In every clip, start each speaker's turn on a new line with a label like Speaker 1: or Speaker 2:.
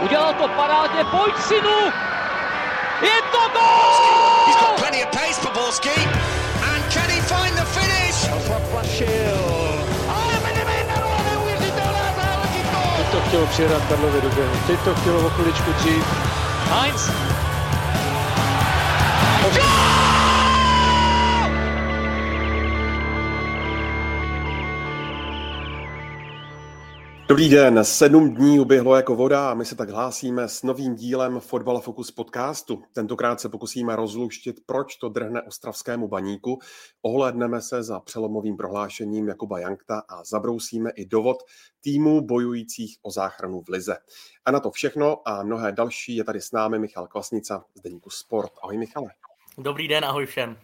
Speaker 1: Udělal to parádně, pojď synu! Je to gol!
Speaker 2: He's got plenty of pace for Borski. And can he find the finish?
Speaker 3: Teď to chtělo přijedat Karlovi do běhu. Teď to chtělo o chviličku dřív.
Speaker 1: Heinz.
Speaker 4: Dobrý den, sedm dní uběhlo jako voda a my se tak hlásíme s novým dílem Fotbal Focus podcastu. Tentokrát se pokusíme rozluštit, proč to drhne ostravskému baníku, ohledneme se za přelomovým prohlášením Jakuba Jankta a zabrousíme i dovod týmů bojujících o záchranu v Lize. A na to všechno a mnohé další je tady s námi Michal Kvasnica z Deníku Sport. Ahoj Michale.
Speaker 5: Dobrý den, ahoj všem.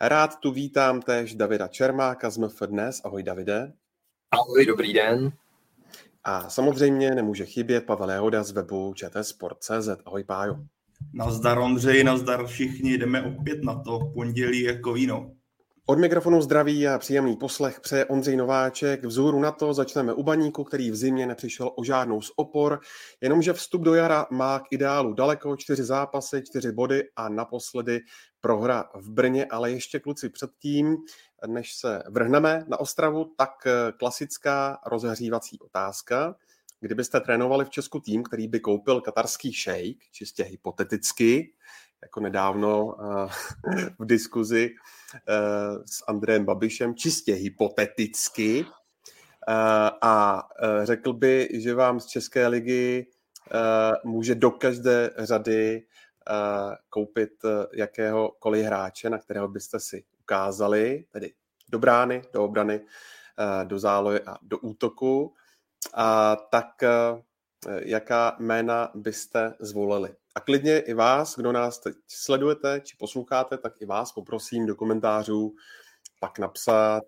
Speaker 4: Rád tu vítám též Davida Čermáka z MF Dnes. Ahoj Davide.
Speaker 6: Ahoj, dobrý den.
Speaker 4: A samozřejmě nemůže chybět Pavel Jehoda z webu čtsport.cz. Ahoj Pájo.
Speaker 7: Nazdar Ondřej, nazdar všichni, jdeme opět na to, pondělí jako víno.
Speaker 4: Od mikrofonu zdraví a příjemný poslech přeje Ondřej Nováček. Vzoru na to začneme u baníku, který v zimě nepřišel o žádnou z opor, jenomže vstup do jara má k ideálu daleko, čtyři zápasy, čtyři body a naposledy prohra v Brně, ale ještě kluci předtím, než se vrhneme na Ostravu, tak klasická rozehřívací otázka. Kdybyste trénovali v Česku tým, který by koupil katarský šejk, čistě hypoteticky, jako nedávno v diskuzi s Andrejem Babišem, čistě hypoteticky, a řekl by, že vám z České ligy může do každé řady koupit jakéhokoliv hráče, na kterého byste si ukázali, tedy do brány, do obrany, do zálohy a do útoku, a tak jaká jména byste zvolili? A klidně i vás, kdo nás teď sledujete či posloucháte, tak i vás poprosím do komentářů pak napsat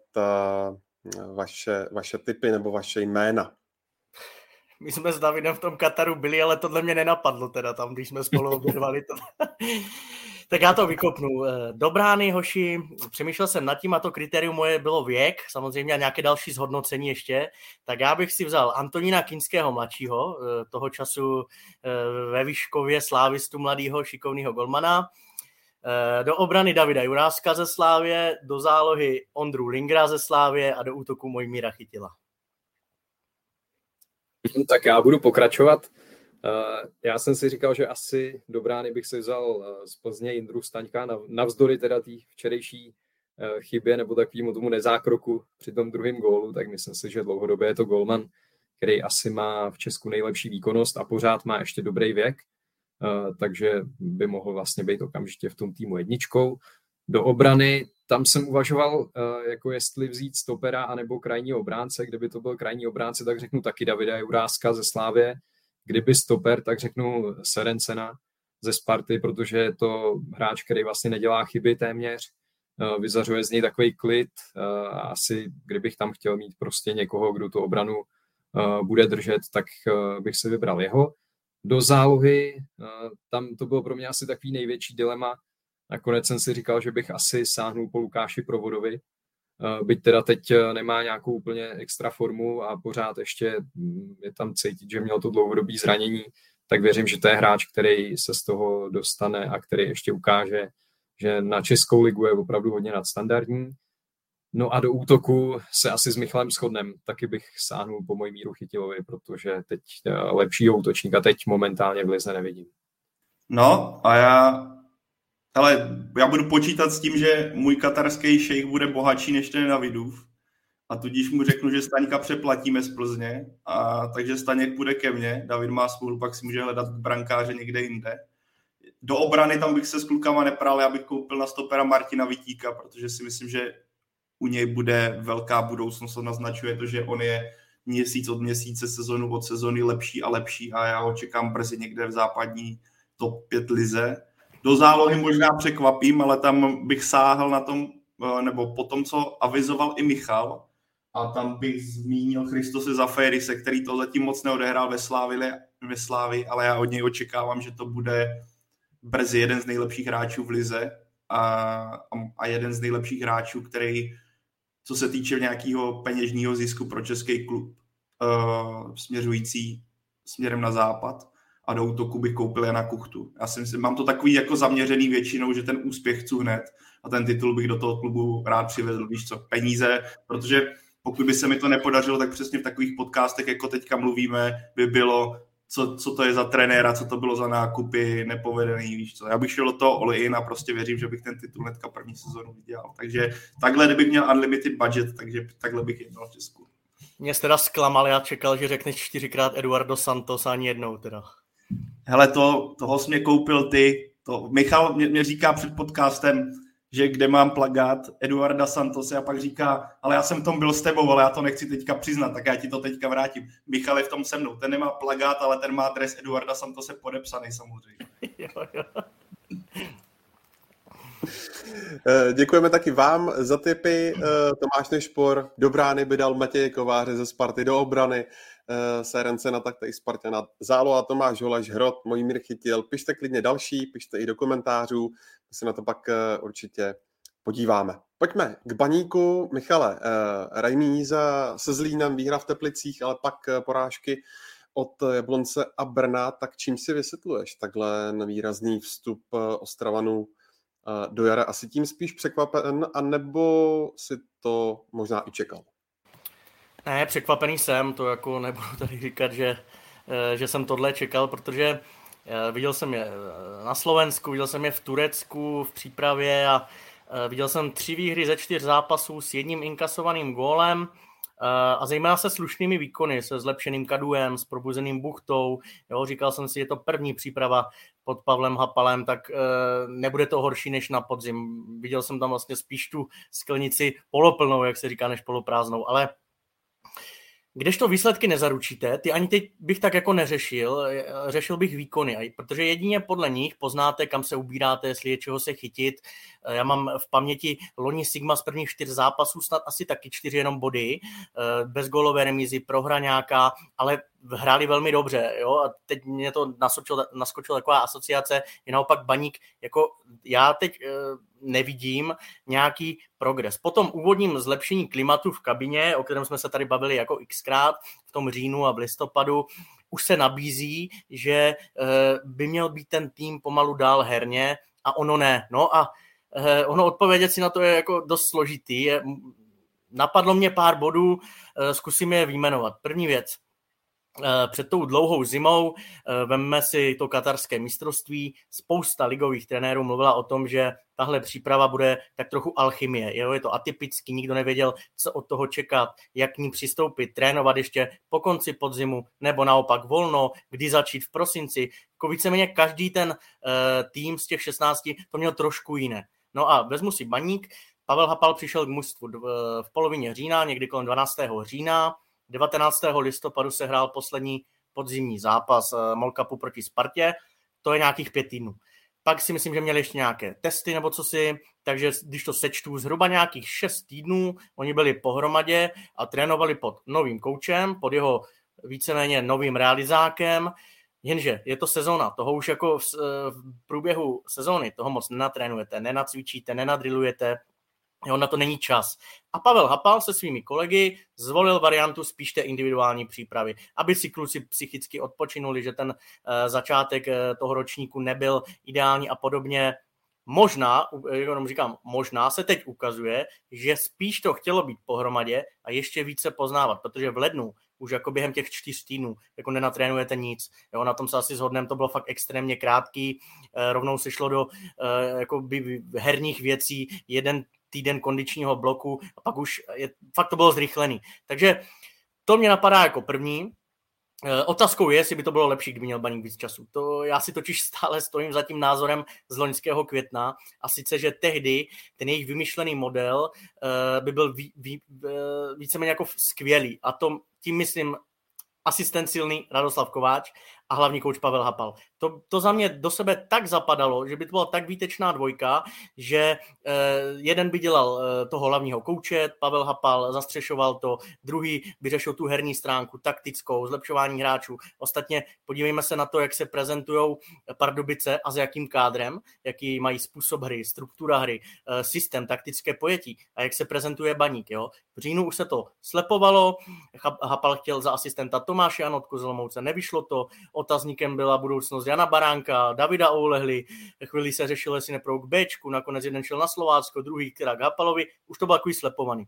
Speaker 4: vaše, vaše typy nebo vaše jména.
Speaker 5: My jsme s Davidem v tom Kataru byli, ale tohle mě nenapadlo teda tam, když jsme spolu obědvali to. tak já to vykopnu. Do brány, hoši, přemýšlel jsem nad tím a to kritérium moje bylo věk, samozřejmě a nějaké další zhodnocení ještě, tak já bych si vzal Antonína Kinského mladšího, toho času ve Výškově slávistu mladého šikovného golmana, do obrany Davida Juráska ze Slávě, do zálohy Ondru Lingra ze Slávě a do útoku Mojmíra Chytila.
Speaker 6: Tak já budu pokračovat. Já jsem si říkal, že asi do brány bych se vzal z Plzně Jindru Staňka, navzdory teda té včerejší chybě nebo takovému tomu nezákroku při tom druhém gólu, tak myslím si, že dlouhodobě je to golman, který asi má v Česku nejlepší výkonnost a pořád má ještě dobrý věk, takže by mohl vlastně být okamžitě v tom týmu jedničkou. Do obrany tam jsem uvažoval, jako jestli vzít stopera anebo krajní obránce. Kdyby to byl krajní obránce, tak řeknu taky Davida Juráska ze Slávě. Kdyby stoper, tak řeknu Serencena ze Sparty, protože je to hráč, který vlastně nedělá chyby téměř. Vyzařuje z něj takový klid. Asi kdybych tam chtěl mít prostě někoho, kdo tu obranu bude držet, tak bych si vybral jeho. Do zálohy, tam to bylo pro mě asi takový největší dilema, Nakonec jsem si říkal, že bych asi sáhnul po Lukáši Provodovi, byť teda teď nemá nějakou úplně extra formu a pořád ještě mm, je tam cítit, že měl to dlouhodobý zranění, tak věřím, že to je hráč, který se z toho dostane a který ještě ukáže, že na Českou ligu je opravdu hodně nadstandardní. No a do útoku se asi s Michalem shodnem. Taky bych sáhnul po mojí míru Chytilovi, protože teď lepšího útočníka teď momentálně v Lize nevidím.
Speaker 7: No a já ale já budu počítat s tím, že můj katarský šejk bude bohatší než ten Davidův. A tudíž mu řeknu, že Staňka přeplatíme z Plzně, a takže Staněk půjde ke mně, David má smůlu, pak si může hledat brankáře někde jinde. Do obrany tam bych se s klukama nepral, já bych koupil na stopera Martina Vitíka, protože si myslím, že u něj bude velká budoucnost, to naznačuje to, že on je měsíc od měsíce, sezonu od sezony lepší a lepší a já ho čekám brzy někde v západní top 5 lize do zálohy možná překvapím, ale tam bych sáhl na tom, eh, nebo po tom, co avizoval i Michal, a tam bych zmínil Christose Zaferise, který to zatím moc neodehrál ve Slávi, ve Slávi, ale já od něj očekávám, že to bude brzy jeden z nejlepších hráčů v Lize a, a jeden z nejlepších hráčů, který, co se týče nějakého peněžního zisku pro český klub, uh, směřující směrem na západ a do útoku bych koupil Jana Kuchtu. Já si myslím, mám to takový jako zaměřený většinou, že ten úspěch chci hned a ten titul bych do toho klubu rád přivezl, víš co, peníze, protože pokud by se mi to nepodařilo, tak přesně v takových podcastech, jako teďka mluvíme, by bylo, co, co to je za trenéra, co to bylo za nákupy, nepovedený, víš co. Já bych šel do toho all in a prostě věřím, že bych ten titul hnedka první sezonu vydělal. Takže takhle, kdybych měl unlimited budget, takže takhle bych jednal v Česku.
Speaker 5: Mě jsi teda zklamal, já čekal, že řekneš čtyřikrát Eduardo Santos ani jednou teda.
Speaker 7: Hele, to, toho jsi mě koupil ty. To, Michal mě, mě říká před podcastem, že kde mám plagát Eduarda Santos a pak říká, ale já jsem v tom byl s tebou, ale já to nechci teďka přiznat, tak já ti to teďka vrátím. Michal je v tom se mnou, ten nemá plagát, ale ten má dres Eduarda Santose podepsaný samozřejmě. jo, jo.
Speaker 4: Eh, děkujeme taky vám za tipy. Eh, Tomáš Nešpor do brány by dal Matěje Kováře ze Sparty do obrany. Eh, Serence na taktéž Spartana Zálo a Tomáš Holaš Hrot, mír chytil. Pište klidně další, pište i do komentářů, my se na to pak určitě podíváme. Pojďme k baníku. Michale, Rajmíza se Zlínem, výhra v Teplicích, ale pak porážky od Jablonce a Brna, tak čím si vysvětluješ takhle nevýrazný vstup Ostravanů do jara asi tím spíš překvapen, anebo si to možná i čekal?
Speaker 5: Ne, překvapený jsem, to jako nebudu tady říkat, že, eh, že jsem tohle čekal, protože eh, viděl jsem je eh, na Slovensku, viděl jsem je v Turecku v přípravě a viděl jsem tři výhry ze čtyř zápasů s jedním inkasovaným gólem a zejména se slušnými výkony, se zlepšeným kaduem, s probuzeným buchtou. Jo, říkal jsem si, je to první příprava pod Pavlem Hapalem, tak nebude to horší než na podzim. Viděl jsem tam vlastně spíš tu sklenici poloplnou, jak se říká, než poloprázdnou, ale když to výsledky nezaručíte, ty ani teď bych tak jako neřešil, řešil bych výkony, protože jedině podle nich poznáte, kam se ubíráte, jestli je čeho se chytit. Já mám v paměti loni Sigma z prvních čtyř zápasů, snad asi taky čtyři jenom body, bez golové remízy, prohra nějaká, ale hráli velmi dobře, jo, a teď mě to naskočilo, naskočilo taková asociace, je naopak Baník, jako já teď e, nevidím nějaký progres. Po tom úvodním zlepšení klimatu v kabině, o kterém jsme se tady bavili jako xkrát v tom říjnu a v listopadu, už se nabízí, že e, by měl být ten tým pomalu dál herně a ono ne. No a e, ono odpovědět si na to je jako dost složitý. Je, napadlo mě pár bodů, zkusím je výjmenovat. První věc – před tou dlouhou zimou, eh, vemme si to katarské mistrovství, spousta ligových trenérů mluvila o tom, že tahle příprava bude tak trochu alchymie. Jo? Je to atypický, nikdo nevěděl, co od toho čekat, jak k ní přistoupit, trénovat ještě po konci podzimu, nebo naopak volno, kdy začít v prosinci. Jako víceméně každý ten uh, tým z těch 16 to měl trošku jiné. No a vezmu si baník, Pavel Hapal přišel k mužstvu v polovině října, někdy kolem 12. října, 19. listopadu se hrál poslední podzimní zápas eh, Molkapu proti Spartě, to je nějakých pět týdnů. Pak si myslím, že měli ještě nějaké testy nebo co si, takže když to sečtu, zhruba nějakých šest týdnů, oni byli pohromadě a trénovali pod novým koučem, pod jeho víceméně novým realizákem, jenže je to sezóna, toho už jako v, eh, v průběhu sezóny, toho moc nenatrénujete, nenacvičíte, nenadrilujete, Jo, na to není čas. A Pavel Hapal se svými kolegy zvolil variantu spíš té individuální přípravy, aby si kluci psychicky odpočinuli, že ten uh, začátek uh, toho ročníku nebyl ideální a podobně. Možná, jenom říkám, možná se teď ukazuje, že spíš to chtělo být pohromadě a ještě více poznávat, protože v lednu už jako během těch čtyř týdnů jako nenatrénujete nic. Jo, na tom se asi shodneme, to bylo fakt extrémně krátký, eh, rovnou se šlo do jako by herních věcí, jeden týden kondičního bloku a pak už je, fakt to bylo zrychlený. Takže to mě napadá jako první. E, otázkou je, jestli by to bylo lepší, kdyby měl Baník víc času. To já si totiž stále stojím za tím názorem z loňského května a sice, že tehdy ten jejich vymyšlený model e, by byl ví, ví, e, víceméně jako skvělý. A to tím myslím asistent silný Radoslav Kováč a hlavní kouč Pavel Hapal. To, to za mě do sebe tak zapadalo, že by to byla tak výtečná dvojka, že eh, jeden by dělal eh, toho hlavního kouče, Pavel Hapal zastřešoval to, druhý by řešil tu herní stránku, taktickou, zlepšování hráčů. Ostatně podívejme se na to, jak se prezentují Pardubice a s jakým kádrem, jaký mají způsob hry, struktura hry, eh, systém, taktické pojetí a jak se prezentuje baník. Jo? V říjnu už se to slepovalo, Hapal chtěl za asistenta Tomáše Anotku z Lomouce, nevyšlo to, otazníkem byla budoucnost Jana Baránka, Davida Oulehli, chvíli se řešilo, jestli neprou k Bčku, nakonec jeden šel na Slovácko, druhý k Hapalovi, už to byl takový slepovaný.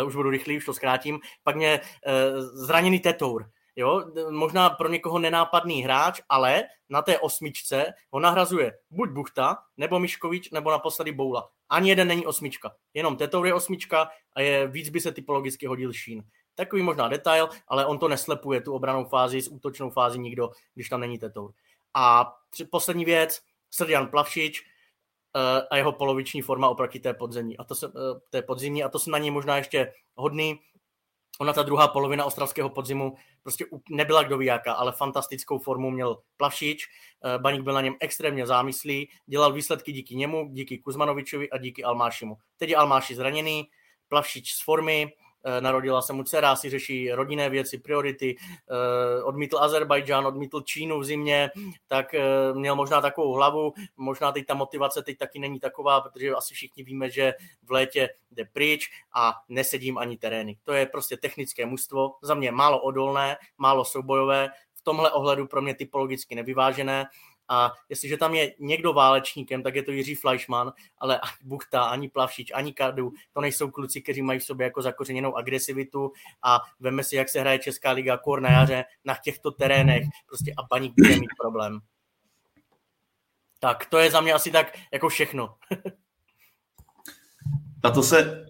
Speaker 5: Uh, už budu rychlý, už to zkrátím. Pak mě uh, zraněný Tetour. Jo, možná pro někoho nenápadný hráč, ale na té osmičce ho nahrazuje buď Buchta, nebo Miškovič, nebo naposledy Boula. Ani jeden není osmička. Jenom Tetour je osmička a je víc by se typologicky hodil Šín. Takový možná detail, ale on to neslepuje, tu obranou fázi s útočnou fázi nikdo, když tam není Tetour. A tři, poslední věc, Srdian Plavšič uh, a jeho poloviční forma oproti té podzemní. A to se, uh, té podzimní, a to jsem na něj možná ještě hodný. Ona ta druhá polovina ostravského podzimu prostě nebyla kdo ví jaká, ale fantastickou formu měl Plavšič, uh, Baník byl na něm extrémně zámyslý, dělal výsledky díky němu, díky Kuzmanovičovi a díky Almášimu. Teď je Almáši zraněný, Plavšič z formy, narodila se mu dcera, si řeší rodinné věci, priority, eh, odmítl Azerbajdžán, odmítl Čínu v zimě, tak eh, měl možná takovou hlavu, možná teď ta motivace teď taky není taková, protože asi všichni víme, že v létě jde pryč a nesedím ani terény. To je prostě technické mužstvo, za mě málo odolné, málo soubojové, v tomhle ohledu pro mě typologicky nevyvážené a jestliže tam je někdo válečníkem, tak je to Jiří Fleischmann, ale ani Buchta, ani Plavšič, ani Kadu, to nejsou kluci, kteří mají v sobě jako zakořeněnou agresivitu a veme si, jak se hraje Česká liga kor na jaře na těchto terénech prostě a paní bude mít problém. Tak to je za mě asi tak jako všechno.
Speaker 7: Na to se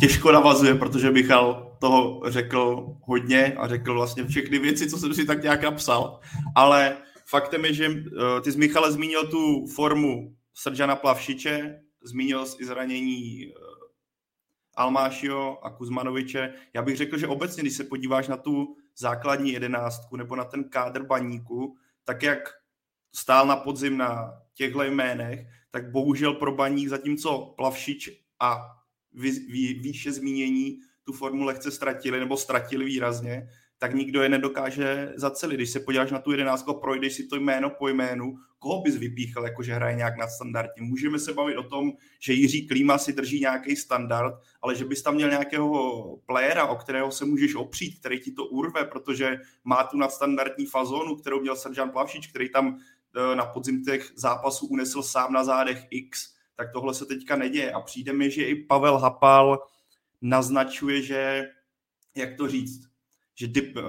Speaker 7: těžko navazuje, protože Michal toho řekl hodně a řekl vlastně všechny věci, co jsem si tak nějak napsal, ale faktem je, že uh, ty jsi Michale zmínil tu formu Srdžana Plavšiče, zmínil jsi i zranění uh, Almášio a Kuzmanoviče. Já bych řekl, že obecně, když se podíváš na tu základní jedenáctku nebo na ten kádr baníku, tak jak stál na podzim na těchto jménech, tak bohužel pro baník, zatímco Plavšič a výše zmínění tu formu lehce ztratili nebo ztratili výrazně, tak nikdo je nedokáže zacelit. Když se podíváš na tu jedenáctku a projdeš si to jméno po jménu, koho bys vypíchal, jako že hraje nějak nadstandardně. Můžeme se bavit o tom, že Jiří Klíma si drží nějaký standard, ale že bys tam měl nějakého playera, o kterého se můžeš opřít, který ti to urve, protože má tu nadstandardní fazonu, kterou měl Seržan Plavšič, který tam eh, na podzim těch zápasů unesl sám na zádech X, tak tohle se teďka neděje. A přijde mi, že i Pavel Hapal naznačuje, že, jak to říct, že typ, uh,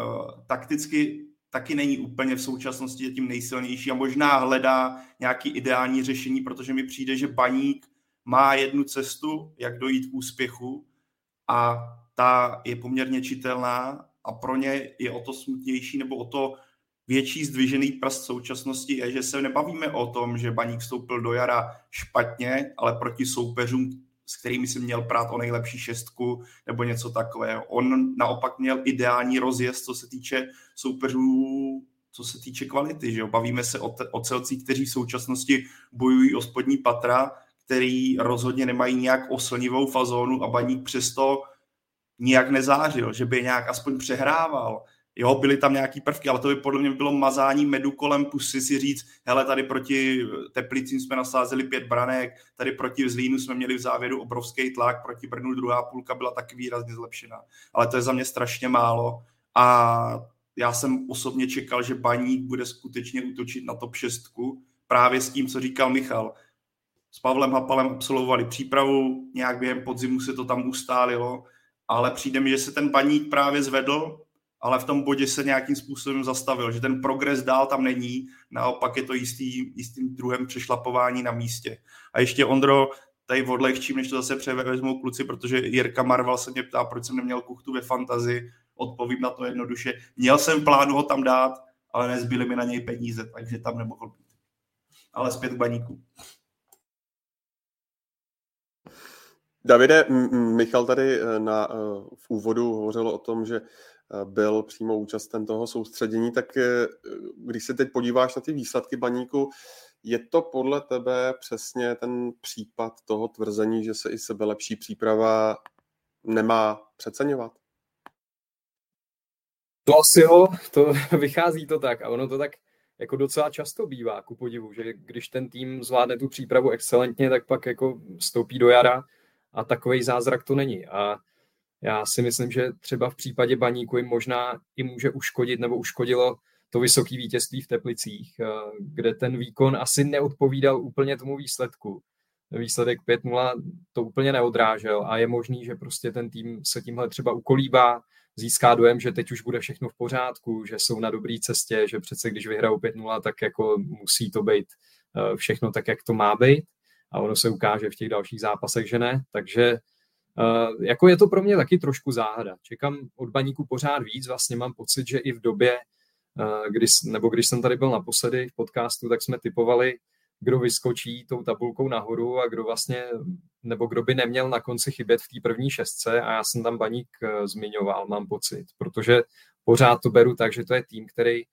Speaker 7: takticky taky není úplně v současnosti tím nejsilnější a možná hledá nějaký ideální řešení, protože mi přijde, že baník má jednu cestu, jak dojít k úspěchu a ta je poměrně čitelná a pro ně je o to smutnější nebo o to větší zdvižený prst současnosti je, že se nebavíme o tom, že baník vstoupil do jara špatně, ale proti soupeřům, s kterými si měl prát o nejlepší šestku nebo něco takového. On naopak měl ideální rozjezd, co se týče soupeřů, co se týče kvality. Že jo? Bavíme se o, te, o celcích, kteří v současnosti bojují o spodní patra, který rozhodně nemají nějak oslnivou fazónu a baník přesto nijak nezářil, že by nějak aspoň přehrával Jo, byly tam nějaký prvky, ale to by podle mě bylo mazání medu kolem pusy si říct, hele, tady proti Teplicím jsme nasázeli pět branek, tady proti Zlínu jsme měli v závěru obrovský tlak, proti Brnu druhá půlka byla taky výrazně zlepšená. Ale to je za mě strašně málo a já jsem osobně čekal, že Baník bude skutečně útočit na top 6, právě s tím, co říkal Michal. S Pavlem Hapalem absolvovali přípravu, nějak během podzimu se to tam ustálilo, ale přijde mi, že se ten Baník právě zvedl ale v tom bodě se nějakým způsobem zastavil, že ten progres dál tam není, naopak je to jistý, jistým druhem přešlapování na místě. A ještě Ondro, tady odlehčím, než to zase převezmou kluci, protože Jirka Marval se mě ptá, proč jsem neměl kuchtu ve fantazi, odpovím na to jednoduše. Měl jsem plánu ho tam dát, ale nezbyly mi na něj peníze, takže tam nemohl být. Ale zpět k baníku.
Speaker 4: Davide, Michal tady eh, na, eh, v úvodu hovořil o tom, že byl přímo účasten toho soustředění, tak když se teď podíváš na ty výsledky baníku, je to podle tebe přesně ten případ toho tvrzení, že se i sebe lepší příprava nemá přeceňovat?
Speaker 6: To asi jo, to vychází to tak a ono to tak jako docela často bývá, ku podivu, že když ten tým zvládne tu přípravu excelentně, tak pak jako stoupí do jara a takový zázrak to není. A já si myslím, že třeba v případě baníku jim možná i může uškodit nebo uškodilo to vysoké vítězství v Teplicích, eh, kde ten výkon asi neodpovídal úplně tomu výsledku. Výsledek 5-0 to úplně neodrážel a je možný, že prostě ten tým se tímhle třeba ukolíbá, získá dojem, že teď už bude všechno v pořádku, že jsou na dobré cestě, že přece když vyhrajou 5-0, tak jako musí to být eh, všechno tak, jak to má být a ono se ukáže v těch dalších zápasech, že ne. Takže eh, jako je to pro mě taky trošku záhada. Čekám od baníku pořád víc, vlastně mám pocit, že i v době, eh, když, nebo když jsem tady byl naposledy v podcastu, tak jsme typovali, kdo vyskočí tou tabulkou nahoru a kdo vlastně, nebo kdo by neměl na konci chybět v té první šestce a já jsem tam baník eh, zmiňoval, mám pocit, protože pořád to beru tak, že to je tým, který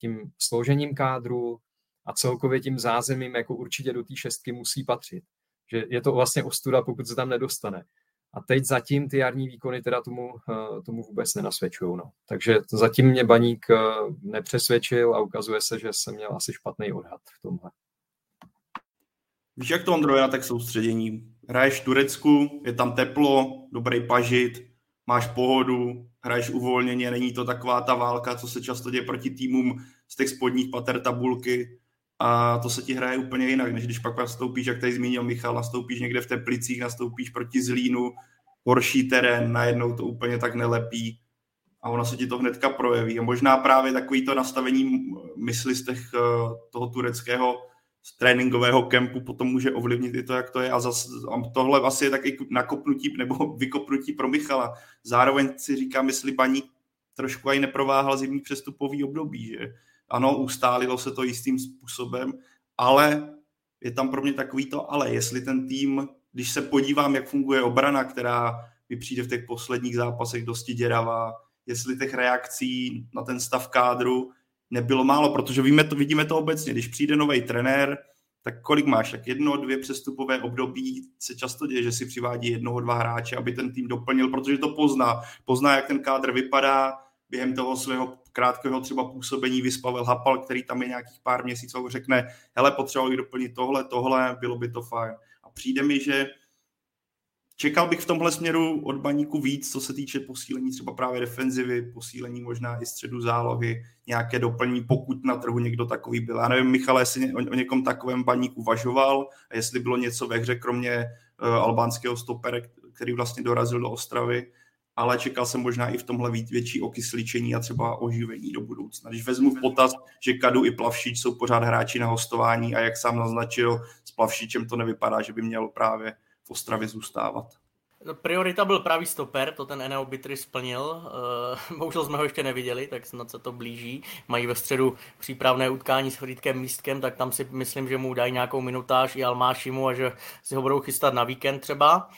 Speaker 6: tím složením kádru a celkově tím zázemím jako určitě do té šestky musí patřit. Že je to vlastně ostuda, pokud se tam nedostane. A teď zatím ty jarní výkony teda tomu, eh, tomu vůbec nenasvědčují. No. Takže zatím mě baník eh, nepřesvědčil a ukazuje se, že jsem měl asi špatný odhad v tomhle.
Speaker 7: Víš, jak to, Ondro, na tak soustředění? Hraješ v Turecku, je tam teplo, dobrý pažit, máš pohodu, hraješ uvolněně, není to taková ta válka, co se často děje proti týmům z těch spodních pater tabulky a to se ti hraje úplně jinak, než když pak nastoupíš, jak tady zmínil Michal, nastoupíš někde v Teplicích, nastoupíš proti Zlínu, horší terén, najednou to úplně tak nelepí a ono se ti to hnedka projeví. A možná právě takový to nastavení mysli z těch, eh, toho tureckého z tréninkového kempu potom může ovlivnit i to, jak to je. A, zas, a tohle asi je taky nakopnutí nebo vykopnutí pro Michala. Zároveň si říkám, jestli paní trošku aj neprováhal zimní přestupový období, že ano, ustálilo se to jistým způsobem, ale je tam pro mě takový to, ale jestli ten tým, když se podívám, jak funguje obrana, která mi přijde v těch posledních zápasech dosti děravá, jestli těch reakcí na ten stav kádru nebylo málo, protože víme to, vidíme to obecně, když přijde nový trenér, tak kolik máš? Tak jedno, dvě přestupové období se často děje, že si přivádí jednoho, dva hráče, aby ten tým doplnil, protože to pozná. Pozná, jak ten kádr vypadá, během toho svého krátkého třeba působení vyspavel Hapal, který tam je nějakých pár měsíců, řekne, hele, potřeboval doplnit tohle, tohle, bylo by to fajn. A přijde mi, že Čekal bych v tomhle směru od baníku víc, co se týče posílení třeba právě defenzivy, posílení možná i středu zálohy, nějaké doplnění, pokud na trhu někdo takový byl. Já nevím, Michal, jestli o někom takovém baníku uvažoval a jestli bylo něco ve hře, kromě uh, albánského stopera, který vlastně dorazil do Ostravy, ale čekal jsem možná i v tomhle větší okysličení a třeba oživení do budoucna. Když vezmu v potaz, že Kadu i Plavšič jsou pořád hráči na hostování a jak sám naznačil, s Plavšičem to nevypadá, že by měl právě v Ostravě zůstávat.
Speaker 5: No, priorita byl pravý stoper, to ten Eneo Bitry splnil. Uh, bohužel jsme ho ještě neviděli, tak snad se to blíží. Mají ve středu přípravné utkání s Frýdkem Místkem, tak tam si myslím, že mu dají nějakou minutáž i Almášimu a že si ho budou chystat na víkend třeba.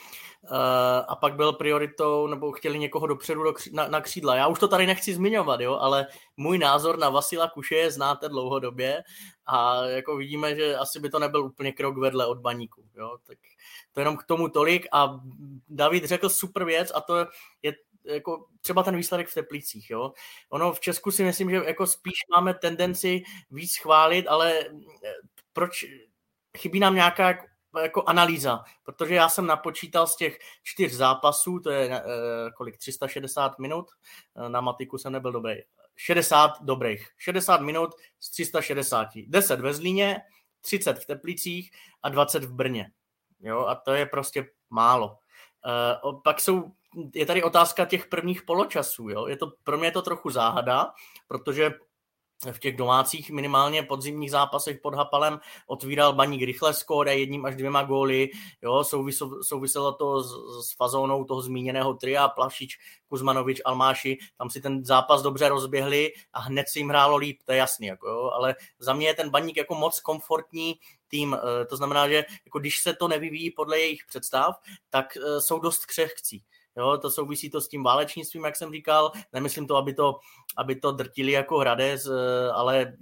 Speaker 5: A pak byl prioritou, nebo chtěli někoho dopředu do kří, na, na křídla. Já už to tady nechci zmiňovat, jo, ale můj názor na Vasila Kuše znáte dlouhodobě a jako vidíme, že asi by to nebyl úplně krok vedle od baníku. Jo, tak to jenom k tomu tolik a David řekl super věc a to je jako třeba ten výsledek v Teplicích. Jo. Ono v Česku si myslím, že jako spíš máme tendenci víc chválit, ale eh, proč chybí nám nějaká jako analýza, protože já jsem napočítal z těch čtyř zápasů, to je uh, kolik, 360 minut, uh, na matiku jsem nebyl dobrý, 60 dobrých, 60 minut z 360, 10 ve Zlíně, 30 v Teplicích a 20 v Brně. Jo, a to je prostě málo. Uh, pak jsou, je tady otázka těch prvních poločasů. Jo? Je to, pro mě je to trochu záhada, protože v těch domácích minimálně podzimních zápasech pod Hapalem otvíral baník rychle skóre jedním až dvěma góly, jo, souviselo, to s, s fazónou toho zmíněného tria, Plavšič, Kuzmanovič, Almáši, tam si ten zápas dobře rozběhli a hned si jim hrálo líp, to je jasný, jako jo, ale za mě je ten baník jako moc komfortní tým, eh, to znamená, že jako když se to nevyvíjí podle jejich představ, tak eh, jsou dost křehkcí. Jo, to souvisí to s tím válečnictvím, jak jsem říkal. Nemyslím to, aby to, aby to drtili jako Hradec, eh, ale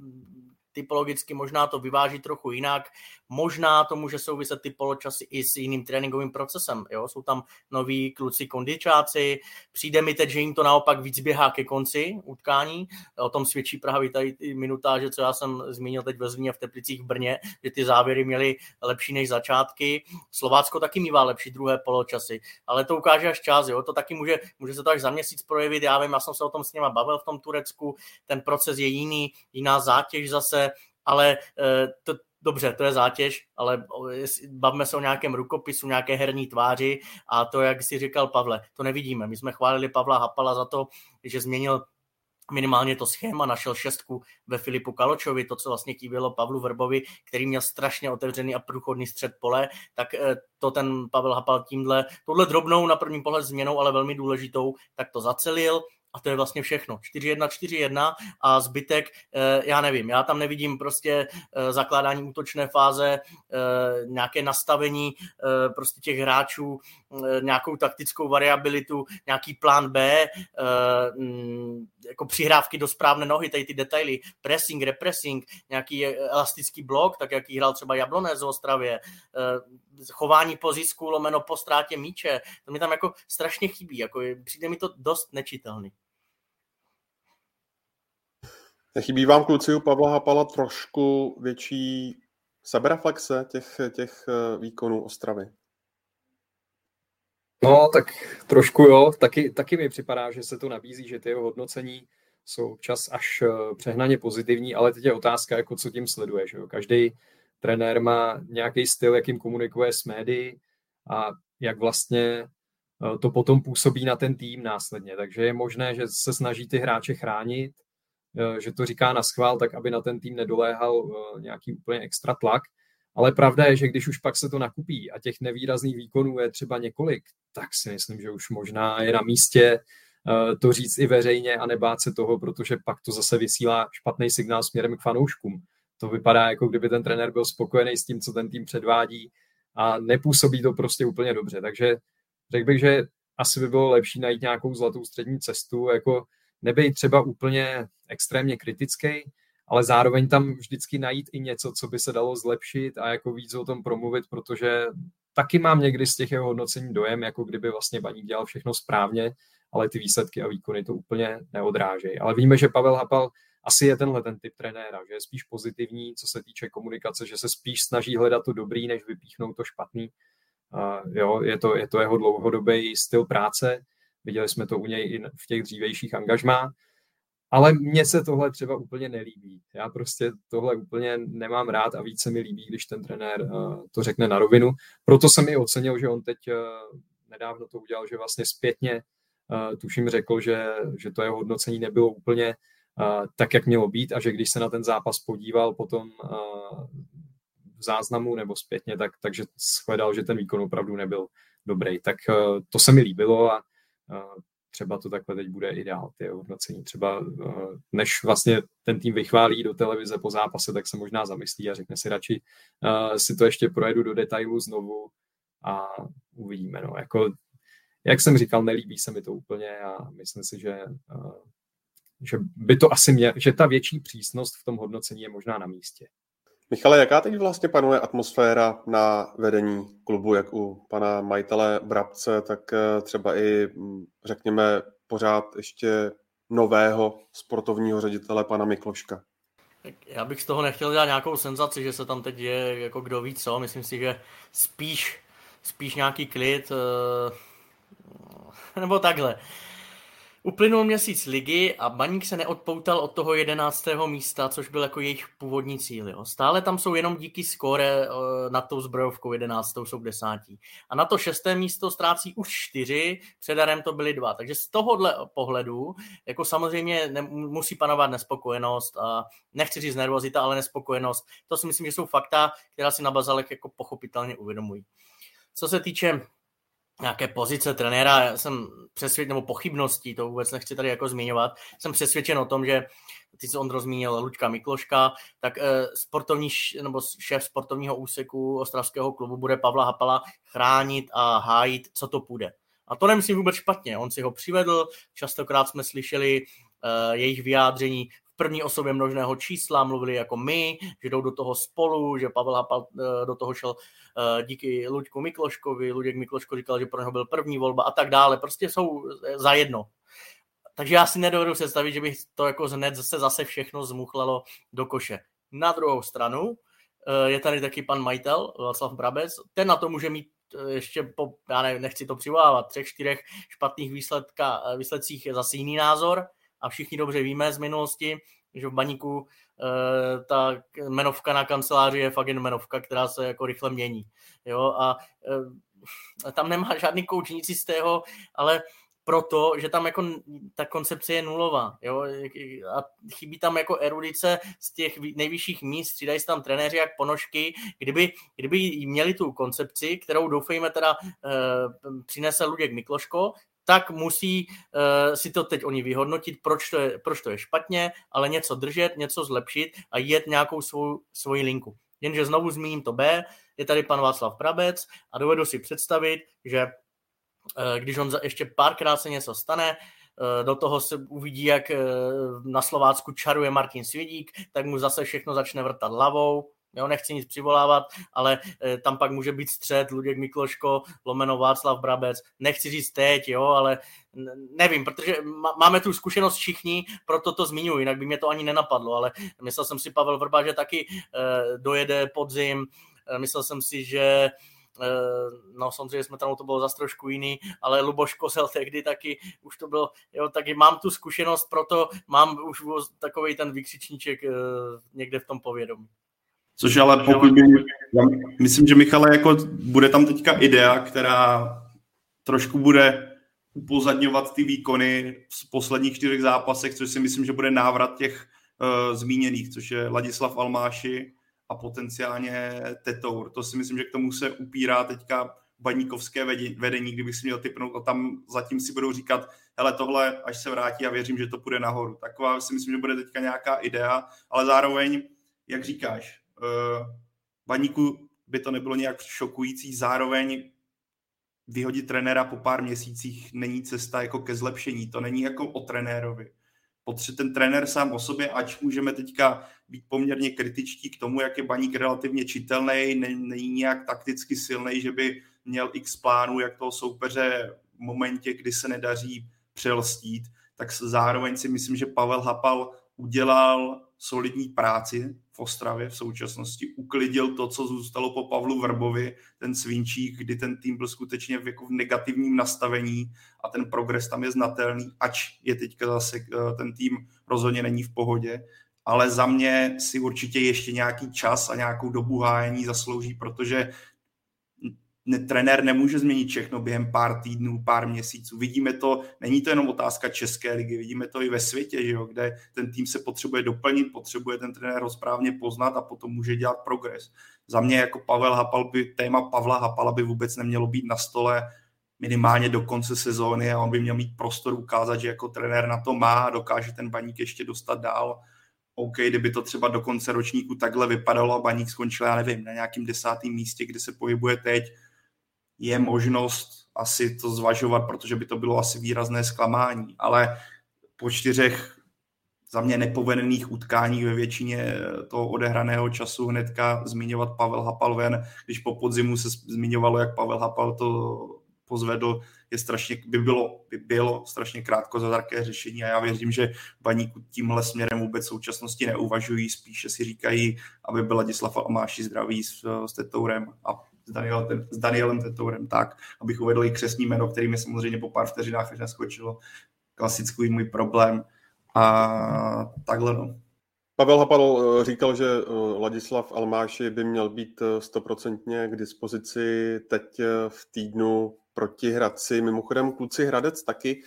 Speaker 5: typologicky možná to vyváží trochu jinak. Možná to může souviset ty poločasy i s jiným tréninkovým procesem. Jo? Jsou tam noví kluci kondičáci, přijde mi teď, že jim to naopak víc běhá ke konci utkání. O tom svědčí právě tady ty minutáže, co já jsem zmínil teď ve Zlíně v Teplicích v Brně, že ty závěry měly lepší než začátky. Slovácko taky mývá lepší druhé poločasy, ale to ukáže až čas. Jo? To taky může, může se to až za měsíc projevit. Já vím, já jsem se o tom s něma bavil v tom Turecku, ten proces je jiný, jiná zátěž zase, ale eh, to, dobře, to je zátěž, ale bavme se o nějakém rukopisu, nějaké herní tváři a to, jak si říkal Pavle, to nevidíme. My jsme chválili Pavla Hapala za to, že změnil minimálně to schéma, našel šestku ve Filipu Kaločovi, to, co vlastně chybělo Pavlu Vrbovi, který měl strašně otevřený a průchodný střed pole, tak eh, to ten Pavel Hapal tímhle, tohle drobnou na první pohled změnou, ale velmi důležitou, tak to zacelil, a to je vlastně všechno. 4-1, 4-1 a zbytek, eh, já nevím, já tam nevidím prostě eh, zakládání útočné fáze, eh, nějaké nastavení prostě těch hráčů, nějakou taktickou variabilitu, nějaký plán B, mm, jako přihrávky do správné nohy, tady ty detaily, pressing, repressing, nějaký elastický blok, tak jaký hrál třeba Jablonec v Ostravě, chování po zisku, lomeno po ztrátě míče, to mi tam jako strašně chybí, jako přijde mi to dost nečitelný.
Speaker 4: Nechybí vám kluci u Pavla Hapala trošku větší sebereflexe těch, těch eh, výkonů Ostravy?
Speaker 6: No, tak trošku jo. Taky, taky mi připadá, že se to nabízí, že ty jeho hodnocení jsou čas až eh, přehnaně pozitivní, ale teď je otázka, jako co tím sleduje. Že jo? Každý trenér má nějaký styl, jakým komunikuje s médií a jak vlastně eh, to potom působí na ten tým následně. Takže je možné, že se snaží ty hráče chránit, že to říká na schvál, tak aby na ten tým nedoléhal eh, nějaký úplně extra tlak. Ale pravda je, že když už pak se to nakupí a těch nevýrazných výkonů je třeba několik, tak si myslím, že už možná je na místě eh, to říct i veřejně a nebát se toho, protože pak to zase vysílá špatný signál směrem k fanouškům. To vypadá, jako kdyby ten trenér byl spokojený s tím, co ten tým předvádí a nepůsobí to prostě úplně dobře. Takže řekl bych, že asi by bylo lepší najít nějakou zlatou střední cestu, jako nebej třeba úplně extrémně kritický, ale zároveň tam vždycky najít i něco, co by se dalo zlepšit a jako víc o tom promluvit, protože taky mám někdy z těch jeho hodnocení dojem, jako kdyby vlastně Baník dělal všechno správně, ale ty výsledky a výkony to úplně neodrážejí. Ale víme, že Pavel Hapal asi je tenhle ten typ trenéra, že je spíš pozitivní, co se týče komunikace, že se spíš snaží hledat to dobrý, než vypíchnout to špatný. Uh, jo, je to, je to jeho dlouhodobý styl práce Viděli jsme to u něj i v těch dřívejších angažmá. Ale mně se tohle třeba úplně nelíbí. Já prostě tohle úplně nemám rád a více mi líbí, když ten trenér uh, to řekne na rovinu. Proto jsem i ocenil, že on teď uh, nedávno to udělal, že vlastně zpětně uh, tuším řekl, že, že to jeho hodnocení nebylo úplně tak, jak mělo být a že když se na ten zápas podíval potom v záznamu nebo zpětně, tak, takže shledal, že ten výkon opravdu nebyl dobrý. Tak to se mi líbilo a třeba to takhle teď bude ideál, ty hodnocení. Třeba než vlastně ten tým vychválí do televize po zápase, tak se možná zamyslí a řekne si radši, si to ještě projedu do detailu znovu a uvidíme. No. Jako, jak jsem říkal, nelíbí se mi to úplně a myslím si, že, že by to asi měl, že ta větší přísnost v tom hodnocení je možná na místě.
Speaker 4: Michale, jaká teď vlastně panuje atmosféra na vedení klubu, jak u pana majitele Brabce, tak eh, třeba i, mm, řekněme, pořád ještě nového sportovního ředitele pana Mikloška?
Speaker 5: Já bych z toho nechtěl dělat nějakou senzaci, že se tam teď je jako kdo ví co. Myslím si, že spíš, spíš nějaký klid, eh, nebo takhle. Uplynul měsíc ligy a Baník se neodpoutal od toho jedenáctého místa, což byl jako jejich původní cíl. Jo. Stále tam jsou jenom díky skóre eh, nad tou zbrojovkou jedenáctou jsou desátí. A na to šesté místo ztrácí už čtyři, předarem to byly dva. Takže z tohohle pohledu, jako samozřejmě ne, musí panovat nespokojenost a nechci říct nervozita, ale nespokojenost. To si myslím, že jsou fakta, která si na Bazalek jako pochopitelně uvědomují. Co se týče nějaké pozice trenéra, já jsem přesvědčen, nebo pochybností, to vůbec nechci tady jako zmiňovat, jsem přesvědčen o tom, že ty jsi Ondro zmínil Luďka Mikloška, tak eh, sportovní, nebo šéf sportovního úseku Ostravského klubu bude Pavla Hapala chránit a hájit, co to půjde. A to nemyslím vůbec špatně. On si ho přivedl, častokrát jsme slyšeli uh, jejich vyjádření první osobě množného čísla, mluvili jako my, že jdou do toho spolu, že Pavel Hapal uh, do toho šel uh, díky Luďku Mikloškovi, Luděk Mikloško říkal, že pro něho byl první volba a tak dále. Prostě jsou za jedno. Takže já si nedovedu představit, že bych to jako hned zase, zase všechno zmuchlalo do koše. Na druhou stranu eh, je tady taky pan majitel Václav Brabec, ten na to může mít eh, ještě po, já ne, nechci to přivolávat, třech, čtyřech špatných výsledka, eh, výsledcích je zase jiný názor a všichni dobře víme z minulosti, že v baníku ta menovka na kanceláři je fakt jen menovka, která se jako rychle mění. Jo? A tam nemá žádný kouč nic jistého, ale proto, že tam jako ta koncepce je nulová, jo, a chybí tam jako erudice z těch nejvyšších míst, střídají se tam trenéři jak ponožky, kdyby, kdyby měli tu koncepci, kterou doufejme teda e, přinese Luděk Mikloško, tak musí e, si to teď oni vyhodnotit, proč to, je, proč to je špatně, ale něco držet, něco zlepšit a jet nějakou svou, svoji linku. Jenže znovu zmíním to B, je tady pan Václav Prabec a dovedu si představit, že Eh, když on ještě párkrát se něco stane, eh, do toho se uvidí, jak na Slovácku čaruje Martin Svědík, tak mu zase všechno začne vrtat hlavou, Jo, nechci nic přivolávat, ale e, tam pak může být střed Luděk Mikloško, lomeno Václav Brabec. Nechci říct teď, jo, ale nevím, protože máme tu zkušenost všichni, proto to zmiňuji, jinak by mě to ani nenapadlo, ale myslel jsem si Pavel Vrba, že taky e, dojede podzim, e, myslel jsem si, že Eh, no samozřejmě jsme tam to bylo zase trošku jiný, ale Luboš Kozel tehdy taky už to bylo, jo, taky mám tu zkušenost, proto mám už takový ten vykřičníček eh, někde v tom povědomí.
Speaker 7: Což ale pokud by, já myslím, že Michale, jako bude tam teďka idea, která trošku bude upozadňovat ty výkony z posledních čtyřech zápasech, což si myslím, že bude návrat těch uh, zmíněných, což je Ladislav Almáši, a potenciálně Tetour. To si myslím, že k tomu se upírá teďka baníkovské vedení, kdybych si měl typnout a tam zatím si budou říkat, hele tohle, až se vrátí a věřím, že to půjde nahoru. Taková si myslím, že bude teďka nějaká idea, ale zároveň, jak říkáš, baníku by to nebylo nějak šokující, zároveň vyhodit trenéra po pár měsících není cesta jako ke zlepšení, to není jako o trenérovi. Potře- ten trenér sám o sobě, ať můžeme teďka být poměrně kritičtí k tomu, jak je baník relativně čitelný, není nějak takticky silný, že by měl x plánů, jak toho soupeře v momentě, kdy se nedaří přelstít, tak zároveň si myslím, že Pavel Hapal udělal solidní práci v Ostravě v současnosti, uklidil to, co zůstalo po Pavlu Vrbovi, ten svinčík, kdy ten tým byl skutečně v, jako v negativním nastavení a ten progres tam je znatelný, ač je teďka zase eh, ten tým rozhodně není v pohodě, ale za mě si určitě ještě nějaký čas a nějakou dobu hájení zaslouží, protože trenér nemůže změnit všechno během pár týdnů, pár měsíců. Vidíme to, není to jenom otázka České ligy, vidíme to i ve světě, že jo, kde ten tým se potřebuje doplnit, potřebuje ten trenér ho správně poznat a potom může dělat progres. Za mě jako Pavel Hapal by, téma Pavla Hapala by vůbec nemělo být na stole minimálně do konce sezóny a on by měl mít prostor ukázat, že jako trenér na to má a dokáže ten baník ještě dostat dál. OK, kdyby to třeba do konce ročníku takhle vypadalo a baník skončil, já nevím, na nějakým desátém místě, kde se pohybuje teď, je možnost asi to zvažovat, protože by to bylo asi výrazné zklamání, ale po čtyřech za mě nepovedených utkáních ve většině toho odehraného času hnedka zmiňovat Pavel Hapal ven, když po podzimu se zmiňovalo, jak Pavel Hapal to pozvedl, je strašně, by bylo, by bylo strašně krátko za také řešení a já věřím, že baníku tímhle směrem vůbec v současnosti neuvažují, spíše si říkají, aby byl Ladislav Almáši zdravý s, s Tetourem a s, Daniel, s Danielem Tetourem tak, abych uvedl i křesní jméno, který mi samozřejmě po pár vteřinách až naskočilo. Klasický můj problém. A takhle no.
Speaker 4: Pavel Hapal eh, říkal, že eh, Ladislav Almáši by měl být eh, stoprocentně k dispozici teď v týdnu proti Hradci. Mimochodem kluci Hradec taky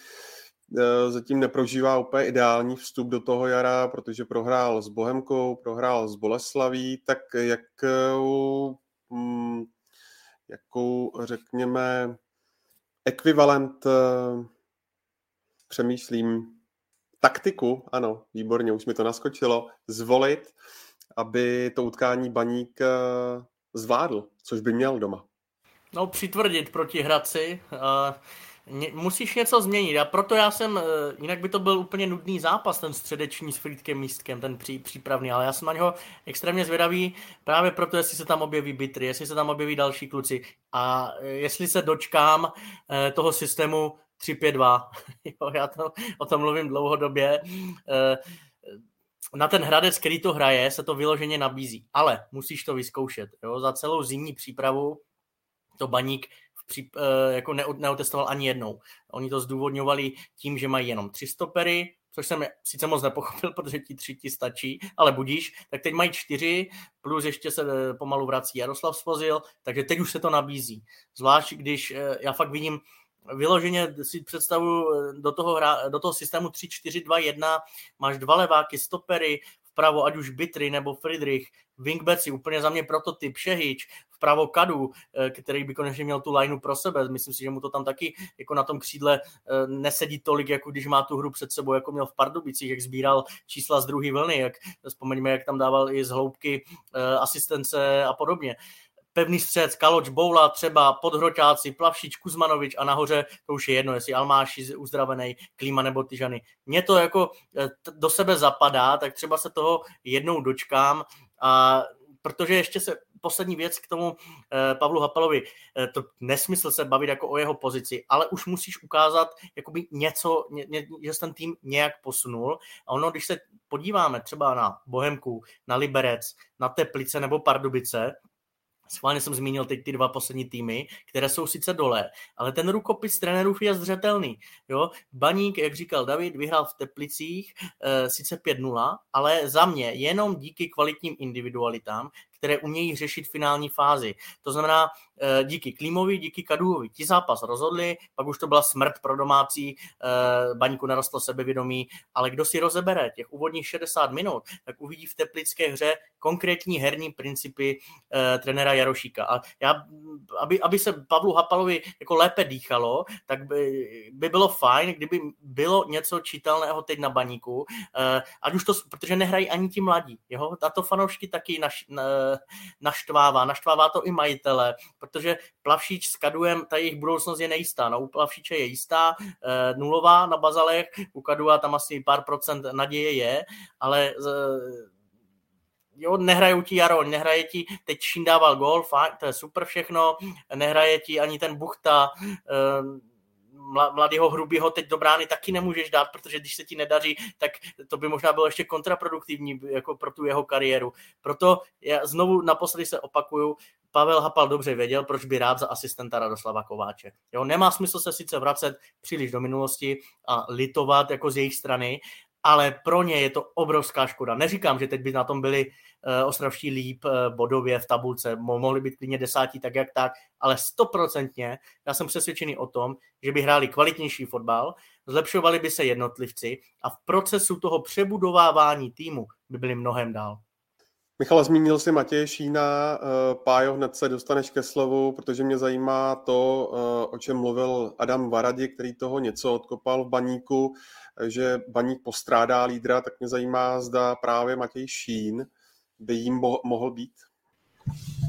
Speaker 4: zatím neprožívá úplně ideální vstup do toho jara, protože prohrál s Bohemkou, prohrál s Boleslaví, tak jak mm, jakou, řekněme, ekvivalent, eh, přemýšlím, taktiku, ano, výborně, už mi to naskočilo, zvolit, aby to utkání baník eh, zvládl, což by měl doma.
Speaker 5: No, přitvrdit proti Hradci. Musíš něco změnit a proto já jsem, eh, jinak by to byl úplně nudný zápas, ten středeční s Frýdkem Místkem, ten pří, přípravný, ale já jsem na něho extrémně zvědavý právě proto, jestli se tam objeví bitry, jestli se tam objeví další kluci a eh, jestli se dočkám eh, toho systému 3-5-2. jo, já to, o tom mluvím dlouhodobě. Na ten Hradec, který to hraje, se to vyloženě nabízí, ale musíš to vyzkoušet. Jo? Za celou zimní přípravu to baník eh, jako neotestoval ani jednou. Oni to zdůvodňovali tím, že mají jenom tři stopery, což jsem sice moc nepochopil, protože ti tři ti stačí, ale budíš, tak teď mají čtyři, plus ještě se eh, pomalu vrací Jaroslav Svozil, takže teď už se to nabízí. Zvlášť, když eh, já fakt vidím, vyloženě si představu do toho, hra, do toho systému 3-4-2-1, máš dva leváky, stopery, vpravo, ať už Bitry nebo Friedrich, wingbacki, úplně za mě prototyp, Šehič, vpravo Kadu, eh, který by konečně měl tu lineu pro sebe. Myslím si, že mu to tam taky jako na tom křídle eh, nesedí tolik, jako když má tu hru před sebou, jako měl v Pardubicích, jak sbíral čísla z druhé vlny, jak vzpomeňme, jak tam dával i z hloubky eh, asistence a podobně pevný střed, Kaloč, Boula, třeba Podhroťáci, Plavšič, Kuzmanovič a nahoře, to už je jedno, jestli Almáši uzdravený, Klíma nebo Tyžany. Mně to jako do sebe zapadá, tak třeba se toho jednou dočkám a protože ještě se poslední věc k tomu eh, Pavlu Hapalovi. Eh, to nesmysl se bavit jako o jeho pozici, ale už musíš ukázat jakoby něco, ně, ně, že jsi ten tým nějak posunul. A ono, když se podíváme třeba na Bohemku, na Liberec, na Teplice nebo Pardubice, Schválně jsem zmínil teď ty dva poslední týmy, které jsou sice dole, ale ten rukopis trenérů je zřetelný. Jo? Baník, jak říkal David, vyhrál v Teplicích e, sice 5-0, ale za mě jenom díky kvalitním individualitám, které umějí řešit finální fázi. To znamená, eh, díky Klímovi, díky Kaduovi. Ti zápas rozhodli, pak už to byla smrt pro domácí, eh, baníku narostlo sebevědomí, ale kdo si rozebere těch úvodních 60 minut, tak uvidí v teplické hře konkrétní herní principy eh, trenéra Jarošíka. A já, aby, aby se Pavlu Hapalovi jako lépe dýchalo, tak by, by bylo fajn, kdyby bylo něco čitelného teď na baníku, ať už to, protože nehrají ani ti mladí. Jo? Tato fanoušky taky naš, na, naštvává. Naštvává to i majitele, protože Plavšič s Kaduem, ta jejich budoucnost je nejistá. No, u Plavšiče je jistá, e, nulová na bazalech, u Kadua tam asi pár procent naděje je, ale e, jo, nehrajou ti Jaro, nehraje ti, teď Šindával gol, fajn, to je super všechno, nehraje ti ani ten Buchta, mladého hrubého teď do brány taky nemůžeš dát, protože když se ti nedaří, tak to by možná bylo ještě kontraproduktivní jako pro tu jeho kariéru. Proto já znovu naposledy se opakuju, Pavel Hapal dobře věděl, proč by rád za asistenta Radoslava Kováče. Jo, nemá smysl se sice vracet příliš do minulosti a litovat jako z jejich strany, ale pro ně je to obrovská škoda. Neříkám, že teď by na tom byli uh, ostravští líp uh, bodově v tabulce, mohli být klidně desátí tak jak tak, ale stoprocentně já jsem přesvědčený o tom, že by hráli kvalitnější fotbal, zlepšovali by se jednotlivci a v procesu toho přebudovávání týmu by byli mnohem dál.
Speaker 4: Michal, zmínil jsi Matěje Šína, eh, Pájo, hned se dostaneš ke slovu, protože mě zajímá to, o čem mluvil Adam Varadi, který toho něco odkopal v baníku že baník postrádá lídra, tak mě zajímá, zda právě Matěj Šín by jim mohl být.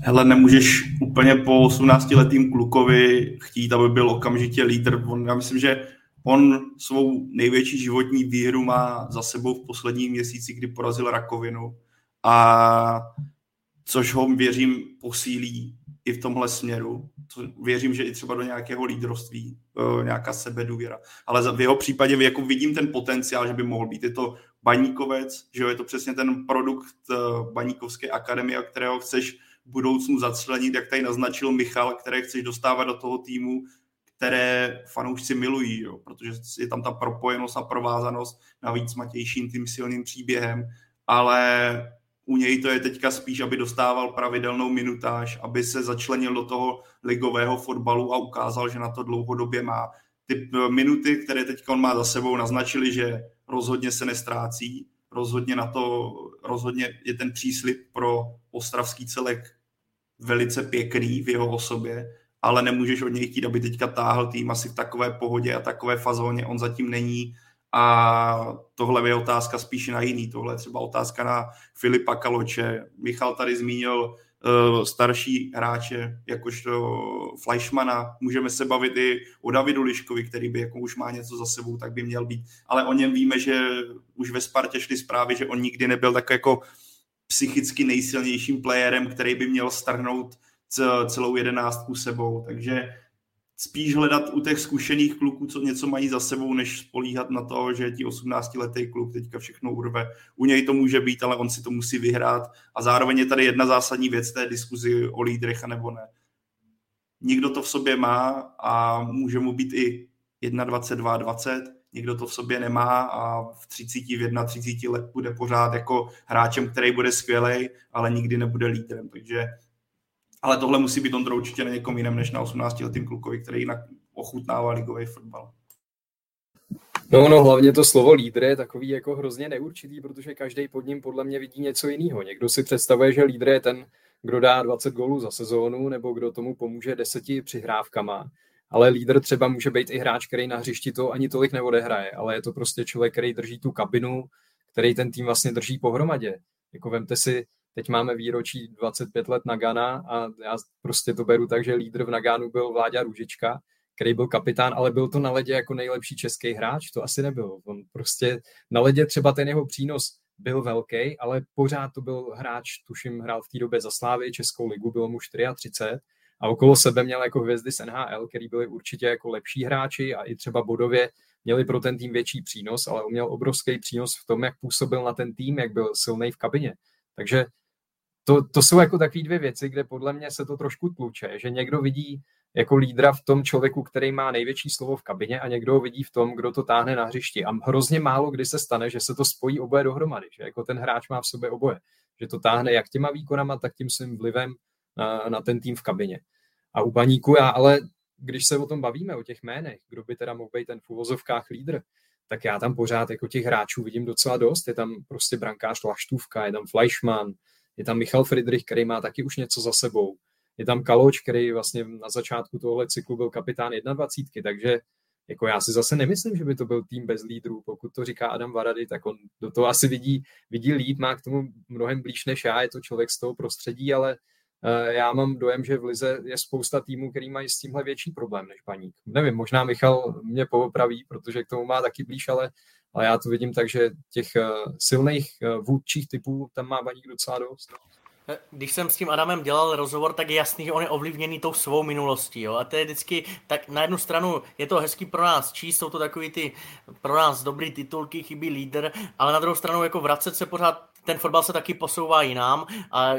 Speaker 7: Hele, nemůžeš úplně po 18 letým klukovi chtít, aby byl okamžitě lídr. On, já myslím, že on svou největší životní výhru má za sebou v posledním měsíci, kdy porazil rakovinu. A což ho, věřím, posílí i v tomhle směru. Věřím, že i třeba do nějakého lídrovství, e, nějaká sebedůvěra. Ale v jeho případě jako vidím ten potenciál, že by mohl být. Je to baníkovec, že je to přesně ten produkt e, baníkovské akademie, kterého chceš v budoucnu zaclenit, jak tady naznačil Michal, které chceš dostávat do toho týmu, které fanoušci milují, jo, protože je tam ta propojenost a provázanost navíc Matějším tím silným příběhem, ale u něj to je teďka spíš, aby dostával pravidelnou minutáž, aby se začlenil do toho ligového fotbalu a ukázal, že na to dlouhodobě má. Ty minuty, které teďka on má za sebou, naznačili, že rozhodně se nestrácí, rozhodně na to, rozhodně je ten příslip pro ostravský celek velice pěkný v jeho osobě, ale nemůžeš od něj chtít, aby teďka táhl tým asi v takové pohodě a takové fazóně, on zatím není a tohle je otázka spíš na jiný. Tohle je třeba otázka na Filipa Kaloče. Michal tady zmínil uh, starší hráče, jakožto Fleischmana. Můžeme se bavit i o Davidu Liškovi, který by jako už má něco za sebou, tak by měl být. Ale o něm víme, že už ve Spartě šly zprávy, že on nikdy nebyl tak jako psychicky nejsilnějším playerem, který by měl strhnout celou jedenáctku sebou. Takže spíš hledat u těch zkušených kluků, co něco mají za sebou, než spolíhat na to, že ti 18-letý kluk teďka všechno urve. U něj to může být, ale on si to musí vyhrát. A zároveň je tady jedna zásadní věc té diskuzi o lídrech a nebo ne. Nikdo to v sobě má a může mu být i 21, 20, někdo to v sobě nemá a v 30, v 31 let bude pořád jako hráčem, který bude skvělý, ale nikdy nebude lídrem. Takže ale tohle musí být Ondro určitě na někom jiném než na 18 letým klukovi, který jinak ochutnává ligový fotbal.
Speaker 6: No, no, hlavně to slovo lídr je takový jako hrozně neurčitý, protože každý pod ním podle mě vidí něco jiného. Někdo si představuje, že lídr je ten, kdo dá 20 gólů za sezónu, nebo kdo tomu pomůže deseti přihrávkama. Ale lídr třeba může být i hráč, který na hřišti to ani tolik neodehraje, ale je to prostě člověk, který drží tu kabinu, který ten tým vlastně drží pohromadě. Jako vemte si, Teď máme výročí 25 let Nagana a já prostě to beru tak, že lídr v Nagánu byl Vláďa Růžička, který byl kapitán, ale byl to na ledě jako nejlepší český hráč, to asi nebyl. On prostě na ledě třeba ten jeho přínos byl velký, ale pořád to byl hráč, tuším, hrál v té době za Slávy, Českou ligu, bylo mu 34 a okolo sebe měl jako hvězdy z NHL, který byli určitě jako lepší hráči a i třeba bodově měli pro ten tým větší přínos, ale on měl obrovský přínos v tom, jak působil na ten tým, jak byl silný v kabině. Takže to, to jsou jako takové dvě věci, kde podle mě se to trošku tluče, že někdo vidí jako lídra v tom člověku, který má největší slovo v kabině a někdo ho vidí v tom, kdo to táhne na hřišti. A hrozně málo kdy se stane, že se to spojí oboje dohromady, že jako ten hráč má v sobě oboje. Že to táhne jak těma výkonama, tak tím svým vlivem na, na ten tým v kabině. A u baníku já, ale když se o tom bavíme, o těch jménech, kdo by teda mohl být ten v uvozovkách lídr, tak já tam pořád jako těch hráčů vidím docela dost. Je tam prostě brankář Laštůvka, je tam Fleischmann, je tam Michal Friedrich, který má taky už něco za sebou. Je tam Kaloč, který vlastně na začátku tohle cyklu byl kapitán 21, takže jako já si zase nemyslím, že by to byl tým bez lídrů. Pokud to říká Adam Varady, tak on do toho asi vidí, vidí líd, má k tomu mnohem blíž než já, je to člověk z toho prostředí, ale uh, já mám dojem, že v Lize je spousta týmů, který mají s tímhle větší problém než Baník. Nevím, možná Michal mě poopraví, protože k tomu má taky blíž, ale ale já to vidím tak, že těch eh, silných eh, vůdčích typů tam má Baník docela dost.
Speaker 5: Eh, když jsem s tím Adamem dělal rozhovor, tak je jasný, že on je ovlivněný tou svou minulostí. Jo? A to je vždycky, tak na jednu stranu je to hezký pro nás číst, jsou to takový ty pro nás dobrý titulky, chybí líder, ale na druhou stranu jako vracet se pořád ten fotbal se taky posouvá jinam a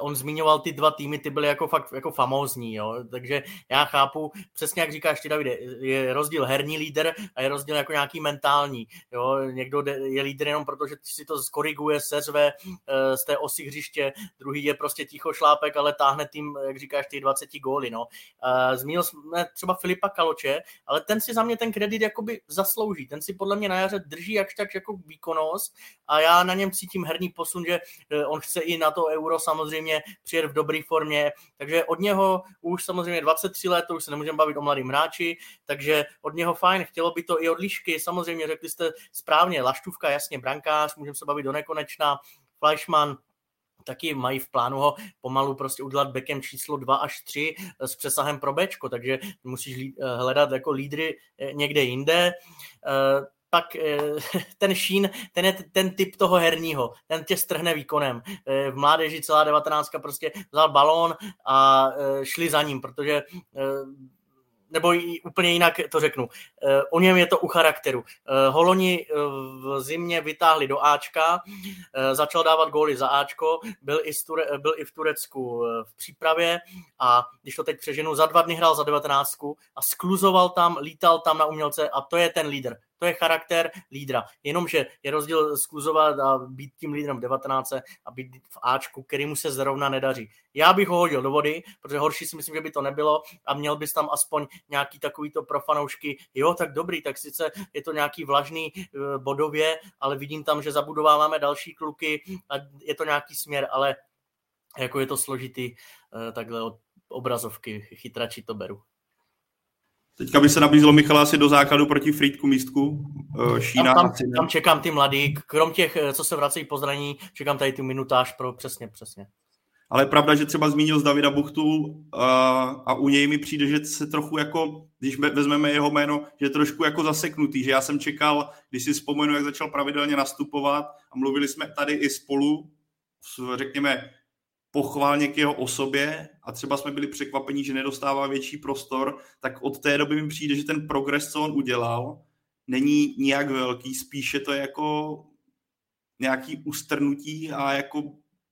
Speaker 5: on zmiňoval ty dva týmy, ty byly jako fakt jako famózní, jo? takže já chápu, přesně jak říkáš ty Davide, je rozdíl herní líder a je rozdíl jako nějaký mentální, jo? někdo je líder jenom proto, že si to skoriguje, seřve eh, z té osy hřiště, druhý je prostě ticho šlápek, ale táhne tým, jak říkáš, ty 20 góly, no. Zmínil jsme třeba Filipa Kaloče, ale ten si za mě ten kredit jakoby zaslouží, ten si podle mě na jaře drží jakž tak jako výkonnost a já na něm cítím herní posun, že eh, on chce i na to euro samozřejmě přijet v dobré formě, takže od něho už samozřejmě 23 let, to už se nemůžeme bavit o mladým hráči, takže od něho fajn, chtělo by to i od Lišky, samozřejmě řekli jste správně, Laštůvka, jasně, brankář, můžeme se bavit do nekonečna, Fleischmann, taky mají v plánu ho pomalu prostě udělat bekem číslo 2 až 3 eh, s přesahem pro Bčko, takže musíš eh, hledat jako lídry někde jinde pak eh, ten Šín, ten je ten typ toho herního, ten tě strhne výkonem. Eh, v mládeži celá devatenáctka prostě vzal balón a eh, šli za ním, protože nebo úplně jinak to řeknu. O něm je to u charakteru. Holoni v zimě vytáhli do Ačka, začal dávat góly za Ačko, byl i, Ture, byl i v Turecku v přípravě a když to teď přeženu, za dva dny hrál za devatenáctku a skluzoval tam, lítal tam na umělce a to je ten lídr. To je charakter lídra. Jenomže je rozdíl skluzovat a být tím lídrem v 19 a být v Ačku, který mu se zrovna nedaří. Já bych ho hodil do vody, protože horší si myslím, že by to nebylo a měl bys tam aspoň nějaký takovýto pro fanoušky. Jo, tak dobrý, tak sice je to nějaký vlažný eh, bodově, ale vidím tam, že zabudováváme další kluky a je to nějaký směr, ale jako je to složitý eh, takhle od obrazovky, chytrači to beru.
Speaker 7: Teďka by se nabízelo Michala asi do základu proti Frýdku místku.
Speaker 5: Eh, Šína, tam, tam, tam, čekám ty mladý, krom těch, eh, co se vracejí po zraní, čekám tady tu minutáž pro přesně, přesně.
Speaker 7: Ale je pravda, že třeba zmínil z Davida Buchtu a, a u něj mi přijde, že se trochu jako, když vezmeme jeho jméno, že je trošku jako zaseknutý, že já jsem čekal, když si vzpomenu, jak začal pravidelně nastupovat a mluvili jsme tady i spolu, řekněme, pochválně k jeho osobě a třeba jsme byli překvapení, že nedostává větší prostor, tak od té doby mi přijde, že ten progres, co on udělal, není nijak velký, spíše to je jako nějaký ustrnutí a jako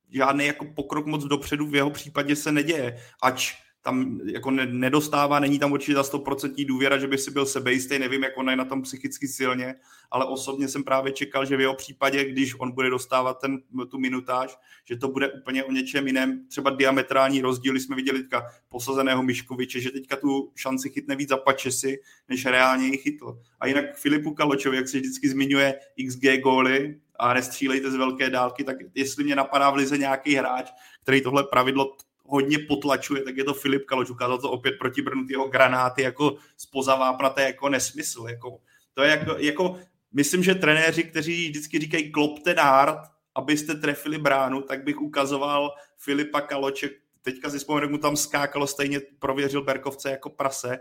Speaker 7: žádný jako pokrok moc dopředu v jeho případě se neděje, ač tam jako nedostává, není tam určitě za 100% důvěra, že by si byl sebejistý, nevím, jak on je na tom psychicky silně, ale osobně jsem právě čekal, že v jeho případě, když on bude dostávat ten, tu minutáž, že to bude úplně o něčem jiném, třeba diametrální rozdíly jsme viděli teďka posazeného Miškoviče, že teďka tu šanci chytne víc za pačesy, než reálně ji chytl. A jinak Filipu Kaločovi, jak se vždycky zmiňuje XG góly, a nestřílejte z velké dálky, tak jestli mě napadá v lize nějaký hráč, který tohle pravidlo hodně potlačuje, tak je to Filip Kaloč. Ukázal to opět proti Brnu, jeho granáty jako spoza vápna, to je jako nesmysl. Jako, to je jako, jako, myslím, že trenéři, kteří vždycky říkají klopte hard, abyste trefili bránu, tak bych ukazoval Filipa Kaloče, teďka si vzpomínám, mu tam skákalo, stejně prověřil Berkovce jako prase,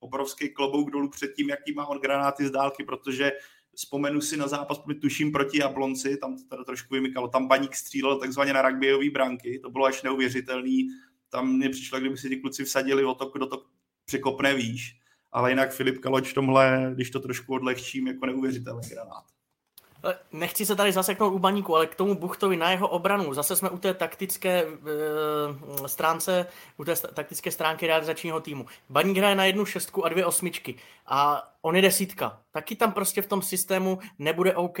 Speaker 7: obrovský klobouk dolů před tím, jaký má on granáty z dálky, protože vzpomenu si na zápas, tuším proti Jablonci, tam to teda trošku vymykalo, tam Baník střílel takzvaně na rugbyový branky, to bylo až neuvěřitelný, tam mě přišlo, kdyby si ti kluci vsadili o to, kdo to překopne výš, ale jinak Filip Kaloč tomhle, když to trošku odlehčím, jako neuvěřitelný granát.
Speaker 5: Nechci se tady zaseknout u baníku, ale k tomu Buchtovi na jeho obranu. Zase jsme u té taktické e, stránce, u té taktické stránky realizačního týmu. Baník hraje na jednu šestku a dvě osmičky. A on je desítka. Taky tam prostě v tom systému nebude OK,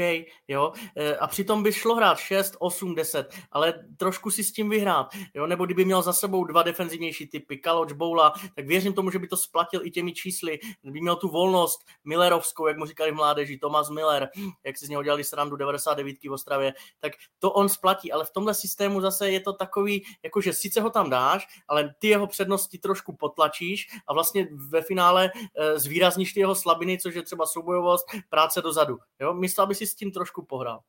Speaker 5: jo. E, a přitom by šlo hrát 6, 8, 10, ale trošku si s tím vyhrát, jo. Nebo kdyby měl za sebou dva defenzivnější typy, Kaloč, Boula, tak věřím tomu, že by to splatil i těmi čísly. Kdyby měl tu volnost Millerovskou, jak mu říkali v mládeži, Thomas Miller, jak si z něho dělali srandu 99 v Ostravě, tak to on splatí, ale v tomhle systému zase je to takový, jakože sice ho tam dáš, ale ty jeho přednosti trošku potlačíš a vlastně ve finále e, zvýrazníš ty jeho slabiny, což je třeba soubojovost, práce dozadu. Jo? Myslel by si s tím trošku pohrál.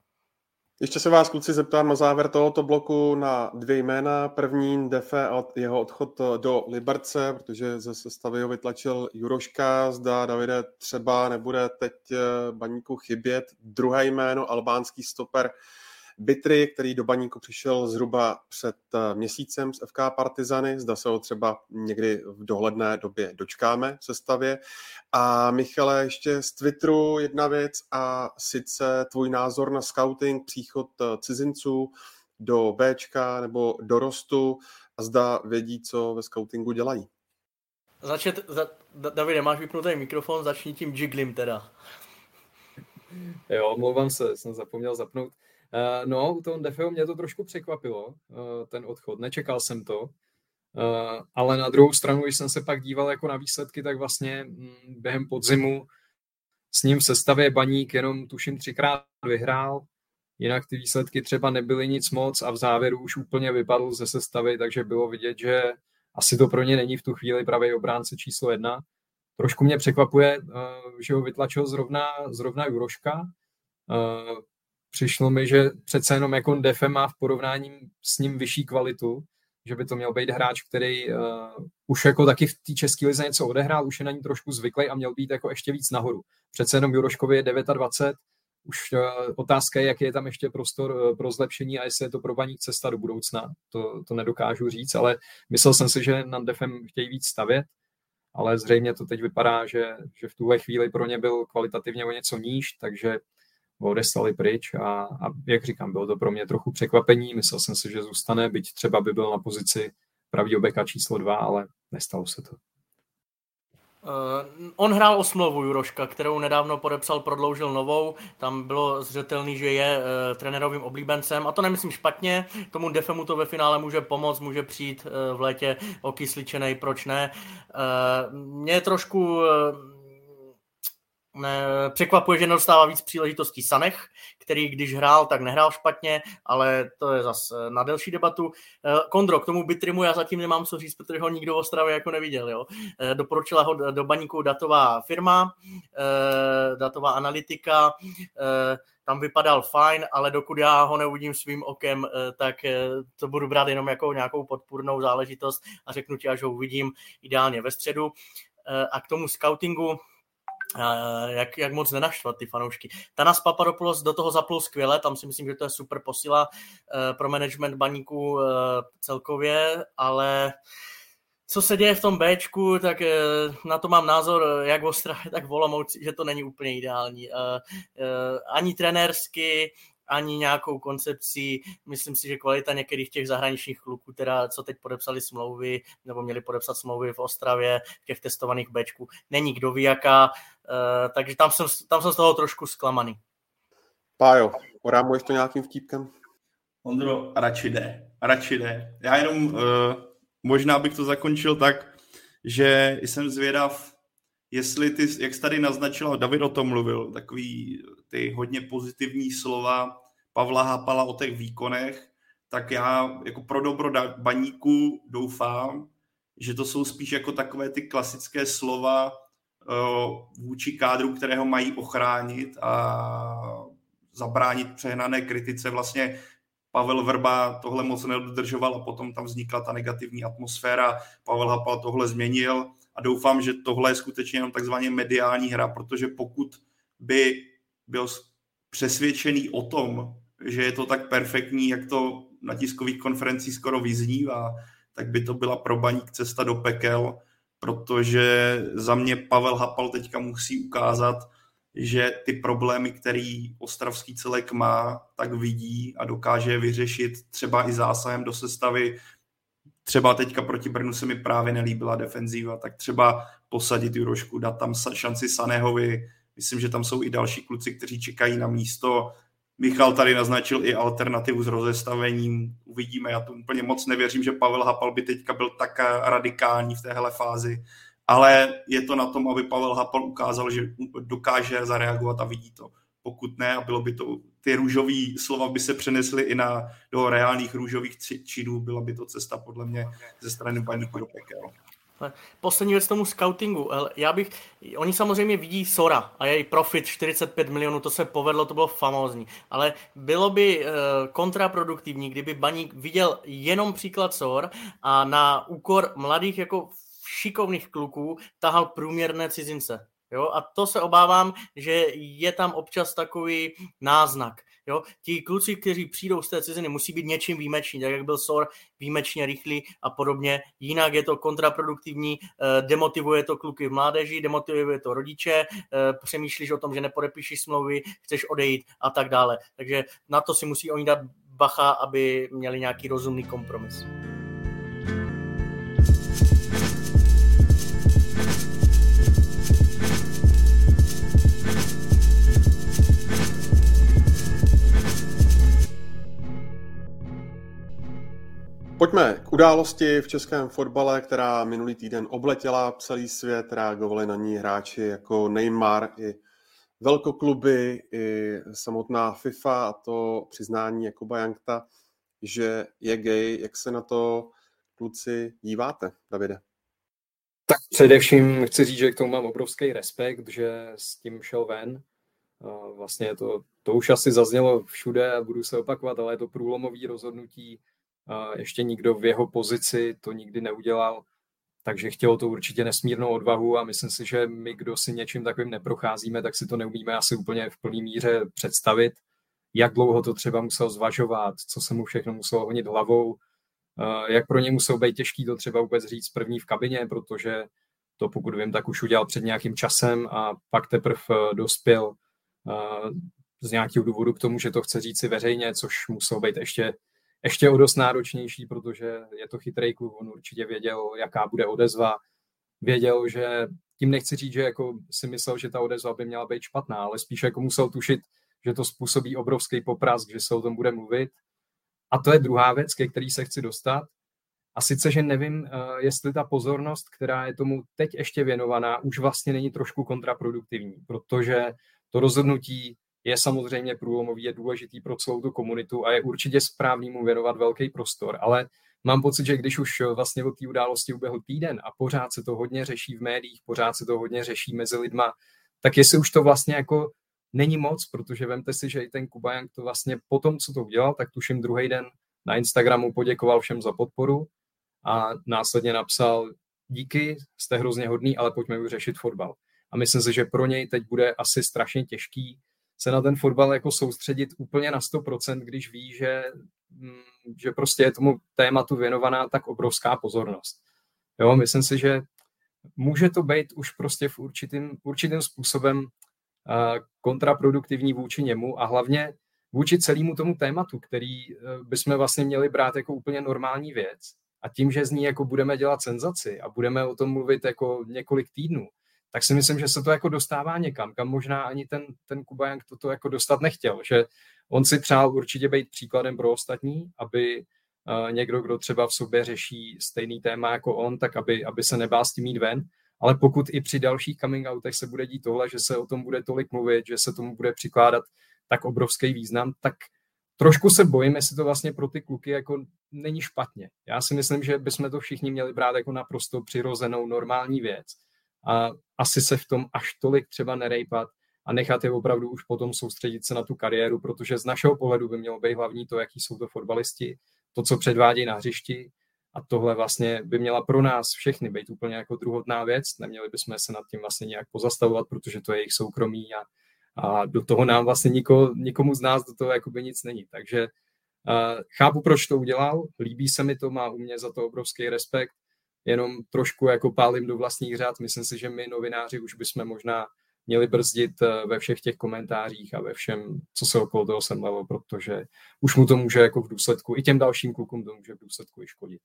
Speaker 4: Ještě se vás, kluci, zeptám na závěr tohoto bloku na dvě jména. První Defe a jeho odchod do Liberce, protože ze sestavy ho vytlačil Juroška. Zda Davide třeba nebude teď eh, baníku chybět. Druhé jméno, albánský stoper Bitry, který do baníku přišel zhruba před eh, měsícem z FK Partizany. Zda se ho třeba někdy v dohledné době dočkáme v sestavě. A Michale, ještě z Twitteru jedna věc a sice tvůj názor na scouting, příchod eh, cizinců do Bčka nebo do Rostu a zda vědí, co ve scoutingu dělají.
Speaker 5: Začet, za, Davide, máš vypnutý mikrofon, začni tím jiglim teda.
Speaker 6: Jo, omlouvám se, jsem zapomněl zapnout. Uh, no, u toho Defeo mě to trošku překvapilo, uh, ten odchod. Nečekal jsem to. Uh, ale na druhou stranu, když jsem se pak díval jako na výsledky, tak vlastně m, během podzimu s ním v sestavě Baník jenom tuším třikrát vyhrál, jinak ty výsledky třeba nebyly nic moc a v závěru už úplně vypadl ze sestavy, takže bylo vidět, že asi to pro ně není v tu chvíli pravý obránce číslo jedna. Trošku mě překvapuje, že ho vytlačil zrovna, zrovna Juroška, přišlo mi, že přece jenom jako Defe má v porovnání s ním vyšší kvalitu, že by to měl být hráč, který uh, už jako taky v té české lize něco odehrál, už je na ní trošku zvyklý a měl být jako ještě víc nahoru. Přece jenom Juroškovi je 29, už uh, otázka je, jaký je tam ještě prostor uh, pro zlepšení a jestli je to pro baník cesta do budoucna, to, to nedokážu říct, ale myslel jsem si, že nad Defem chtějí víc stavět, ale zřejmě to teď vypadá, že, že v tuhle chvíli pro ně byl kvalitativně o něco níž, takže odeslali pryč a, a jak říkám, bylo to pro mě trochu překvapení, myslel jsem si, že zůstane, byť třeba by byl na pozici pravýho beka číslo dva, ale nestalo se to.
Speaker 5: Uh, on hrál o smlouvu Juroška, kterou nedávno podepsal, prodloužil novou. Tam bylo zřetelný, že je uh, trenérovým oblíbencem a to nemyslím špatně. Tomu Defemu to ve finále může pomoct, může přijít uh, v létě okysličený, proč ne. Uh, mě trošku uh, Překvapuje, že nedostává víc příležitostí Sanech, který když hrál, tak nehrál špatně, ale to je zase na delší debatu. Kondro, k tomu Bitrimu já zatím nemám co říct, protože ho nikdo v Ostravě jako neviděl. Jo. Doporučila ho do baníku datová firma, datová analytika, tam vypadal fajn, ale dokud já ho neuvidím svým okem, tak to budu brát jenom jako nějakou podpůrnou záležitost a řeknu ti, až ho uvidím ideálně ve středu. A k tomu scoutingu, jak, jak moc nenaštvat ty fanoušky. Tanas Papadopoulos do toho zaplul skvěle, tam si myslím, že to je super posila uh, pro management baníku uh, celkově, ale co se děje v tom Bčku, tak na to mám názor jak v Ostravě, tak v Olomouci, že to není úplně ideální. Ani trenérsky, ani nějakou koncepcí. Myslím si, že kvalita některých těch zahraničních kluků, teda, co teď podepsali smlouvy, nebo měli podepsat smlouvy v Ostravě, těch testovaných Bčků, není kdo ví jaká, uh, takže tam jsem, tam jsem z toho trošku zklamaný.
Speaker 4: Pájo, orámuješ to nějakým vtípkem?
Speaker 7: Ondro, radši jde, radši jde. Já jenom uh, možná bych to zakončil tak, že jsem zvědav, jestli ty, jak jsi tady naznačila, David o tom mluvil, takový ty hodně pozitivní slova Pavla Hápala o těch výkonech, tak já jako pro dobro baníku doufám, že to jsou spíš jako takové ty klasické slova vůči kádru, kterého mají ochránit a zabránit přehnané kritice. Vlastně Pavel Vrba tohle moc nedodržoval a potom tam vznikla ta negativní atmosféra. Pavel Hapal tohle změnil a doufám, že tohle je skutečně jenom takzvaně mediální hra, protože pokud by byl přesvědčený o tom, že je to tak perfektní, jak to na tiskových konferencích skoro vyznívá, tak by to byla pro baník cesta do pekel, protože za mě Pavel Hapal teďka musí ukázat, že ty problémy, který ostravský celek má, tak vidí a dokáže vyřešit třeba i zásahem do sestavy. Třeba teďka proti Brnu se mi právě nelíbila defenzíva, tak třeba posadit Jurošku, dát tam šanci Sanehovi, Myslím, že tam jsou i další kluci, kteří čekají na místo. Michal tady naznačil i alternativu s rozestavením. Uvidíme, já to úplně moc nevěřím, že Pavel Hapal by teďka byl tak radikální v téhle fázi, ale je to na tom, aby Pavel Hapal ukázal, že dokáže zareagovat a vidí to. Pokud ne, a bylo by to, ty růžové slova by se přenesly i na, do reálných růžových činů, byla by to cesta podle mě ze strany baníku do.
Speaker 5: Poslední věc tomu scoutingu. Já bych, oni samozřejmě vidí Sora a její profit 45 milionů, to se povedlo, to bylo famózní. Ale bylo by uh, kontraproduktivní, kdyby Baník viděl jenom příklad Sor a na úkor mladých jako šikovných kluků tahal průměrné cizince. Jo? A to se obávám, že je tam občas takový náznak. Jo? Ti kluci, kteří přijdou z té ciziny, musí být něčím výjimeční, tak jak byl Sor výjimečně rychlý a podobně. Jinak je to kontraproduktivní, eh, demotivuje to kluky v mládeži, demotivuje to rodiče, eh, přemýšlíš o tom, že nepodepíšeš smlouvy, chceš odejít a tak dále. Takže na to si musí oni dát bacha, aby měli nějaký rozumný kompromis.
Speaker 4: Pojďme k události v českém fotbale, která minulý týden obletěla celý svět, reagovali na ní hráči jako Neymar i velkokluby, i samotná FIFA a to přiznání Jakuba Jankta, že je gay. Jak se na to kluci díváte, Davide?
Speaker 6: Tak především chci říct, že k tomu mám obrovský respekt, že s tím šel ven. Vlastně to, to už asi zaznělo všude a budu se opakovat, ale je to průlomový rozhodnutí ještě nikdo v jeho pozici to nikdy neudělal, takže chtělo to určitě nesmírnou odvahu a myslím si, že my, kdo si něčím takovým neprocházíme, tak si to neumíme asi úplně v plné míře představit, jak dlouho to třeba musel zvažovat, co se mu všechno muselo honit hlavou, jak pro ně muselo být těžký to třeba vůbec říct první v kabině, protože to pokud vím, tak už udělal před nějakým časem a pak teprve eh, dospěl eh, z nějakého důvodu k tomu, že to chce říct si veřejně, což muselo být ještě ještě o dost náročnější, protože je to chytrý klub, on určitě věděl, jaká bude odezva, věděl, že tím nechci říct, že jako si myslel, že ta odezva by měla být špatná, ale spíš jako musel tušit, že to způsobí obrovský poprask, že se o tom bude mluvit. A to je druhá věc, ke který se chci dostat. A sice, že nevím, jestli ta pozornost, která je tomu teď ještě věnovaná, už vlastně není trošku kontraproduktivní, protože to rozhodnutí je samozřejmě průlomový, je důležitý pro celou tu komunitu a je určitě správný mu věnovat velký prostor, ale mám pocit, že když už vlastně od té události uběhl týden a pořád se to hodně řeší v médiích, pořád se to hodně řeší mezi lidma, tak jestli už to vlastně jako není moc, protože vemte si, že i ten Kubajang to vlastně po tom, co to udělal, tak tuším druhý den na Instagramu poděkoval všem za podporu a následně napsal díky, jste hrozně hodný, ale pojďme už řešit fotbal. A myslím si, že pro něj teď bude asi strašně těžký se na ten fotbal jako soustředit úplně na 100%, když ví, že, mm, že prostě je tomu tématu věnovaná tak obrovská pozornost. Jo, myslím si, že může to být už prostě v určitým, určitým způsobem kontraproduktivní vůči němu a hlavně vůči celému tomu tématu, který uh, bychom vlastně měli brát jako úplně normální věc. A tím, že z ní jako budeme dělat senzaci a budeme o tom mluvit jako několik týdnů, tak si myslím, že se to jako dostává někam, kam možná ani ten, ten Kubajank toto jako dostat nechtěl, že on si přál určitě být příkladem pro ostatní, aby uh, někdo, kdo třeba v sobě řeší stejný téma jako on, tak aby, aby se nebál s tím jít ven, ale pokud i při dalších coming outech se bude dít tohle, že se o tom bude tolik mluvit, že se tomu bude přikládat tak obrovský význam, tak trošku se bojím, jestli to vlastně pro ty kluky jako není špatně. Já si myslím, že bychom to všichni měli brát jako naprosto přirozenou normální věc a asi se v tom až tolik třeba nerejpat a nechat je opravdu už potom soustředit se na tu kariéru, protože z našeho pohledu by mělo být hlavní to, jaký jsou to fotbalisti, to, co předvádějí na hřišti. A tohle vlastně by měla pro nás všechny být úplně jako druhotná věc, neměli bychom se nad tím vlastně nějak pozastavovat, protože to je jejich soukromí a, a do toho nám vlastně niko, nikomu z nás do toho jakoby nic není, takže uh, chápu, proč to udělal, líbí se mi to, má u mě za to obrovský respekt, jenom trošku jako pálím do vlastních řád. Myslím si, že my novináři už bychom možná měli brzdit eh, ve všech těch komentářích a ve všem, co se okolo toho semlelo, protože už mu to může jako v důsledku, i těm dalším klukům to může v důsledku i škodit.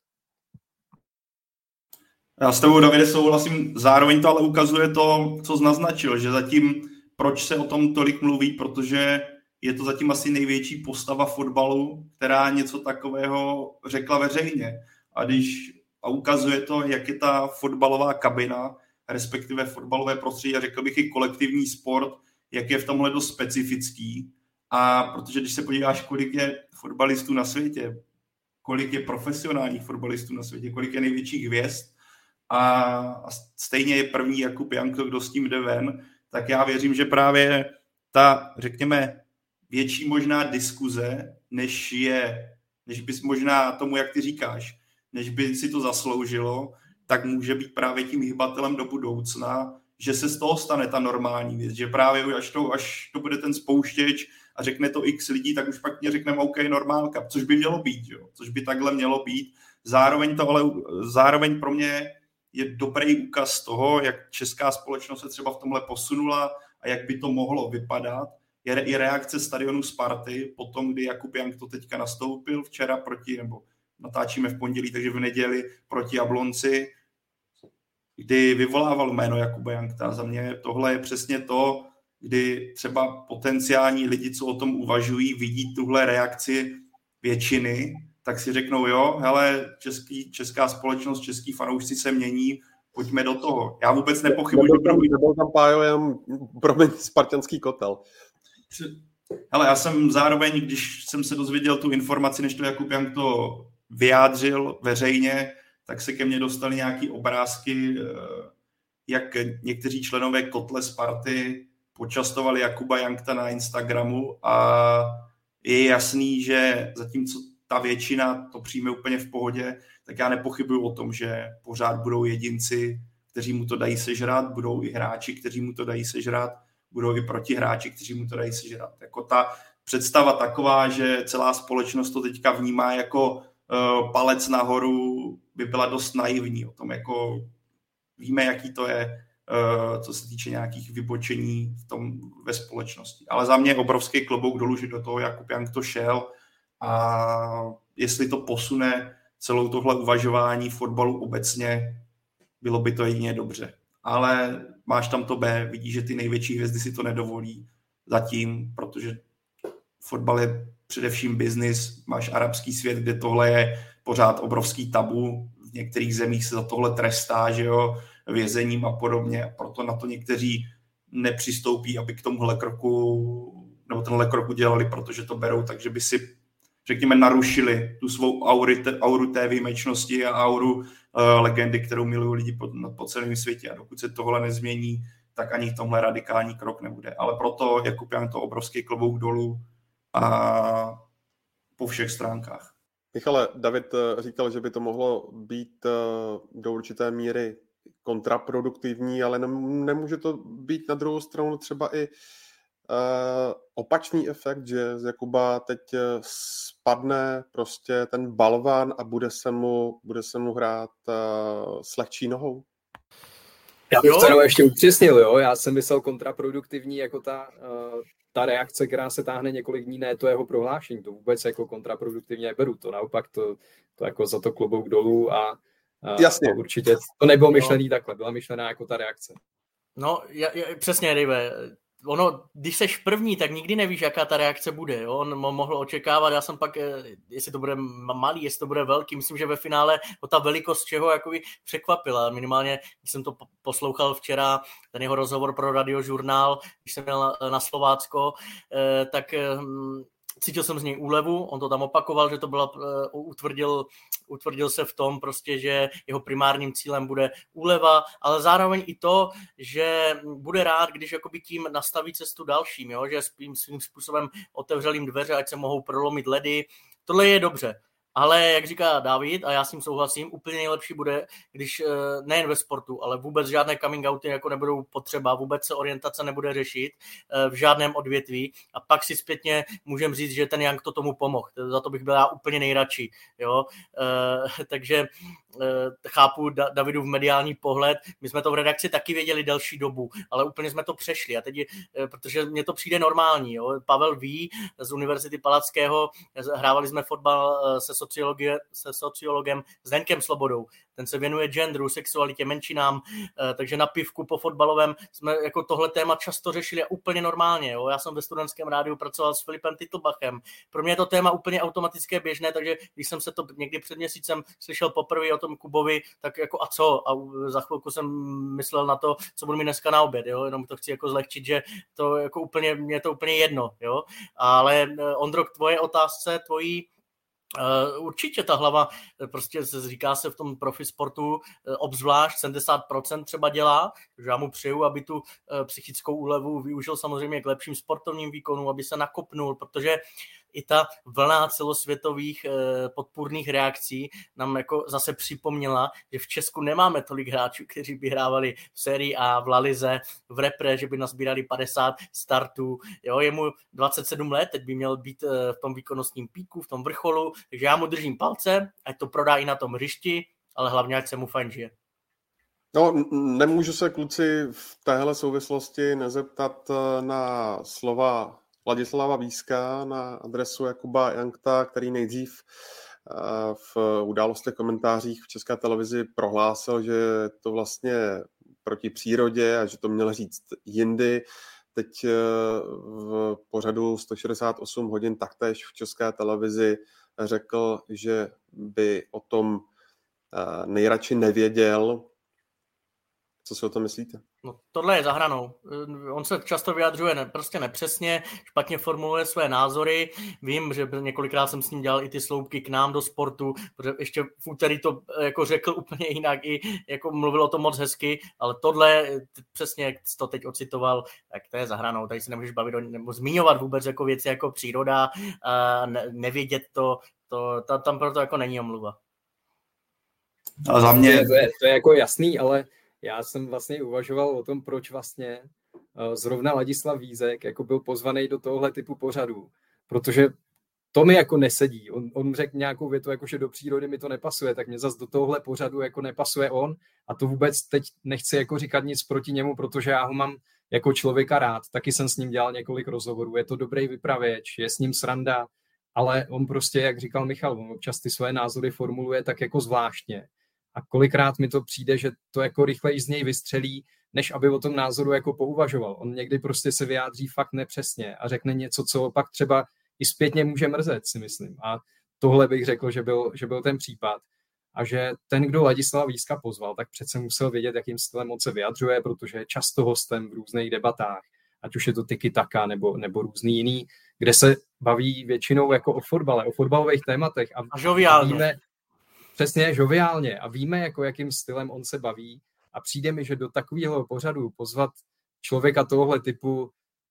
Speaker 7: Já s tebou, Davide, souhlasím. Zároveň to ale ukazuje to, co jsi naznačil, že zatím, proč se o tom tolik mluví, protože je to zatím asi největší postava fotbalu, která něco takového řekla veřejně. A když a ukazuje to, jak je ta fotbalová kabina, respektive fotbalové prostředí a řekl bych i kolektivní sport, jak je v tomhle dost specifický. A protože když se podíváš, kolik je fotbalistů na světě, kolik je profesionálních fotbalistů na světě, kolik je největších hvězd a, stejně je první Jakub Janko, kdo s tím jde ven, tak já věřím, že právě ta, řekněme, větší možná diskuze, než je, než bys možná tomu, jak ty říkáš, než by si to zasloužilo, tak může být právě tím hybatelem do budoucna, že se z toho stane ta normální věc, že právě až to, až to bude ten spouštěč a řekne to x lidí, tak už pak mě řekneme OK, normálka, což by mělo být, jo? což by takhle mělo být. Zároveň to ale, zároveň pro mě je dobrý úkaz toho, jak česká společnost se třeba v tomhle posunula a jak by to mohlo vypadat. Je i reakce stadionu Sparty po tom, kdy Jakub Jank to teďka nastoupil včera proti, nebo natáčíme v pondělí, takže v neděli proti Jablonci, kdy vyvolával jméno Jakuba Jankta. Za mě tohle je přesně to, kdy třeba potenciální lidi, co o tom uvažují, vidí tuhle reakci většiny, tak si řeknou, jo, hele, český, česká společnost, český fanoušci se mění, pojďme do toho. Já vůbec nepochybuji.
Speaker 4: Nebyl tam, nebyl tam Pájo, jenom, promiň, spartanský kotel.
Speaker 7: Hele, já jsem zároveň, když jsem se dozvěděl tu informaci, než to Jakub Jank to vyjádřil veřejně, tak se ke mně dostaly nějaké obrázky, eh, jak někteří členové kotle Sparty počastovali Jakuba Jankta na Instagramu a je jasný, že zatímco ta většina to přijme úplně v pohodě, tak já nepochybuju o tom, že pořád budou jedinci, kteří mu to dají sežrat, budou i hráči, kteří mu to dají sežrat, budou i protihráči, kteří mu to dají sežrat. Jako ta představa taková, že celá společnost to teďka vnímá jako palec nahoru by byla dost naivní o tom, jako víme, jaký to je, uh, co se týče nějakých vybočení v tom ve společnosti. Ale za mě obrovský klobouk dolů, že do toho Jakub Jank to šel a jestli to posune celou tohle uvažování fotbalu obecně, bylo by to jedině dobře. Ale máš tam to B, vidíš, že ty největší hvězdy si to nedovolí zatím, protože fotbal je především biznis, máš arabský svět, kde tohle je pořád obrovský tabu. V některých zemích se za tohle trestá, že jo, vězením a podobně. Proto na to někteří nepřistoupí, aby k tomuhle kroku nebo tenhle krok udělali, protože to berou, takže by si řekněme, narušili tu svou auru, auru té výjimečnosti a auru uh, legendy, kterou milují lidi po, po celém světě. A dokud se tohle nezmění, tak ani v tomhle radikální krok nebude. Ale proto Jan to obrovský klobouk dolů a po všech stránkách.
Speaker 4: Michale, David eh, říkal, že by to mohlo být eh, do určité míry kontraproduktivní, ale nemůže to být na druhou stranu třeba i uh, opačný efekt, že z Jakuba teď spadne prostě ten balván a bude se mu, bude se mu hrát s lehčí nohou?
Speaker 6: Já bych to ještě upřesnil, jo. Já jsem myslel kontraproduktivní jako ta, uh, ta reakce, která se táhne několik dní, ne to jeho prohlášení. To vůbec jako kontraproduktivně beru. To naopak to, to jako za to klobouk dolů a, uh,
Speaker 4: Jasně.
Speaker 6: A určitě to nebylo myšlený no. takhle, byla myšlená jako ta reakce.
Speaker 5: No, já, já, přesně, Rive ono, když seš první, tak nikdy nevíš, jaká ta reakce bude. Jo? On mohl očekávat, já jsem pak, eh, jestli to bude malý, jestli to bude velký, myslím, že ve finále o ta velikost čeho jakoby překvapila. Minimálně, když jsem to poslouchal včera, ten jeho rozhovor pro radiožurnál, když jsem měl na, Slovácko, eh, tak hm, cítil jsem z něj úlevu, on to tam opakoval, že to byla, utvrdil, utvrdil se v tom prostě, že jeho primárním cílem bude úleva, ale zároveň i to, že bude rád, když jakoby tím nastaví cestu dalším, jo? že svým, svým způsobem otevřel jim dveře, ať se mohou prolomit ledy. Tohle je dobře. Ale jak říká David, a já s tím souhlasím, úplně nejlepší bude, když eh, nejen ve sportu, ale vůbec žádné coming outy jako nebudou potřeba, vůbec se orientace nebude řešit eh, v žádném odvětví a pak si zpětně můžeme říct, že ten Young to tomu pomohl. Za to bych byl já úplně nejradši. Jo? Eh, takže chápu Davidu v mediální pohled. My jsme to v redakci taky věděli delší dobu, ale úplně jsme to přešli. A teď, protože mně to přijde normální. Jo? Pavel ví z Univerzity Palackého, hrávali jsme fotbal se sociologie, se sociologem Zdenkem Slobodou. Ten se věnuje genderu, sexualitě, menšinám, eh, takže na pivku po fotbalovém jsme jako tohle téma často řešili úplně normálně. Jo. Já jsem ve studentském rádiu pracoval s Filipem Titlbachem. Pro mě je to téma úplně automatické běžné, takže když jsem se to někdy před měsícem slyšel poprvé o tom Kubovi, tak jako a co? A za chvilku jsem myslel na to, co budu mít dneska na oběd, jo? jenom to chci jako zlehčit, že to jako úplně, mě to úplně jedno, jo? Ale eh, Ondro, k tvoje otázce, tvojí určitě ta hlava, eh, prostě říká se v tom profi sportu, eh, obzvlášť 70% třeba dělá, takže já mu přeju, aby tu psychickou úlevu využil samozřejmě k lepším sportovním výkonům, aby se nakopnul, protože i ta vlna celosvětových eh, podpůrných reakcí nám jako zase připomněla, že v Česku nemáme tolik hráčů, kteří by hrávali v sérii A, v Lalize, v repre, že by nazbírali 50 startů. Jo, je mu 27 let, teď by měl být eh, v tom výkonnostním píku, v tom vrcholu, takže já mu držím palce, ať to prodá i na tom hřišti, ale hlavně ať se mu fajn žije.
Speaker 4: No, nemůžu se kluci v téhle souvislosti nezeptat eh, na slova Vladislava Víska na adresu Jakuba Jankta, který nejdřív eh, v událostech komentářích v České televizi prohlásil, že to vlastně proti přírodě a že to měl říct jindy. Teď eh, v pořadu 168 hodin taktéž v České televizi řekl, že by o tom eh, nejradši nevěděl. Co si o tom myslíte?
Speaker 5: No, tohle je za hranou. On se často vyjadřuje ne, prostě nepřesně, špatně formuluje své názory. Vím, že několikrát jsem s ním dělal i ty sloupky k nám do sportu, protože ještě v úterý to eh, jako řekl úplně jinak, i jako mluvil o tom moc hezky, ale tohle přesně, jak jsi to teď ocitoval, tak to je za hranou. Tady se nemůžeš bavit o, nebo zmiňovat vůbec jako věci jako příroda, a ne, nevědět to, to, tam, tam proto jako není omluva.
Speaker 6: A za mě... To je, to je jako jasný, ale já jsem vlastně uvažoval o tom, proč vlastně eh, zrovna Ladislav Vízek jako byl pozvaný do tohohle typu pořadu, protože to mi jako nesedí. On, on řekl nějakou větu, jako že do přírody mi to nepasuje, tak mě zase do tohohle pořadu jako nepasuje on. A to vůbec teď nechci jako říkat nic proti němu, protože já ho mám jako člověka rád. Taky jsem s ním dělal několik rozhovorů, je to dobrý vypravěč, je s ním sranda, ale on prostě, jak říkal Michal, on občas ty své názory formuluje tak jako zvláštně a kolikrát mi to přijde, že to jako rychleji z něj vystřelí, než aby o tom názoru jako pouvažoval. On někdy prostě se vyjádří fakt nepřesně a řekne něco, co pak třeba i zpětně může mrzet, si myslím. A tohle bych řekl, že byl, že byl ten případ. A že ten, kdo Ladislava Víska pozval, tak přece musel vědět, jakým stylem on se vyjadřuje, protože je často hostem v různých debatách, ať už je to tiki taka nebo, nebo různý jiný, kde se baví většinou jako o fotbale, o fotbalových tématech.
Speaker 5: A, a.
Speaker 6: Víme, přesně, žoviálně. A víme, jako jakým stylem on se baví. A přijde mi, že do takového pořadu pozvat člověka tohohle typu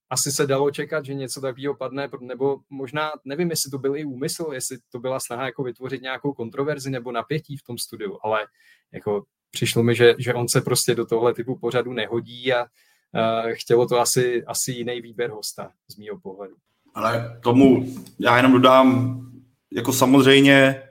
Speaker 6: asi se dalo čekat, že něco takového padne, nebo možná, nevím, jestli to byl i úmysl, jestli to byla snaha jako vytvořit nějakou kontroverzi nebo napětí v tom studiu, ale jako přišlo mi, že, že on se prostě do tohle typu pořadu nehodí a uh, chtělo to asi, asi jiný výběr hosta z mýho pohledu.
Speaker 7: Ale tomu já jenom dodám, jako samozřejmě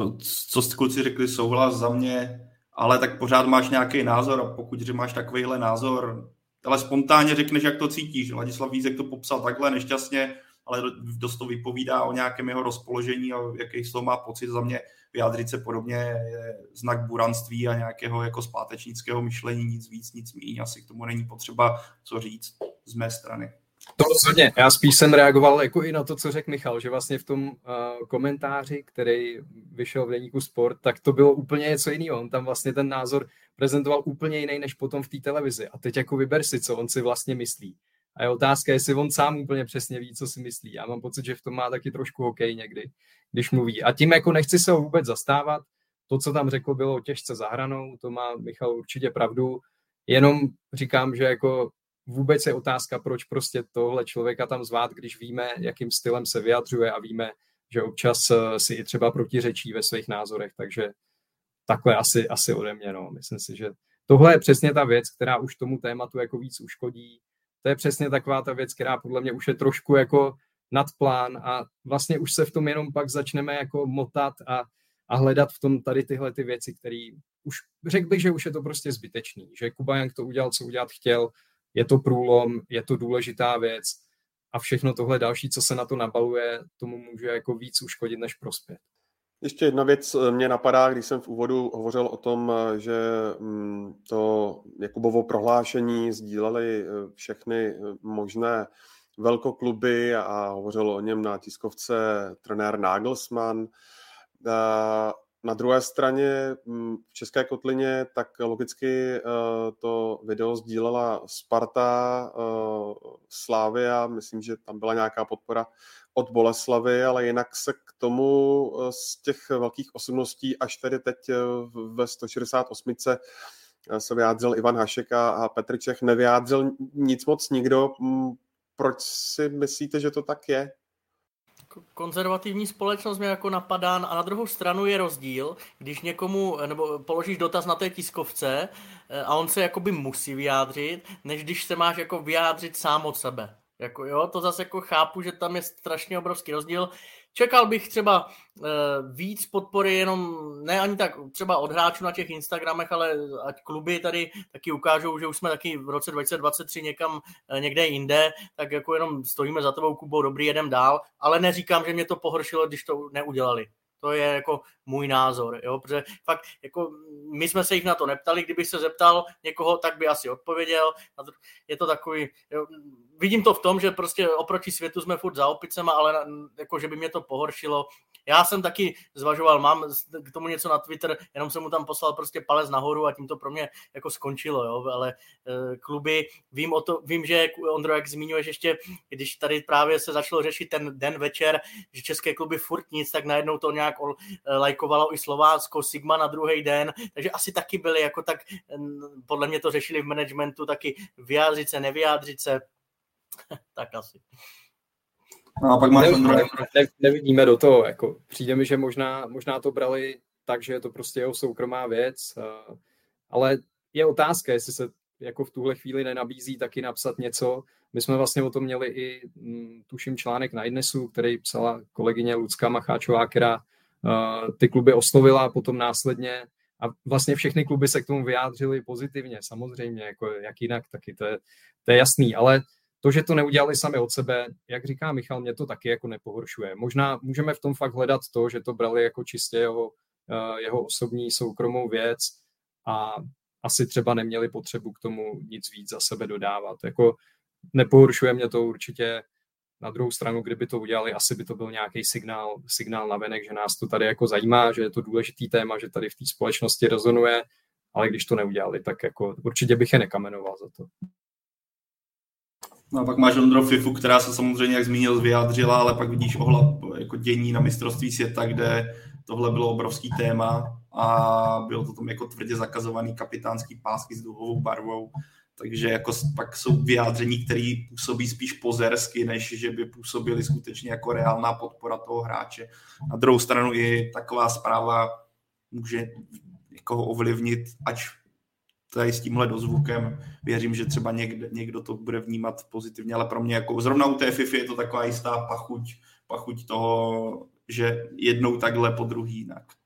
Speaker 7: to, co jste kluci řekli, souhlas za mě, ale tak pořád máš nějaký názor a pokud že máš takovýhle názor, ale spontánně řekneš, jak to cítíš. Ladislav Vízek to popsal takhle nešťastně, ale dost to vypovídá o nějakém jeho rozpoložení a jaký z toho má pocit za mě. Vyjádřit se podobně je znak buranství a nějakého jako zpátečnického myšlení, nic víc, nic méně. Asi k tomu není potřeba co říct z mé strany.
Speaker 6: To rozhodně. Já spíš jsem reagoval jako i na to, co řekl Michal, že vlastně v tom uh, komentáři, který vyšel v deníku Sport, tak to bylo úplně něco jiného. On tam vlastně ten názor prezentoval úplně jiný, než potom v té televizi. A teď jako vyber si, co on si vlastně myslí. A je otázka, jestli on sám úplně přesně ví, co si myslí. Já mám pocit, že v tom má taky trošku hokej někdy, když mluví. A tím jako nechci se ho vůbec zastávat. To, co tam řekl, bylo těžce zahranou, to má Michal určitě pravdu. Jenom říkám, že jako vůbec je otázka, proč prostě tohle člověka tam zvát, když víme, jakým stylem se vyjadřuje a víme, že občas eh, si i třeba protiřečí ve svých názorech, takže takhle asi, asi ode mě. No. Myslím si, že tohle je přesně ta věc, která už tomu tématu jako víc uškodí. To je přesně taková ta věc, která podle mě už je trošku jako nad plán a vlastně už se v tom jenom pak začneme jako motat a, a hledat v tom tady tyhle ty věci, které už řekl bych, že už je to prostě zbytečný, že Kuba Jank to udělal, co udělat chtěl, je to průlom, je to důležitá věc a všechno tohle další, co se na to nabaluje, tomu může jako víc uškodit než prospět.
Speaker 4: Ještě jedna věc eh, mě napadá, když jsem v úvodu hovořil o tom, eh, že mm, to Jakubovo prohlášení sdíleli eh, všechny možné velkokluby a hovořil o něm na tiskovce trenér Nagelsmann. Na druhé straně mm, v České kotlině tak logicky eh, to video sdílela Sparta, eh, Slávia, myslím, že tam byla nějaká podpora od Boleslavy, ale jinak se k tomu eh, z těch velkých osobností až tedy teď ve 168 se vyjádřil Ivan Hašek a Petr Čech, nevyjádřil nic moc nikdo. Proč si myslíte, že to tak je?
Speaker 5: Konzervativní společnost mě jako napadá a na druhou stranu je rozdíl, když někomu, nebo položíš dotaz na té tiskovce eh, a on se jakoby musí vyjádřit, než když se máš jako vyjádřit sám od sebe. Jako jo, to zase jako chápu, že tam je strašně obrovský rozdíl. Čekal bych třeba uh, víc podpory jenom, ne ani tak třeba od hráčů na těch Instagramech, ale ať kluby tady taky ukážou, že už jsme taky v roce 2023 někam uh, někde jinde, tak jako jenom stojíme za tebou, Kubo, dobrý, jedem dál, ale neříkám, že mě to pohoršilo, když to neudělali. To je jako můj názor, jo, protože fakt jako my jsme se jich na to neptali, kdyby se zeptal někoho, tak by asi odpověděl. Je to takový, jo, vidím to v tom, že prostě oproti světu jsme furt za opicema, ale jako, že by mě to pohoršilo. Já jsem taky zvažoval, mám k tomu něco na Twitter, jenom jsem mu tam poslal prostě palec nahoru a tím to pro mě jako skončilo, jo, ale e, kluby, vím o to, vím, že Ondro, jak zmiňuješ ještě, když tady právě se začalo řešit ten den večer, že české kluby furt nic, tak najednou to nějak e, lajkovalo i Slovácko, Sigma na druhý den, takže asi taky byli jako tak, podle mě to řešili v managementu, taky vyjádřit se, nevyjádřit se, tak asi.
Speaker 6: No a pak máš ne, ne, ne, nevidíme do toho, jako přijde mi, že možná, možná to brali tak, že je to prostě jeho soukromá věc, ale je otázka, jestli se jako v tuhle chvíli nenabízí taky napsat něco. My jsme vlastně o tom měli i, mm, tuším, článek na Idnesu, který psala kolegyně Lucka Macháčová, která ty kluby oslovila potom následně a vlastně všechny kluby se k tomu vyjádřili pozitivně, samozřejmě, jako jak jinak, taky to je, to je jasný, ale to, že to neudělali sami od sebe, jak říká Michal, mě to taky jako nepohoršuje. Možná můžeme v tom fakt hledat to, že to brali jako čistě jeho, eh, jeho osobní soukromou věc a asi třeba neměli potřebu k tomu nic víc za sebe dodávat. Jako nepohoršuje mě to určitě. Na druhou stranu, kdyby to udělali, asi by to byl nějaký signál, signál na venek, že nás to tady jako zajímá, že je to důležitý téma, že tady v té společnosti rezonuje, ale když to neudělali, tak jako určitě bych je nekamenoval za to.
Speaker 7: No a pak máš Ondro Fifu, která se samozřejmě, jak zmínil, vyjádřila, ale pak vidíš ohla jako dění na mistrovství světa, kde tohle bylo obrovský téma a byl to tam jako tvrdě zakazovaný kapitánský pásky s duhovou barvou, takže jako pak jsou vyjádření, které působí spíš pozersky, než že by působily skutečně jako reálná podpora toho hráče. Na druhou stranu i taková zpráva může někoho ovlivnit, ať tady s tímhle dozvukem věřím, že třeba někde, někdo to bude vnímat pozitivně, ale pro mě jako zrovna u té FIFA je to taková jistá pachuť, pachuť toho, že jednou takhle, po druhý jinak.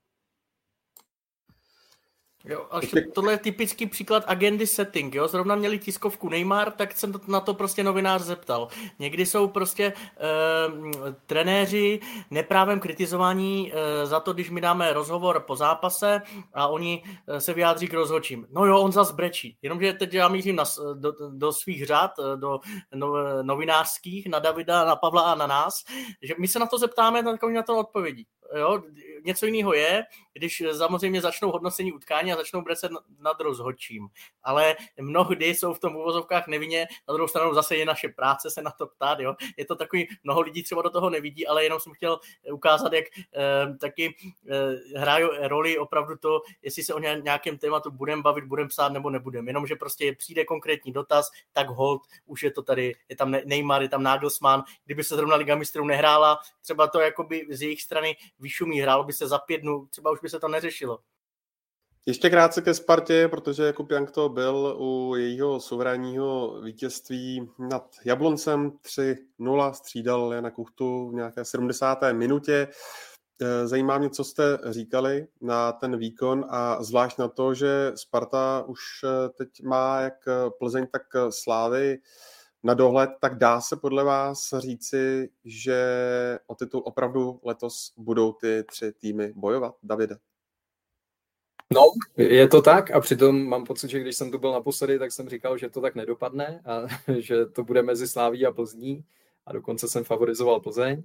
Speaker 5: Jo, ale tohle je typický příklad agendy setting, jo. Zrovna měli tiskovku Neymar, tak jsem na to prostě novinář zeptal. Někdy jsou prostě uh, trenéři neprávem kritizování uh, za to, když my dáme rozhovor po zápase a oni uh, se vyjádří k rozhodčím. No jo, on zas brečí. Jenomže teď já mířím na, do, do svých řád, do no, novinářských, na Davida, na Pavla a na nás, že my se na to zeptáme, tak oni na to odpovědí. Jo, něco jiného je, když samozřejmě začnou hodnocení utkání a začnou brecet nad rozhodčím. Ale mnohdy jsou v tom uvozovkách nevinně, na druhou stranu zase je naše práce se na to ptát. Jo. Je to takový, mnoho lidí třeba do toho nevidí, ale jenom jsem chtěl ukázat, jak eh, taky eh, hrají roli opravdu to, jestli se o nějakém tématu budeme bavit, budeme psát nebo nebudeme. Jenomže prostě přijde konkrétní dotaz, tak hold, už je to tady, je tam Neymar, je tam Nagelsmann, kdyby se zrovna Liga mistrů nehrála, třeba to jakoby z jejich strany vyšumí, hrálo by se za pět dnů, třeba už by se to neřešilo.
Speaker 4: Ještě krátce ke Spartě, protože Jakub Jank to byl u jejího suverénního vítězství nad Jabloncem 3-0, střídal Jana Kuchtu v nějaké 70. minutě. Eh, zajímá mě, co jste říkali na ten výkon a zvlášť na to, že Sparta už eh, teď má jak Plzeň, tak Slávy na dohled, tak dá se podle vás říci, že o titul opravdu letos budou ty tři týmy bojovat, Davide?
Speaker 6: No, je to tak a přitom mám pocit, že když jsem tu byl naposledy, tak jsem říkal, že to tak nedopadne a že to bude mezi Sláví a Plzní a dokonce jsem favorizoval Plzeň.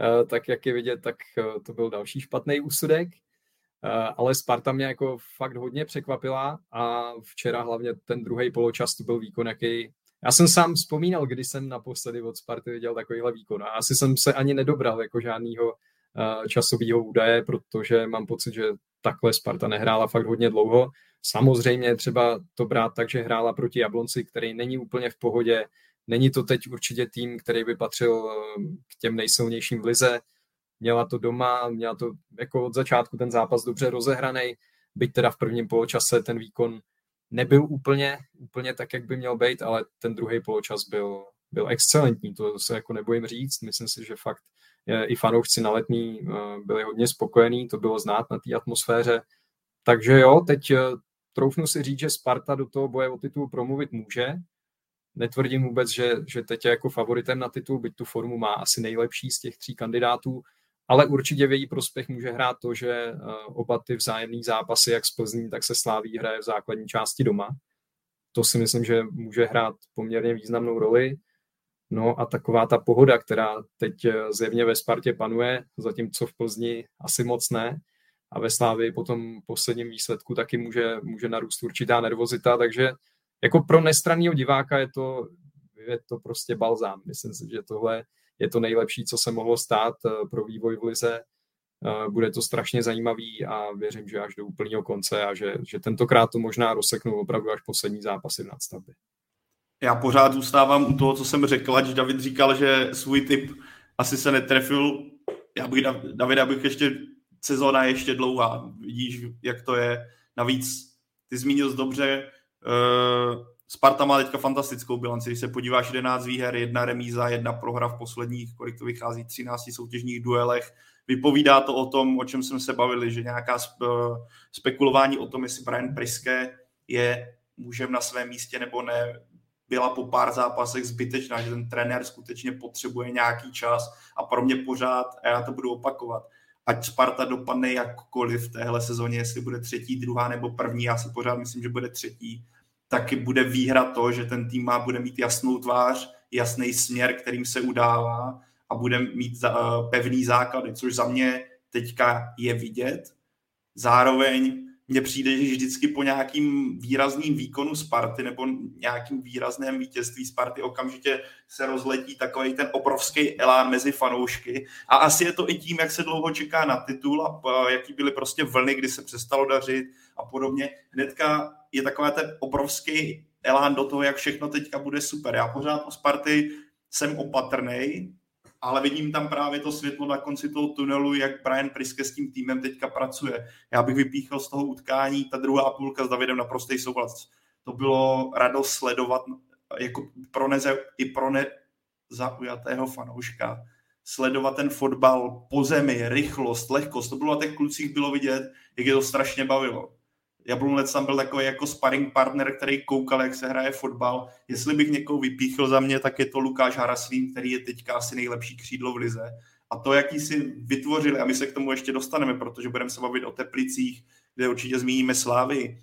Speaker 6: Eh, tak jak je vidět, tak eh, to byl další špatný úsudek, eh, ale Sparta mě jako fakt hodně překvapila a včera hlavně ten druhý poločas to byl výkon, jaký já jsem sám vzpomínal, když jsem naposledy od Sparty viděl takovýhle výkon a asi jsem se ani nedobral jako žádného uh, časového údaje, protože mám pocit, že takhle Sparta nehrála fakt hodně dlouho. Samozřejmě třeba to brát tak, že hrála proti Jablonci, který není úplně v pohodě. Není to teď určitě tým, který by patřil eh, k těm nejsilnějším v lize. Měla to doma, měla to jako od začátku ten zápas dobře rozehraný, byť teda v prvním poločase ten výkon nebyl úplně, úplně tak, jak by měl být, ale ten druhý poločas byl, byl excelentní, to se jako nebojím říct. Myslím si, že fakt i fanoušci na letní eh, byli hodně spokojení, to bylo znát na té atmosféře. Takže jo, teď eh, troufnu si říct, že Sparta do toho boje o titul promluvit může. Netvrdím vůbec, že, že teď je jako favoritem na titul, byť tu formu má asi nejlepší z těch tří kandidátů, ale určitě v její prospěch může hrát to, že eh, oba ty vzájemné zápasy, jak z Plzní, tak se Sláví hraje v základní části doma. To si myslím, že může hrát poměrně významnou roli. No a taková ta pohoda, která teď eh, zjevně ve Spartě panuje, zatímco v Plzni asi moc ne, a ve Slávii po tom posledním výsledku taky může, může narůst určitá nervozita, takže jako pro nestranného diváka je to, je to prostě balzám. Myslím si, že tohle je to nejlepší, co se mohlo stát eh, pro vývoj v lize. Eh, bude to strašně zajímavý a věřím, že až do úplného konce a že, že tentokrát to možná rozseknu opravdu až poslední zápasy v nadstavbě.
Speaker 7: Já pořád zůstávám u toho, co jsem řekl, ať David říkal, že svůj typ asi se netrefil. Já bych, David, abych ještě sezóna je ještě dlouhá. Vidíš, jak to je. Navíc ty zmínil dobře, uh, Sparta má teďka fantastickou bilanci, když se podíváš 11 výher, jedna remíza, jedna prohra v posledních, kolik to vychází, 13 soutěžních duelech. Vypovídá to o tom, o čem jsme se bavili, že nějaká spekulování o tom, jestli Brian Priske je mužem na svém místě nebo ne, byla po pár zápasech zbytečná, že ten trenér skutečně potřebuje nějaký čas a pro mě pořád, a já to budu opakovat, ať Sparta dopadne jakkoliv v téhle sezóně, jestli bude třetí, druhá nebo první, já si pořád myslím, že bude třetí, taky bude výhra to, že ten tým má, bude mít jasnou tvář, jasný směr, kterým se udává a bude mít za, pevný základy, což za mě teďka je vidět. Zároveň mně přijde, že vždycky po nějakým výrazným výkonu Sparty nebo nějakým výrazném vítězství Sparty okamžitě se rozletí takový ten obrovský elán mezi fanoušky. A asi je to i tím, jak se dlouho čeká na titul a jaký byly prostě vlny, kdy se přestalo dařit a podobně. Hnedka je takový ten obrovský elán do toho, jak všechno teďka bude super. Já pořád o Sparty jsem opatrný, ale vidím tam právě to světlo na konci toho tunelu, jak Brian Priske s tím týmem teďka pracuje. Já bych vypíchl z toho utkání, ta druhá půlka s Davidem naprostý souhlas. To bylo radost sledovat jako pro neze, i pro nezaujatého fanouška. Sledovat ten fotbal po zemi, rychlost, lehkost. To bylo na těch klucích bylo vidět, jak je to strašně bavilo. Jablonec tam byl takový jako sparring partner, který koukal, jak se hraje fotbal. Jestli bych někoho vypíchl za mě, tak je to Lukáš Haraslín, který je teďka asi nejlepší křídlo v lize. A to, jaký si vytvořili, a my se k tomu ještě dostaneme, protože budeme se bavit o Teplicích, kde určitě zmíníme Slávy,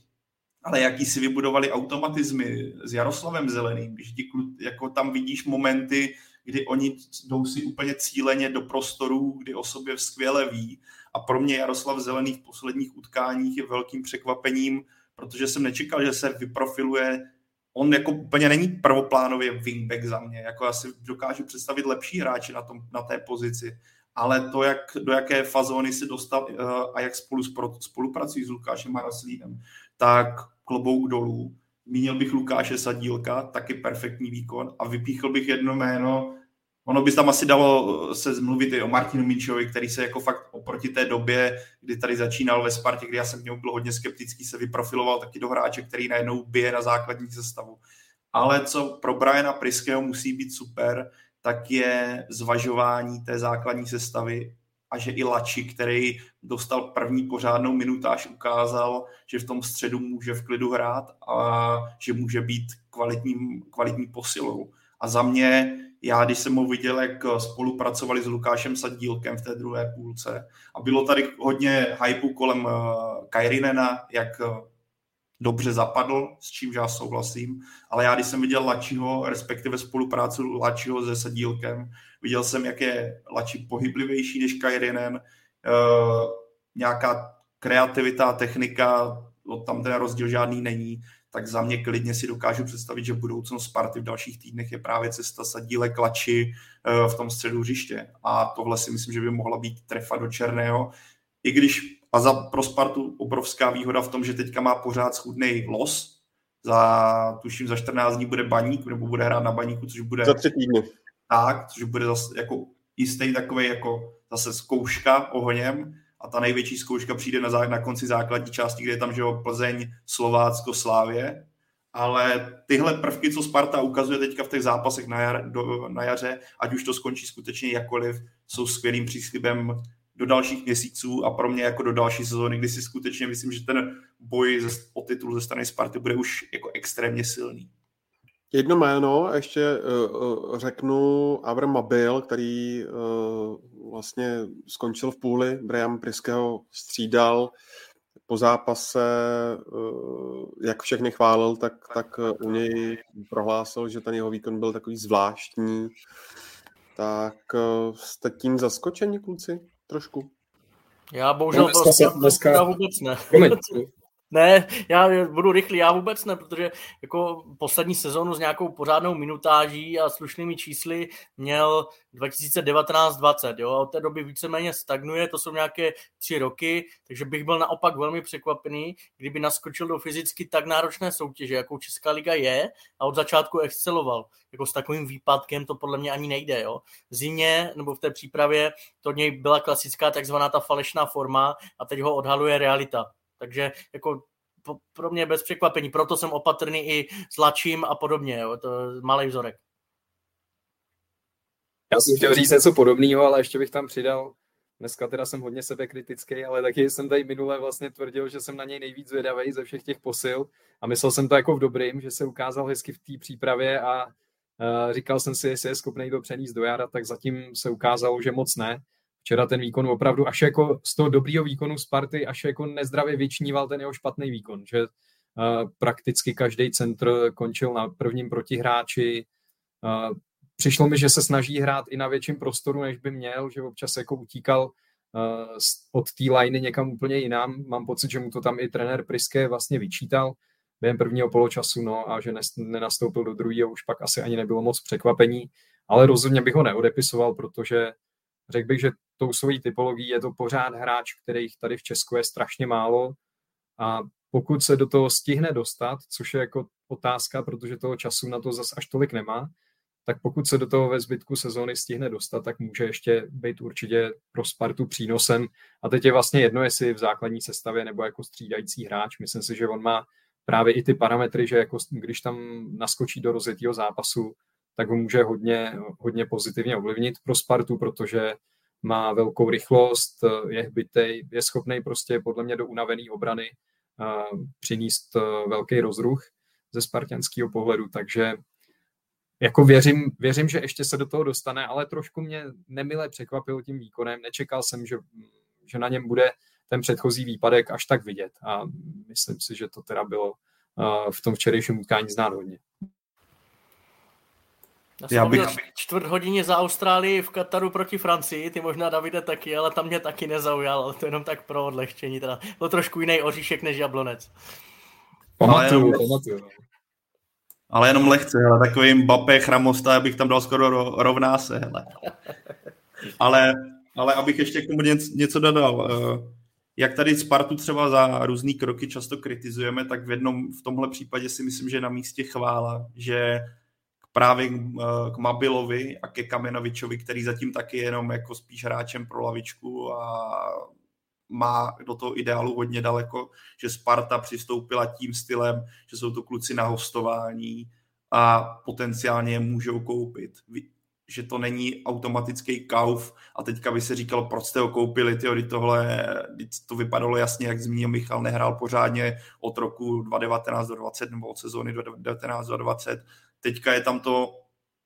Speaker 7: ale jaký si vybudovali automatizmy s Jaroslavem Zeleným, když ti, jako tam vidíš momenty, kdy oni jdou si úplně cíleně do prostorů, kdy o sobě skvěle ví a pro mě Jaroslav Zelený v posledních utkáních je velkým překvapením, protože jsem nečekal, že se vyprofiluje. On jako úplně není prvoplánově wingback za mě, jako já si dokážu představit lepší hráče na, tom, na té pozici, ale to, jak, do jaké fazóny se dostal uh, a jak spolu spolupracují s Lukášem Maraslínem, tak klobouk dolů. Mínil bych Lukáše Sadílka, taky perfektní výkon. A vypíchl bych jedno jméno, Ono by tam asi dalo se zmluvit i o Martinu Minčovi, který se jako fakt oproti té době, kdy tady začínal ve Spartě, kdy já jsem k němu byl hodně skeptický, se vyprofiloval taky do hráče, který najednou bije na základní sestavu. Ale co pro Briana Priského musí být super, tak je zvažování té základní sestavy a že i Lači, který dostal první pořádnou minutáž, ukázal, že v tom středu může v klidu hrát a že může být kvalitním, kvalitní posilou. A za mě já, když jsem ho viděl, jak eh, spolupracovali s Lukášem Sadílkem v té druhé půlce a bylo tady hodně hypu kolem eh, Kairinena, jak eh, dobře zapadl, s čím já souhlasím, ale já, když jsem viděl Lačiho, respektive spolupráci Lačiho se Sadílkem, viděl jsem, jak je Lači pohyblivější než Kairinen, nějaká kreativita, technika, tam ten rozdíl žádný není tak za mě klidně si dokážu představit, že budoucnost Sparty v dalších týdnech je právě cesta sadíle klači eh, v tom středu hřiště. A tohle si myslím, že by mohla být trefa do černého. I když a za, pro Spartu obrovská výhoda v tom, že teďka má pořád schudný los. Za, tuším, za 14 dní bude baník, nebo bude hrát na baníku, což bude...
Speaker 4: Za tři týdny.
Speaker 7: Tak, což bude zase jako jistý takový jako zase zkouška ohněm a ta největší zkouška přijde na, zá, na konci základní části, kde je tam že jo, Plzeň, Slovácko, Slávě, ale tyhle prvky, co Sparta ukazuje teďka v těch zápasech na, jar, do, na jaře, ať už to skončí skutečně jakkoliv, jsou skvělým příslibem do dalších měsíců a pro mě jako do další sezóny, kdy si skutečně myslím, že ten boj ze, o titul ze strany Sparty bude už jako extrémně silný.
Speaker 4: Jedno jméno ještě uh, řeknu Avram Mabil, který uh, vlastně skončil v půli, Brian Priského střídal po zápase, uh, jak všechny chválil, tak, tak u něj prohlásil, že ten jeho výkon byl takový zvláštní. Tak uh, jste tím zaskočeni, kluci, trošku?
Speaker 5: Já bohužel no, dneska, to dneska, vůbec ne. Ne, já budu rychlý, já vůbec ne, protože jako poslední sezónu s nějakou pořádnou minutáží a slušnými čísly měl 2019-20, jo, a od té doby víceméně stagnuje, to jsou nějaké tři roky, takže bych byl naopak velmi překvapený, kdyby naskočil do fyzicky tak náročné soutěže, jakou Česká liga je a od začátku exceloval. Jako s takovým výpadkem to podle mě ani nejde, jo. Zimě nebo v té přípravě to něj byla klasická takzvaná ta falešná forma a teď ho odhaluje realita takže jako pro mě bez překvapení, proto jsem opatrný i s Lačím a podobně, jo, to je malý vzorek.
Speaker 6: Já jsem chtěl říct něco podobného, ale ještě bych tam přidal, dneska teda jsem hodně sebekritický, ale taky jsem tady minule vlastně tvrdil, že jsem na něj nejvíc zvědavý ze všech těch posil. A myslel jsem to jako v dobrým, že se ukázal hezky v té přípravě a uh, říkal jsem si, jestli je schopný to přenést do jara, tak zatím se ukázalo, že moc ne včera ten výkon opravdu až jako z toho dobrýho výkonu Sparty až jako nezdravě vyčníval ten jeho špatný výkon, že uh, prakticky každý centr končil na prvním protihráči, uh, přišlo mi, že se snaží hrát i na větším prostoru, než by měl, že občas jako utíkal uh, od té liney někam úplně jinam. Mám pocit, že mu to tam i trenér Priske vlastně vyčítal během prvního poločasu, no a že nenastoupil do druhého, už pak asi ani nebylo moc překvapení, ale rozhodně bych ho neodepisoval, protože řekl bych, že tou svojí typologií je to pořád hráč, kterých tady v Česku je strašně málo a pokud se do toho stihne dostat, což je jako otázka, protože toho času na to zas až tolik nemá, tak pokud se do toho ve zbytku sezóny stihne dostat, tak může ještě být určitě pro Spartu přínosem. A teď je vlastně jedno, jestli v základní sestavě nebo jako střídající hráč. Myslím si, že on má právě i ty parametry, že jako když tam naskočí do rozjetého zápasu, tak ho může hodně, hodně pozitivně ovlivnit pro Spartu, protože má velkou rychlost, je hbitej, je schopný prostě podle mě do unavené obrany uh, přinést uh, velký rozruch ze spartianského pohledu, takže jako věřím, věřím, že ještě se do toho dostane, ale trošku mě nemile překvapil tím výkonem. Nečekal jsem, že, že na něm bude ten předchozí výpadek až tak vidět a myslím si, že to teda bylo uh, v tom včerejším utkání znát hodně.
Speaker 5: Já, já bych... čtvrt hodině za Austrálii v Kataru proti Francii, ty možná Davide taky, ale tam mě taky nezaujal, ale to jenom tak pro odlehčení, teda byl trošku jiný oříšek než jablonec.
Speaker 6: Pamatuju, pamatuju. No.
Speaker 7: Ale jenom lehce, ale takový Mbappé, Chramosta, abych tam dal skoro rovná se, hele. Ale, ale abych ještě k tomu něco, něco dodal. Eh, jak tady Spartu třeba za různý kroky často kritizujeme, tak v jednom, v tomhle případě si myslím, že na místě chvála, že právě eh, k Mabilovi a ke Kamenovičovi, který zatím taky je jenom jako spíš hráčem pro lavičku a má do toho ideálu hodně daleko, že Sparta přistoupila tím stylem, že jsou to kluci na hostování a potenciálně je můžou koupit. Že to není automatický kauf a teďka by se říkalo, proč jste ho koupili, tyjo, tohle, to vypadalo jasně, jak zmínil Michal, nehrál pořádně od roku 2019 do 20 nebo od sezóny do 2019 do 20. Teďka je tam to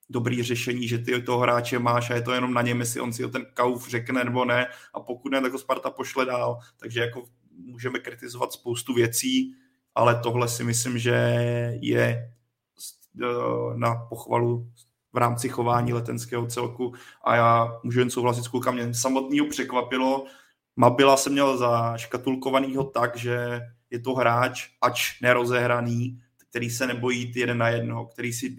Speaker 7: dobrý řešení, že ty toho hráče máš a je to jenom na něm, jestli on si o ten kauf řekne nebo ne a pokud ne, tak to Sparta pošle dál. Takže jako můžeme kritizovat spoustu věcí, ale tohle si myslím, že je eh, na pochvalu v rámci chování letenského celku a já můžu jen souhlasit s klukami. Mě samotného překvapilo, Mabila se měl zaškatulkovanýho tak, že je to hráč, ač nerozehraný, který se nebojí jít jeden na jedno, který si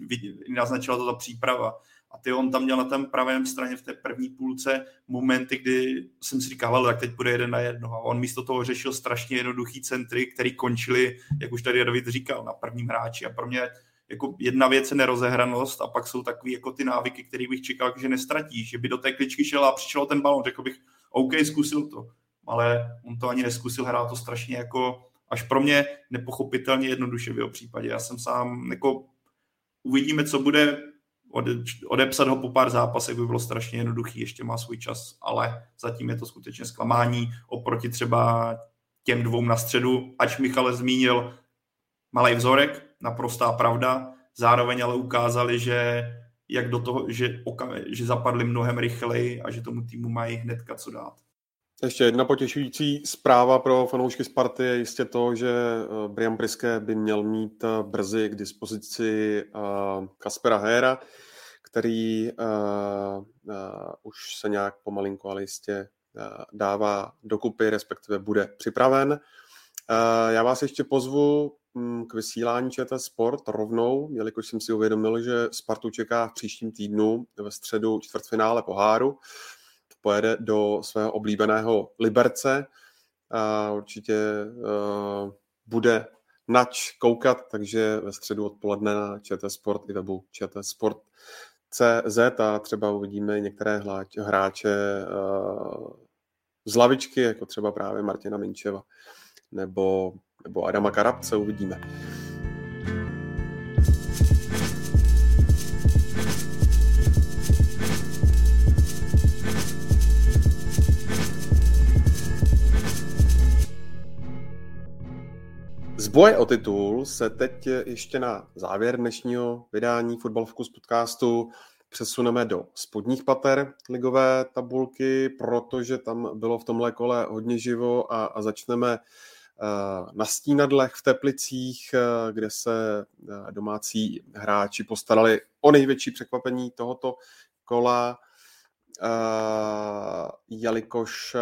Speaker 7: naznačila to ta příprava. A ty on tam měl na tom pravém straně v té první půlce momenty, kdy jsem si říkal, tak teď bude jeden na jedno. A on místo toho řešil strašně jednoduchý centry, který končili, jak už tady David říkal, na prvním hráči. A pro mě jako jedna věc je nerozehranost a pak jsou takové jako ty návyky, které bych čekal, že nestratíš, že by do té kličky šel a přišel ten balon, řekl bych, OK, zkusil to. Ale on to ani neskusil, hrál to strašně jako až pro mě nepochopitelně jednoduše v jeho případě. Já jsem sám, jako uvidíme, co bude, ode, odepsat ho po pár zápasech by bylo strašně jednoduchý, ještě má svůj čas, ale zatím je to skutečně zklamání oproti třeba těm dvou na středu, ač Michale zmínil malý vzorek, naprostá pravda, zároveň ale ukázali, že jak do toho, že, že zapadli mnohem rychleji a že tomu týmu mají hnedka co dát.
Speaker 4: Ještě jedna potěšující zpráva pro fanoušky Sparty je jistě to, že eh, Brian Priske by měl mít eh, brzy k dispozici eh, Kaspera Héra, který už se nějak pomalinko, ale jistě dává dokupy, respektive bude připraven. Já vás ještě pozvu hm, k vysílání ČT Sport rovnou, jelikož jsem si uvědomil, že Spartu čeká v příštím týdnu ve středu čtvrtfinále poháru pojede do svého oblíbeného Liberce a určitě uh, bude nač koukat, takže ve středu odpoledne na ČT Sport i webu ČT Sport CZ a třeba uvidíme některé hráče uh, z lavičky, jako třeba právě Martina Minčeva nebo, nebo Adama Karabce, uvidíme. Boje o titul se teď ještě na závěr dnešního vydání Fotbal Focus podcastu přesuneme do spodních pater ligové tabulky, protože tam bylo v tomhle kole hodně živo a, a začneme na Stínadlech v Teplicích, kde se domácí hráči postarali o největší překvapení tohoto kola, jelikož,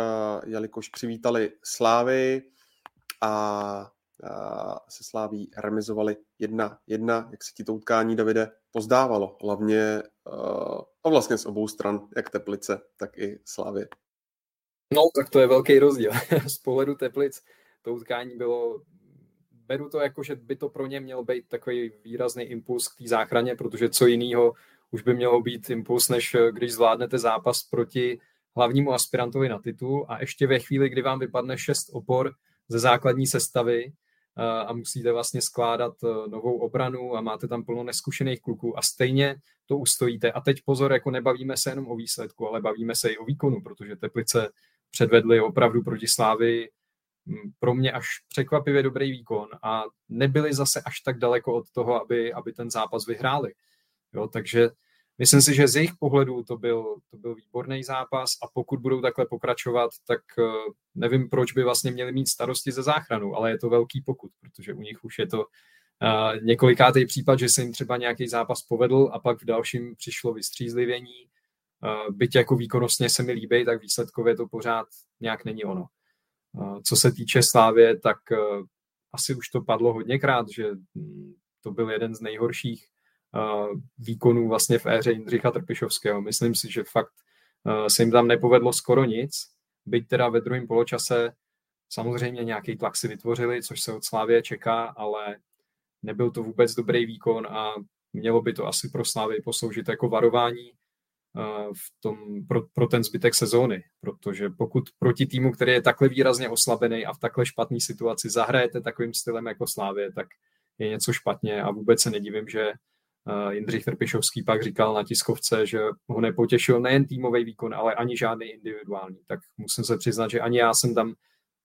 Speaker 4: jelikož přivítali Slávy a se Sláví remizovali jedna jedna, jak se ti to utkání, Davide, pozdávalo, hlavně a vlastně z obou stran, jak Teplice, tak i Slávy.
Speaker 6: No, tak to je velký rozdíl. z pohledu Teplic to utkání bylo, beru to jako, že by to pro ně měl být takový výrazný impuls k té záchraně, protože co jiného už by mělo být impuls, než když zvládnete zápas proti hlavnímu aspirantovi na titul a ještě ve chvíli, kdy vám vypadne šest opor ze základní sestavy, a musíte vlastně skládat e, novou obranu a máte tam plno neskušených kluků a stejně to ustojíte. A teď pozor, jako nebavíme se jenom o výsledku, ale bavíme se i o výkonu, protože Teplice předvedli opravdu proti Slávy pro mě až překvapivě dobrý výkon a nebyli zase až tak daleko od toho, aby, aby ten zápas vyhráli. Jo, takže Myslím si, že z jejich pohledu to byl, to byl výborný zápas a pokud budou takhle pokračovat, tak eh, nevím, proč by vlastně měli mít starosti ze záchranu, ale je to velký pokud, protože u nich už je to uh, několikátý případ, že se jim třeba nějaký zápas povedl a pak v dalším přišlo vystřízlivění. Uh, byť jako výkonnostně se mi líbí, tak výsledkově to pořád nějak není ono. Co se týče Slávě, tak asi už to padlo hodněkrát, že hm, to byl jeden z nejhorších výkonů vlastně v éře Jindřicha Trpišovského. Myslím si, že fakt se jim tam nepovedlo skoro nic, byť teda ve druhém poločase samozřejmě nějaký tlak si vytvořili, což se od Slávě čeká, ale nebyl to vůbec dobrý výkon a mělo by to asi pro Slávy posloužit jako varování v tom, pro, pro ten zbytek sezóny, protože pokud proti týmu, který je takhle výrazně oslabený a v takhle špatné situaci zahrajete takovým stylem jako Slávě, tak je něco špatně a vůbec se nedivím, že Jindřich Trpišovský pak říkal na tiskovce, že ho nepotěšil nejen týmový výkon, ale ani žádný individuální. Tak musím se přiznat, že ani já jsem tam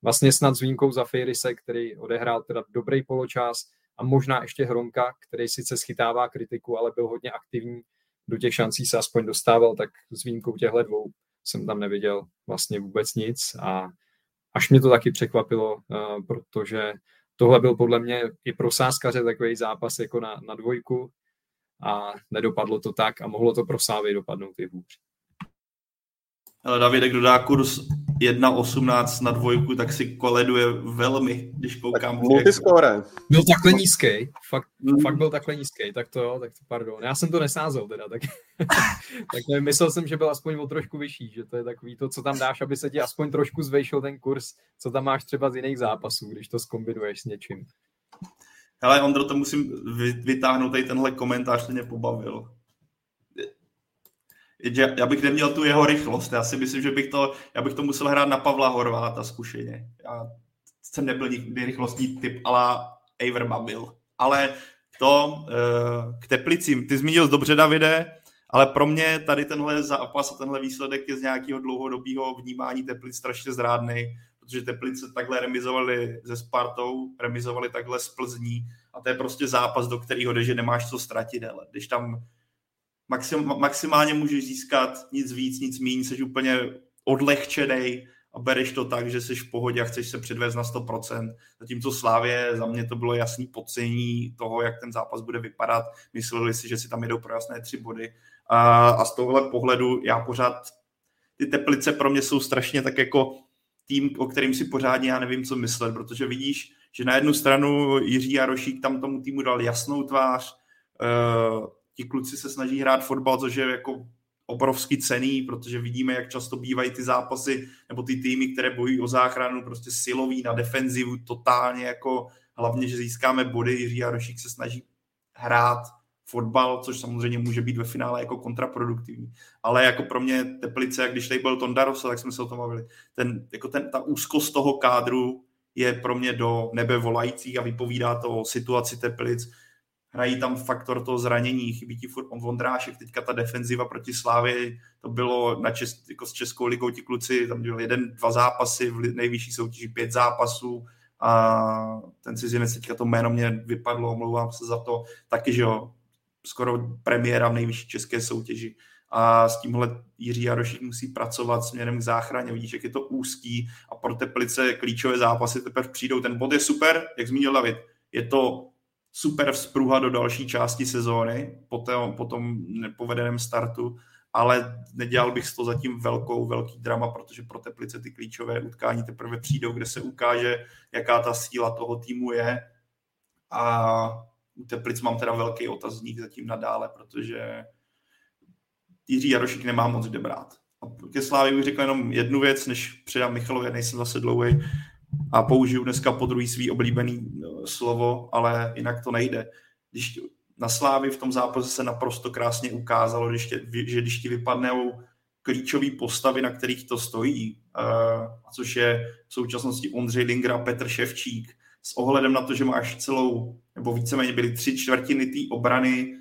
Speaker 6: vlastně snad s výjimkou za Fejrise, který odehrál teda dobrý poločas a možná ještě Hronka, který sice schytává kritiku, ale byl hodně aktivní, do těch šancí se aspoň dostával, tak s výjimkou těchto dvou jsem tam neviděl vlastně vůbec nic a až mě to taky překvapilo, protože tohle byl podle mě i pro sáskaře takový zápas jako na, na dvojku, a nedopadlo to tak a mohlo to pro Sávy dopadnout i hůř.
Speaker 7: Ale Davidek, kdo dá kurz 1.18 na dvojku, tak si koleduje velmi, když koukám.
Speaker 4: Multiscore.
Speaker 6: Byl takhle nízký, fakt, mm. fakt byl takhle nízký, tak to jo, tak to pardon. Já jsem to nesázel teda, tak, tak nevím, myslel jsem, že byl aspoň o trošku vyšší, že to je takový to, co tam dáš, aby se ti aspoň trošku zvejšil ten kurz, co tam máš třeba z jiných zápasů, když to skombinuješ s něčím.
Speaker 7: Hele, Ondro, to musím vytáhnout tady tenhle komentář, ten mě pobavil. Já bych neměl tu jeho rychlost, já si myslím, že bych to, já bych to musel hrát na Pavla Horváta zkušeně. Já jsem nebyl nikdy rychlostní typ ala Aver Babil. Ale to eh, k Teplicím. Ty zmínil dobře, Davide, ale pro mě tady tenhle zápas a tenhle výsledek je z nějakého dlouhodobého vnímání Teplic strašně zrádný protože Teplice takhle remizovali se Spartou, remizovali takhle s Plzní a to je prostě zápas, do kterého jde, že nemáš co ztratit, ale když tam maxim, maximálně můžeš získat nic víc, nic méně, jsi úplně odlehčený a bereš to tak, že jsi v pohodě a chceš se předvést na 100%. Zatímco Slávě, za mě to bylo jasný podcení toho, jak ten zápas bude vypadat. Mysleli si, že si tam jedou pro jasné tři body. A, a z tohohle pohledu já pořád ty Teplice pro mě jsou strašně tak jako tým, o kterým si pořádně já nevím, co myslet, protože vidíš, že na jednu stranu Jiří Jarošík tam tomu týmu dal jasnou tvář, uh, ti kluci se snaží hrát fotbal, což je jako obrovský cený, protože vidíme, jak často bývají ty zápasy nebo ty týmy, které bojují o záchranu, prostě silový na defenzivu, totálně jako hlavně, že získáme body, Jiří Jarošík se snaží hrát fotbal, což samozřejmě může být ve finále jako kontraproduktivní. Ale jako pro mě Teplice, když tady byl Tondaros, tak jsme se o tom bavili, ten, jako ten, ta úzkost toho kádru je pro mě do nebe volající a vypovídá to o situaci Teplic. Hrají tam faktor toho zranění, chybí ti furt Vondrášek, teďka ta defenziva proti Slávě, to bylo na čes, jako s Českou ligou ti kluci, tam byl jeden, dva zápasy, v nejvyšší soutěži pět zápasů, a ten cizinec teďka to jméno mě vypadlo, omlouvám se za to, taky, že jo, skoro premiéra v nejvyšší české soutěži. a s tímhle Jiří Jarošík musí pracovat směrem k záchraně. Vidíš, jak je to úzký a pro Teplice klíčové zápasy teprve přijdou. Ten bod je super, jak zmínil David. Je to super vzpruha do další části sezóny po, té, po tom nepovedeném startu, ale nedělal bych z toho zatím velkou, velký drama, protože pro Teplice ty klíčové utkání teprve přijdou, kde se ukáže, jaká ta síla toho týmu je. A u Teplic mám teda velký otazník zatím nadále, protože Jiří Jarošik nemá moc kde brát. A ke Slávě bych řekl jenom jednu věc, než předám Michalovi, nejsem zase dlouhý a použiju dneska po druhý svý oblíbený eh, slovo, ale jinak to nejde. Když na Slávy v tom zápase se naprosto krásně ukázalo, když tě, že když ti vypadnou klíčové postavy, na kterých to stojí, uh, což je v současnosti Ondřej Linger a Petr Ševčík, s ohledem na to, že máš celou, nebo víceméně byly tři čtvrtiny té obrany,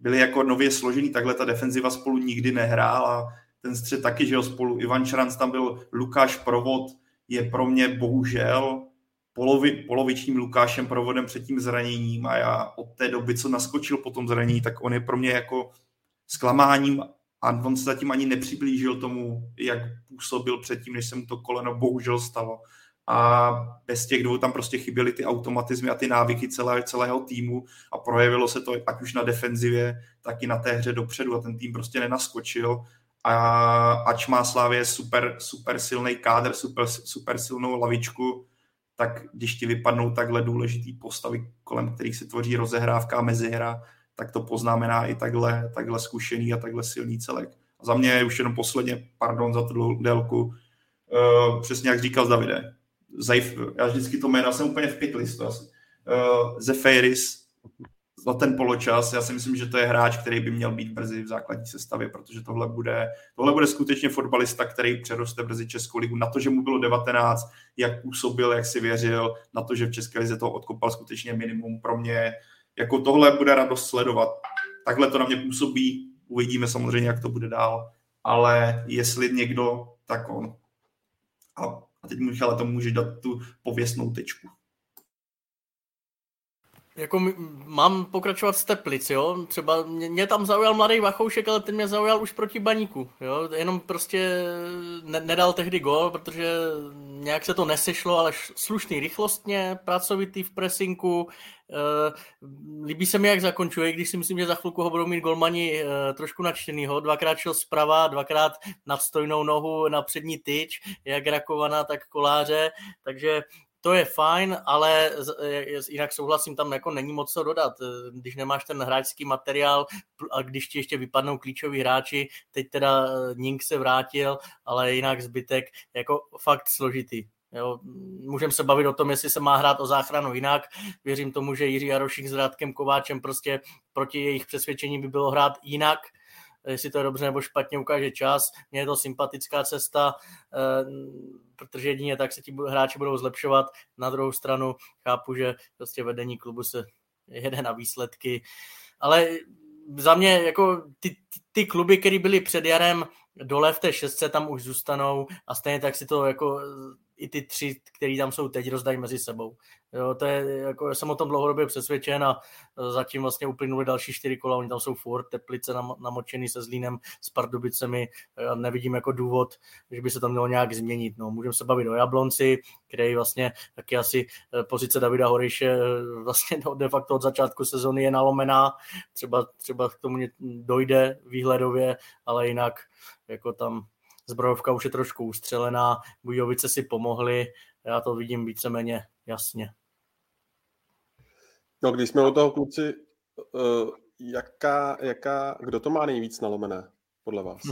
Speaker 7: byly jako nově složený, takhle ta defenziva spolu nikdy nehrála, ten střed taky, že jo, spolu Ivan Šranc tam byl, Lukáš Provod je pro mě bohužel polovi, polovičním Lukášem Provodem před tím zraněním a já od té doby, co naskočil po tom zranění, tak on je pro mě jako zklamáním a on se zatím ani nepřiblížil tomu, jak působil předtím, než se mu to koleno bohužel stalo a bez těch dvou tam prostě chyběly ty automatizmy a ty návyky celé, celého týmu a projevilo se to ať už na defenzivě, tak i na té hře dopředu a ten tým prostě nenaskočil a ač má Slávě super, super silný kádr, super, super silnou lavičku, tak když ti vypadnou takhle důležitý postavy, kolem kterých se tvoří rozehrávka a mezihra, tak to poznamená i takhle, takhle zkušený a takhle silný celek. A za mě už jenom posledně, pardon za tu délku, uh, přesně jak říkal Davide, Zajf, já vždycky to jméno jsem úplně v pitlistu asi. Uh, Zeferis za ten poločas, já si myslím, že to je hráč, který by měl být brzy v základní sestavě, protože tohle bude, tohle bude skutečně fotbalista, který přeroste brzy Českou ligu. Na to, že mu bylo 19, jak působil, jak si věřil, na to, že v České lize to odkopal skutečně minimum pro mě. Jako tohle bude radost sledovat. Takhle to na mě působí, uvidíme samozřejmě, jak to bude dál, ale jestli někdo, tak on. A a teď Michale to může dát tu pověstnou tečku.
Speaker 5: Jako mám pokračovat z Teplic, jo? Třeba mě, mě tam zaujal mladý Vachoušek, ale ten mě zaujal už proti Baníku, jo? Jenom prostě ne, nedal tehdy gol, protože nějak se to nesešlo, ale slušný rychlostně, pracovitý v presinku. E, líbí se mi, jak zakončuje, když si myslím, že za chvilku ho budou mít golmani e, trošku nadštěnýho. Dvakrát šel zprava, dvakrát nad stojnou nohu na přední tyč, jak Rakovana, tak Koláře, takže to je fajn, ale jinak souhlasím, tam jako není moc co dodat. Když nemáš ten hráčský materiál a když ti ještě vypadnou klíčoví hráči, teď teda eh, Nink se vrátil, ale jinak zbytek jako fakt složitý. Jo, můžeme se bavit o tom, jestli se má hrát o záchranu jinak. Věřím tomu, že Jiří Jarošík s Rádkem Kováčem prostě proti jejich přesvědčení by bylo hrát jinak, jestli to je dobře nebo špatně, ukáže čas. Mně je to sympatická cesta, eh, protože jedině tak se ti hráči budou zlepšovat. Na druhou stranu chápu, že prostě vedení klubu se jede na výsledky, ale za mě jako ty, ty, ty kluby, které byly před jarem dole v té šestce, tam už zůstanou a stejně tak si to jako i ty tři, který tam jsou teď, rozdají mezi sebou. Jo, to je, jako, jsem o tom dlouhodobě přesvědčen a zatím vlastně uplynuli další čtyři kola, oni tam jsou furt, Teplice nam, namočený se Zlínem, s Pardubicemi, nevidím jako důvod, že by se to mělo nějak změnit. No, můžeme se bavit o Jablonci, který vlastně taky asi eh, pozice Davida Horejše vlastně de facto od začátku sezony je nalomená, třeba, třeba k tomu dojde výhledově, ale jinak jako tam zbrojovka už je trošku ustřelená, Bujovice si pomohli, já to vidím víceméně jasně.
Speaker 4: No, když jsme u toho kluci, uh, jaká, jaká, kdo to má nejvíc nalomené, podle vás?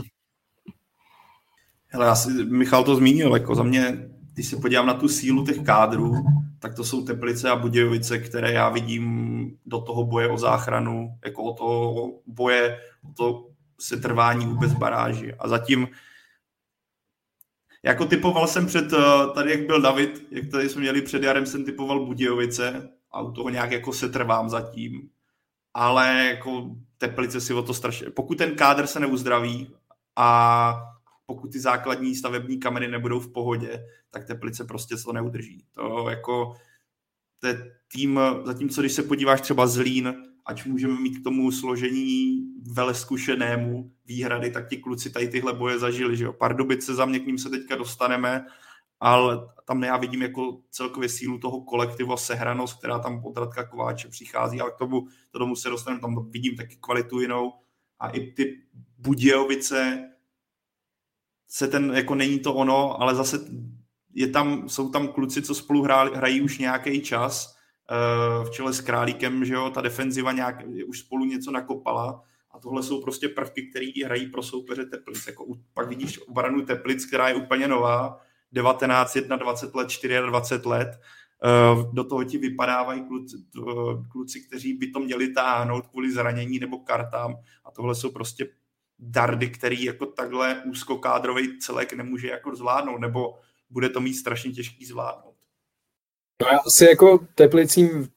Speaker 7: Hele, já si, Michal to zmínil, jako za mě, když se podívám na tu sílu těch kádrů, tak to jsou Teplice a Budějovice, které já vidím do toho boje o záchranu, jako o toho boje, o to se trvání vůbec baráži. A zatím jako typoval jsem před, eh, tady jak byl David, jak tady jsme měli před jarem, jsem typoval Budějovice a u toho nějak jako se trvám zatím. Ale jako Teplice si o to strašně... Pokud ten kádr se neuzdraví a pokud ty základní stavební kameny nebudou v pohodě, tak Teplice prostě to neudrží. To jako to je tým, zatímco když se podíváš třeba Zlín, ať můžeme mít k tomu složení veleskušenému výhrady, tak ti kluci tady tyhle boje zažili, že jo. Pardubice za mě k ním se teďka dostaneme, ale tam já vidím jako celkově sílu toho kolektivu a sehranost, která tam od Radka Kováče přichází, ale k tomu, to tomu se dostaneme, tam vidím taky kvalitu jinou a i ty Budějovice se ten, jako není to ono, ale zase je tam, jsou tam kluci, co spolu hrají, už nějaký čas, v čele s Králíkem, že jo, ta defenziva nějak, už spolu něco nakopala a tohle jsou prostě prvky, které hrají pro soupeře Teplic. Jako, pak vidíš obranu Teplic, která je úplně nová, 19, 21 let, 24 let, eh, do toho ti vypadávají kluci, kluci, kteří by to měli táhnout kvůli zranění nebo kartám a tohle jsou prostě dardy, který jako takhle úzkokádrový celek nemůže jako zvládnout, nebo bude to mít strašně těžký zvládnout.
Speaker 6: No já si jako teplicím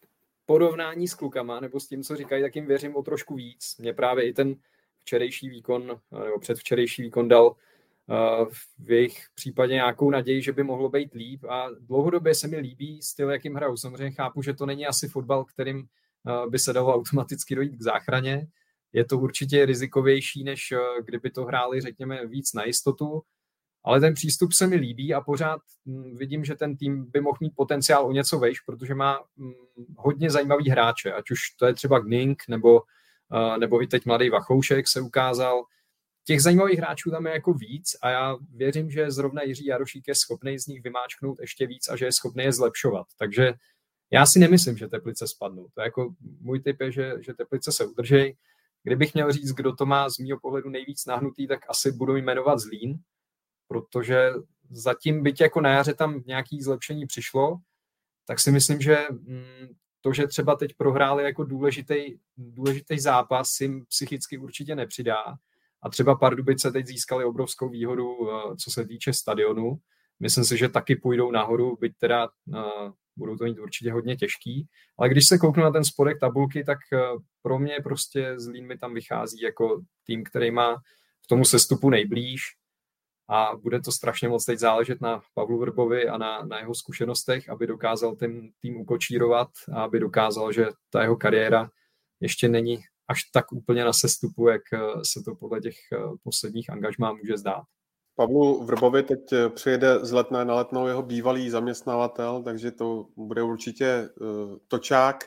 Speaker 6: porovnání s klukama, nebo s tím, co říkají, tak jim věřím o trošku víc. Mě právě i ten včerejší výkon, nebo předvčerejší výkon dal v jejich případě nějakou naději, že by mohlo být líp a dlouhodobě se mi líbí styl, jakým hrajou. Samozřejmě chápu, že to není asi fotbal, kterým by se dalo automaticky dojít k záchraně. Je to určitě rizikovější, než kdyby to hráli, řekněme, víc na jistotu, ale ten přístup se mi líbí a pořád hm, vidím, že ten tým by mohl mít potenciál o něco vejš, protože má hm, hodně zajímavý hráče, ať už to je třeba Gning, nebo, nebo i teď mladý Vachoušek se ukázal, těch zajímavých hráčů tam je jako víc a já věřím, že zrovna Jiří Jarošík je schopný z nich vymáčknout ještě víc a že je schopný je zlepšovat. Takže já si nemyslím, že Teplice spadnou. To je jako můj typ je, že, že Teplice se udržej. Kdybych měl říct, kdo to má z mého pohledu nejvíc nahnutý, tak asi budu jmenovat Zlín, protože zatím byť jako na jaře tam nějaký zlepšení přišlo, tak si myslím, že mm, to, že třeba teď prohráli jako důležitý, důležitý zápas, jim psychicky určitě nepřidá a třeba Pardubice teď získali obrovskou výhodu, eh, co se týče stadionu. Myslím si, že taky půjdou nahoru, byť teda eh, budou to mít určitě hodně těžký. Ale když se kouknu na ten spodek tabulky, tak eh, pro mě prostě Zlín mi tam vychází jako tým, který má v tomu sestupu nejblíž a bude to strašně moc teď záležet na Pavlu Vrbovi a na, na jeho zkušenostech, aby dokázal ten tým ukočírovat a aby dokázal, že ta jeho kariéra ještě není až tak úplně na sestupu, jak eh, se to podle těch eh, posledních angažmá může zdát.
Speaker 4: Pavlu Vrbovi teď eh, přijede z letné na letnou jeho bývalý zaměstnavatel, takže to bude určitě uh, točák.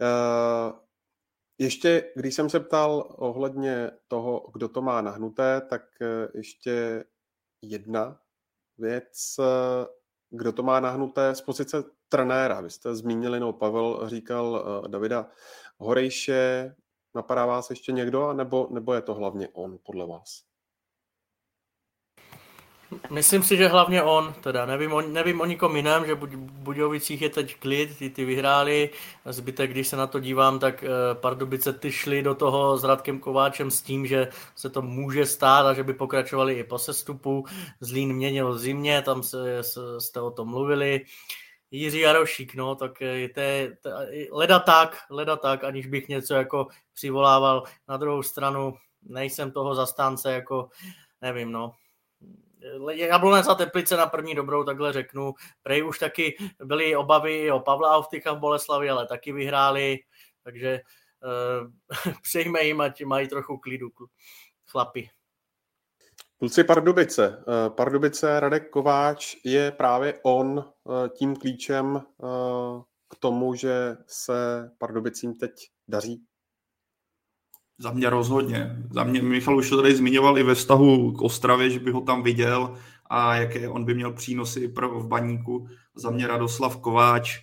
Speaker 4: Uh, ještě, když jsem se ptal ohledně toho, kdo to má nahnuté, tak uh, ještě jedna věc, uh, kdo to má nahnuté z pozice trenéra. Vy jste zmínili, no Pavel říkal uh, Davida Horejše, Napadá vás ještě někdo, nebo, nebo je to hlavně on, podle vás?
Speaker 5: Myslím si, že hlavně on, teda nevím o, nevím o nikom jiném, že v Budějovicích je teď klid, ty, ty vyhráli, zbytek, když se na to dívám, tak uh, Pardubice ty šli do toho s Radkem Kováčem s tím, že se to může stát a že by pokračovali i po sestupu. Zlín měnil zimě, tam se, se, jste o tom mluvili. Jiří Jarošík, no, tak je to, to, leda tak, leda tak, aniž bych něco jako přivolával. Na druhou stranu nejsem toho zastánce, jako nevím, no. Jablonec a Teplice na první dobrou, takhle řeknu. Prej už taky byly obavy o Pavla Auftycha v Boleslavi, ale taky vyhráli, takže uh, přejme jim, ať mají trochu klidu chlapi.
Speaker 4: Kluci Pardubice. Eh, Pardubice, Radek Kováč je právě on eh, tím klíčem eh, k tomu, že se Pardubicím teď daří?
Speaker 7: Za mě rozhodně. Za mě Michal už to tady zmiňoval i ve vztahu k Ostravě, že by ho tam viděl a jaké on by měl přínosy pro v baníku. Za mě Radoslav Kováč,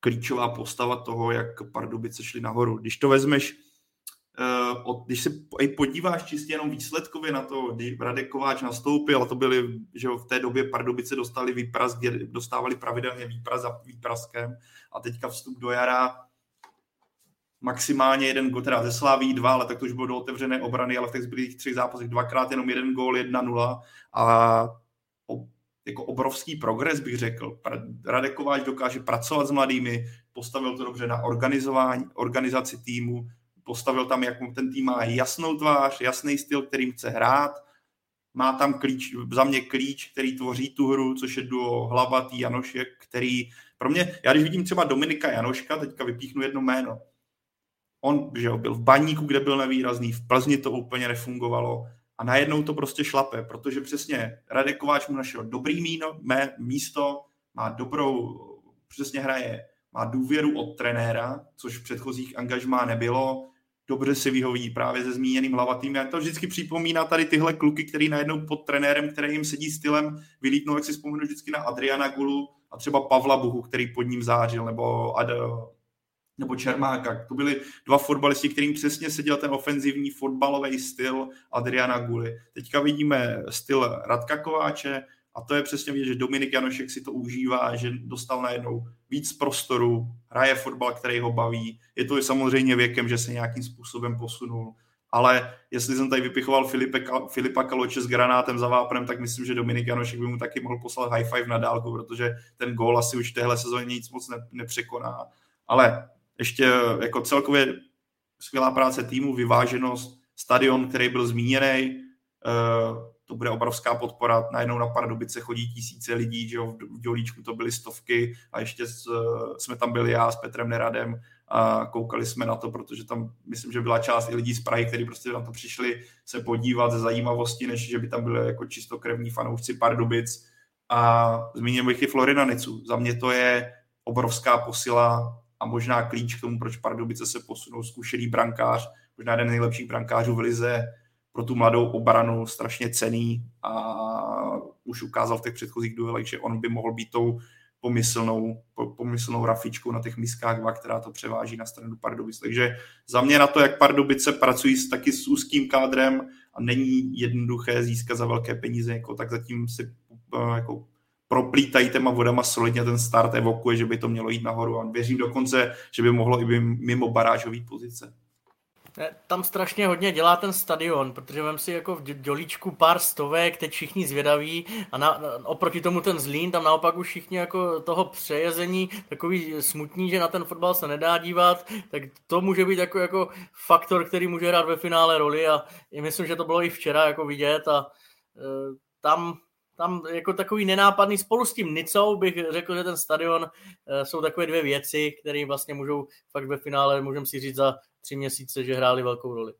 Speaker 7: klíčová postava toho, jak Pardubice šli nahoru. Když to vezmeš uh, když se podíváš čistě jenom výsledkově na to, když Radek Kováč nastoupil, a to byly, že v té době Pardubice dostali výpras, dostávali pravidelně výpras za výpraskem a teďka vstup do jara maximálně jeden gol, teda ze Sláví dva, ale tak to už bylo do otevřené obrany, ale v těch zbylých třech zápasech dvakrát jenom jeden gól, jedna nula a o, jako obrovský progres bych řekl. Radek Kováč dokáže pracovat s mladými, postavil to dobře na organizování, organizaci týmu, postavil tam, jak ten tým má jasnou tvář, jasný styl, kterým chce hrát, má tam klíč, za mě klíč, který tvoří tu hru, což je duo Hlavatý Janošek, který pro mě, já když vidím třeba Dominika Janoška, teďka vypíchnu jedno jméno, On že jo, byl v baníku, kde byl nevýrazný, v Plzni to úplně nefungovalo a najednou to prostě šlape, protože přesně Radek Kováč mu našel dobrý míno, mé, místo, má dobrou, přesně hraje, má důvěru od trenéra, což v předchozích angažmá nebylo, dobře si vyhoví právě se zmíněným hlavatým. Já to vždycky připomíná tady tyhle kluky, který najednou pod trenérem, který jim sedí stylem, vylítnou, jak si vzpomenu vždycky na Adriana Gulu a třeba Pavla Buhu, který pod ním zářil, nebo Ad, nebo Čermáka. To byli dva fotbalisti, kterým přesně seděl ten ofenzivní fotbalový styl Adriana Guly. Teďka vidíme styl Radka Kováče a to je přesně vidět, že Dominik Janošek si to užívá, že dostal najednou víc prostoru, hraje fotbal, který ho baví. Je to i samozřejmě věkem, že se nějakým způsobem posunul. Ale jestli jsem tady vypichoval Filipe, Filipa Kaloče s granátem za vápnem, tak myslím, že Dominik Janošek by mu taky mohl poslat high five na dálku, protože ten gól asi už v téhle sezóně nic moc nepřekoná. Ale ještě jako celkově skvělá práce týmu, vyváženost, stadion, který byl zmíněný, eh, to bude obrovská podpora. Najednou na Pardubice chodí tisíce lidí, že jo, v Dělíčku to byly stovky a ještě jsme tam byli já s Petrem Neradem a koukali jsme na to, protože tam myslím, že byla část i lidí z Prahy, kteří prostě na to přišli se podívat ze zajímavosti, než že by tam byli jako čistokrevní fanoušci Pardubic. A zmíním bych i Florina Nicu. Za mě to je obrovská posila a možná klíč k tomu, proč Pardubice se posunou zkušený brankář, možná jeden nejlepších brankářů v Lize, pro tu mladou obranu strašně cený a už ukázal v těch předchozích duelech, že on by mohl být tou pomyslnou, pomyslnou rafičkou na těch miskách, která to převáží na stranu Pardubic. Takže za mě na to, jak Pardubice pracují s, taky s úzkým kádrem a není jednoduché získat za velké peníze, jako, tak zatím si eh, jako, proplítají těma vodama solidně ten start evokuje, že by to mělo jít nahoru a věřím dokonce, že by mohlo i mimo barážové pozice.
Speaker 5: Tam strašně hodně dělá ten stadion, protože mám si jako v dělíčku pár stovek, teď všichni zvědaví a na, oproti tomu ten Zlín, tam naopak už všichni jako toho přejezení, takový smutní, že na ten fotbal se nedá dívat, tak to může být jako, jako faktor, který může hrát ve finále roli a myslím, že to bylo i včera jako vidět a e, tam tam jako takový nenápadný spolu s tím Nicou bych řekl, že ten stadion e, jsou takové dvě věci, které vlastně můžou fakt ve finále, můžeme si říct za tři měsíce, že hráli velkou roli.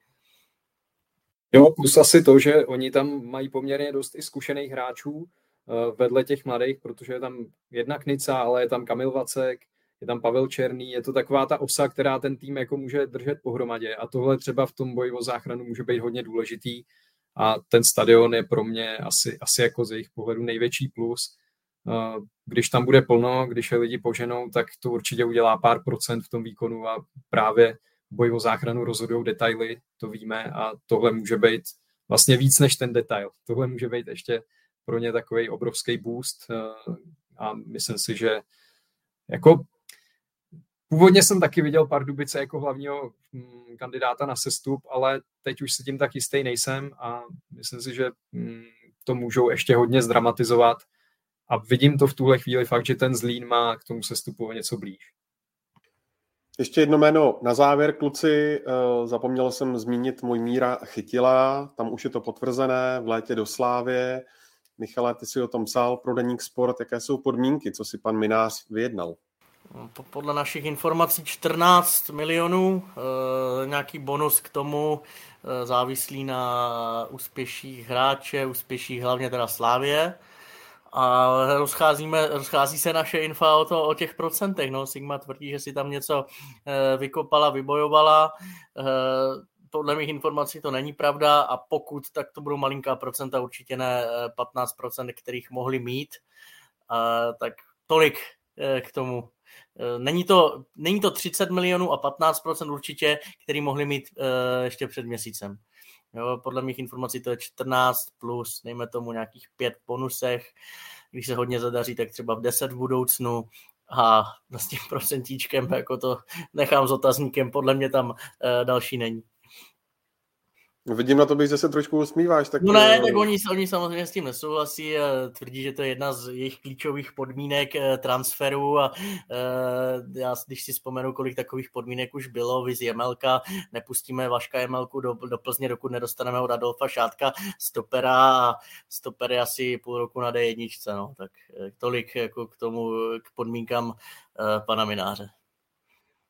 Speaker 6: Jo, plus asi to, že oni tam mají poměrně dost i zkušených hráčů eh, vedle těch mladých, protože je tam jedna Knica, ale je tam Kamil Vacek, je tam Pavel Černý, je to taková ta osa, která ten tým jako může držet pohromadě a tohle třeba v tom boji o záchranu může být hodně důležitý a ten stadion je pro mě asi, asi jako z jejich pohledu největší plus. Eh, když tam bude plno, když je lidi poženou, tak to určitě udělá pár procent v tom výkonu a právě boj o záchranu rozhodují detaily, to víme a tohle může být vlastně víc než ten detail. Tohle může být ještě pro ně takový obrovský boost eh, a myslím si, že jako Původně jsem taky viděl Pardubice jako hlavního hm, kandidáta na sestup, ale teď už si tím tak jistý nejsem a myslím si, že hm, to můžou ještě hodně zdramatizovat a vidím to v tuhle chvíli fakt, že ten Zlín má k tomu sestupu něco blíž.
Speaker 4: Ještě jedno jméno na závěr, kluci. Eh, zapomněl jsem zmínit můj Míra Chytila, tam už je to potvrzené, v létě do Slávě. Michale, ty si o tom psal pro Deník Sport. Jaké jsou podmínky, co si pan Minář vyjednal?
Speaker 5: Podle našich informací 14 milionů, e, nějaký bonus k tomu e, závislý na úspěších hráče, úspěších hlavně teda Slávě. A rozcházíme, rozchází se naše info o, to, o těch procentech. No. Sigma tvrdí, že si tam něco e, vykopala, vybojovala. Podle mých informací to není pravda a pokud, tak to budou malinká procenta, určitě ne 15%, kterých mohli mít. Tak tolik k tomu Eh, není to, není to 30 milionů a 15% určitě, který mohli mít uh, ještě před měsícem. Jo, podle mých informací to je 14 plus, nejme tomu nějakých 5 bonusech. Když se hodně zadaří, tak třeba v 10 v budoucnu a s tím procentíčkem, jako to nechám s otazníkem, podle mě tam uh, další není.
Speaker 4: Vidím na to, že se trošku usmíváš. Tak...
Speaker 5: No ne, tak oni, oni samozřejmě s tím nesouhlasí a tvrdí, že to je jedna z jejich klíčových podmínek eh, transferu a e, já, když si vzpomenu, kolik takových podmínek už bylo, vy z Jemelka, nepustíme Vaška Jemelku do, do Plzně, dokud nedostaneme od Adolfa Šátka stopera a stoper je asi půl roku na D1, no, tak eh, tolik jako k tomu, k podmínkám pana Mináře.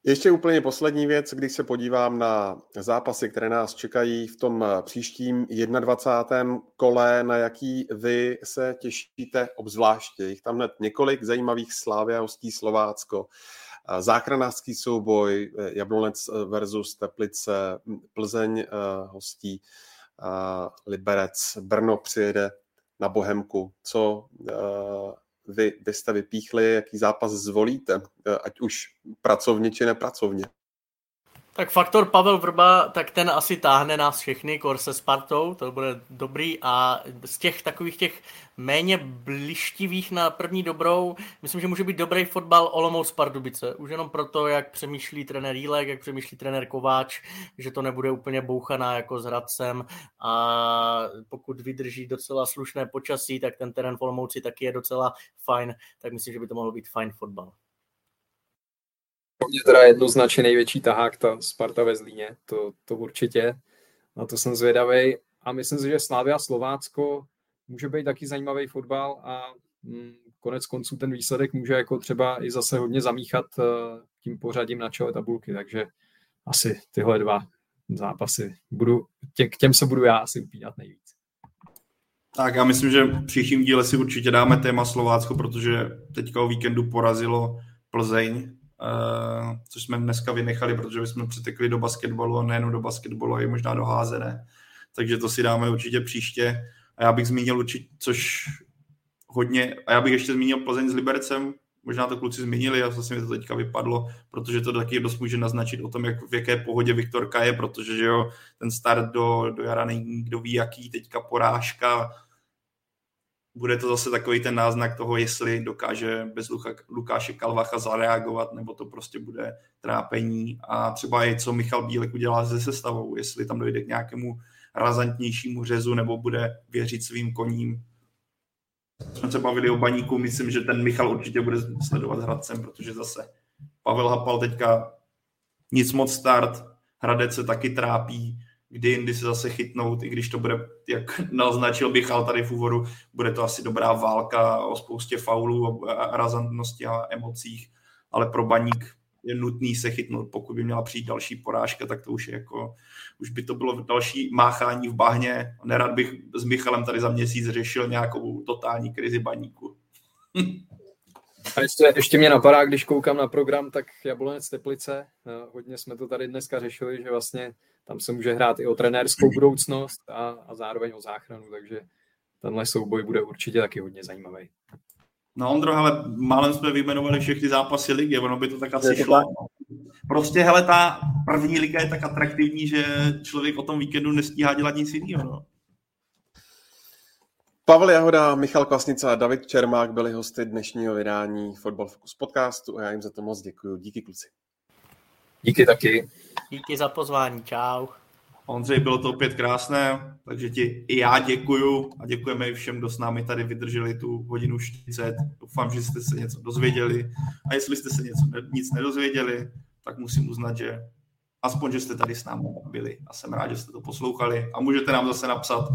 Speaker 4: Ještě úplně poslední věc, když se podívám na zápasy, které nás čekají v tom příštím 21. kole, na jaký vy se těšíte obzvláště. Jich tam hned několik zajímavých Slávy a hostí Slovácko. Záchranářský souboj, Jablonec versus Teplice, Plzeň hostí Liberec, Brno přijede na Bohemku. Co vy byste vypíchli, jaký zápas zvolíte, eh, ať už pracovně či nepracovně?
Speaker 5: Tak faktor Pavel Vrba, tak ten asi táhne nás všechny, kor se Spartou, to bude dobrý. A z těch takových těch méně blištivých na první dobrou, myslím, že může být dobrý fotbal Olomouc Pardubice. Už jenom proto, jak přemýšlí trenér Jílek, jak přemýšlí trenér Kováč, že to nebude úplně bouchaná jako s Hradcem. A pokud vydrží docela slušné počasí, tak ten terén v Olomouci taky je docela fajn, tak myslím, že by to mohlo být fajn fotbal
Speaker 6: mě teda jednoznačně největší tahák ta Sparta ve Zlíně, to, to určitě. Na to jsem zvědavý. A myslím si, že Slávia Slovácko může být taky zajímavý fotbal a hm, konec konců ten výsledek může jako třeba i zase hodně zamíchat uh, tím pořadím na čele tabulky, takže asi tyhle dva zápasy budu, tě, k těm se budu já asi upínat nejvíc.
Speaker 7: Tak já myslím, že v příštím díle si určitě dáme téma Slovácko, protože teďka o víkendu porazilo Plzeň což jsme dneska vynechali, protože jsme přitekli do basketbalu a nejen do basketbalu, a i možná do házené. Takže to si dáme určitě příště. A já bych zmínil určitě, což hodně, a já bych ještě zmínil Plzeň s Libercem, možná to kluci zmínili a zase mi to teďka vypadlo, protože to taky dost může naznačit o tom, jak, v jaké pohodě Viktorka je, protože že jo, ten start do, do jara není kdo ví jaký, teďka porážka, bude to zase takový ten náznak toho, jestli dokáže bez Luka, Lukáše Kalvacha zareagovat, nebo to prostě bude trápení. A třeba i co Michal Bílek udělá se sestavou, jestli tam dojde k nějakému razantnějšímu řezu, nebo bude věřit svým koním. Jsme se bavili o baníku, myslím, že ten Michal určitě bude sledovat Hradcem, protože zase Pavel Hapal teďka nic moc start, Hradec se taky trápí, kdy jindy se zase chytnout, i když to bude, jak naznačil Bichal tady v úvodu, bude to asi dobrá válka o spoustě faulů, a razantnosti a emocích, ale pro baník je nutný se chytnout, pokud by měla přijít další porážka, tak to už je jako, už by to bylo další máchání v bahně. Nerad bych s Michalem tady za měsíc řešil nějakou totální krizi baníku.
Speaker 6: A ještě, ještě mě napadá, když koukám na program, tak Jablonec Teplice, eh, hodně jsme to tady dneska řešili, že vlastně tam se může hrát i o trenérskou budoucnost a, a zároveň o záchranu, takže tenhle souboj bude určitě taky hodně zajímavý.
Speaker 7: No Ondro, ale málem jsme vyjmenovali všechny zápasy ligy, ono by to tak asi šlo. Prostě, hele, ta první liga je tak atraktivní, že člověk o tom víkendu nestíhá dělat nic jiného. No.
Speaker 4: Pavel Jahoda, Michal Kvasnica a David Čermák byli hosty dnešního vydání Football Focus podcastu a já jim za to moc děkuji. Díky kluci.
Speaker 6: Díky taky.
Speaker 5: Díky za pozvání, čau.
Speaker 7: Ondřej, bylo to opět krásné, takže ti i já děkuju a děkujeme i všem, kdo s námi tady vydrželi tu hodinu 40. Doufám, že jste se něco dozvěděli a jestli jste se něco, nic nedozvěděli, tak musím uznat, že aspoň, že jste tady s námi byli a jsem rád, že jste to poslouchali a můžete nám zase napsat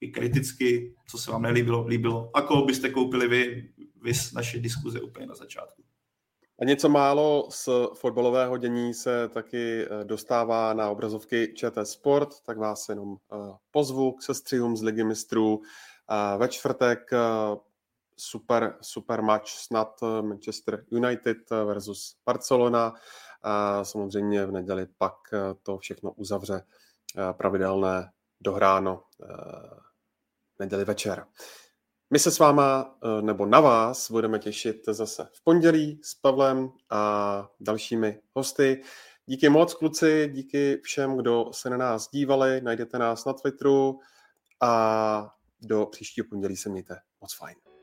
Speaker 7: i kriticky, co se vám nelíbilo, líbilo a koho byste koupili vy, vy naše diskuze úplně na začátku.
Speaker 4: A něco málo z fotbalového dění se taky eh, dostává na obrazovky ČT Sport, tak vás jenom eh, pozvu k sestřihům z Ligy mistrů. Ve čtvrtek eh, super, super match snad Manchester United versus Barcelona. A samozřejmě v neděli pak to všechno uzavře pravidelné dohráno neděli večer. My se s váma, eh, nebo na vás, budeme těšit zase v pondělí s Pavlem a dalšími hosty. Díky moc, kluci, díky všem, kdo se na nás dívali. Najdete nás na Twitteru a do příštího pondělí se mějte moc fajn.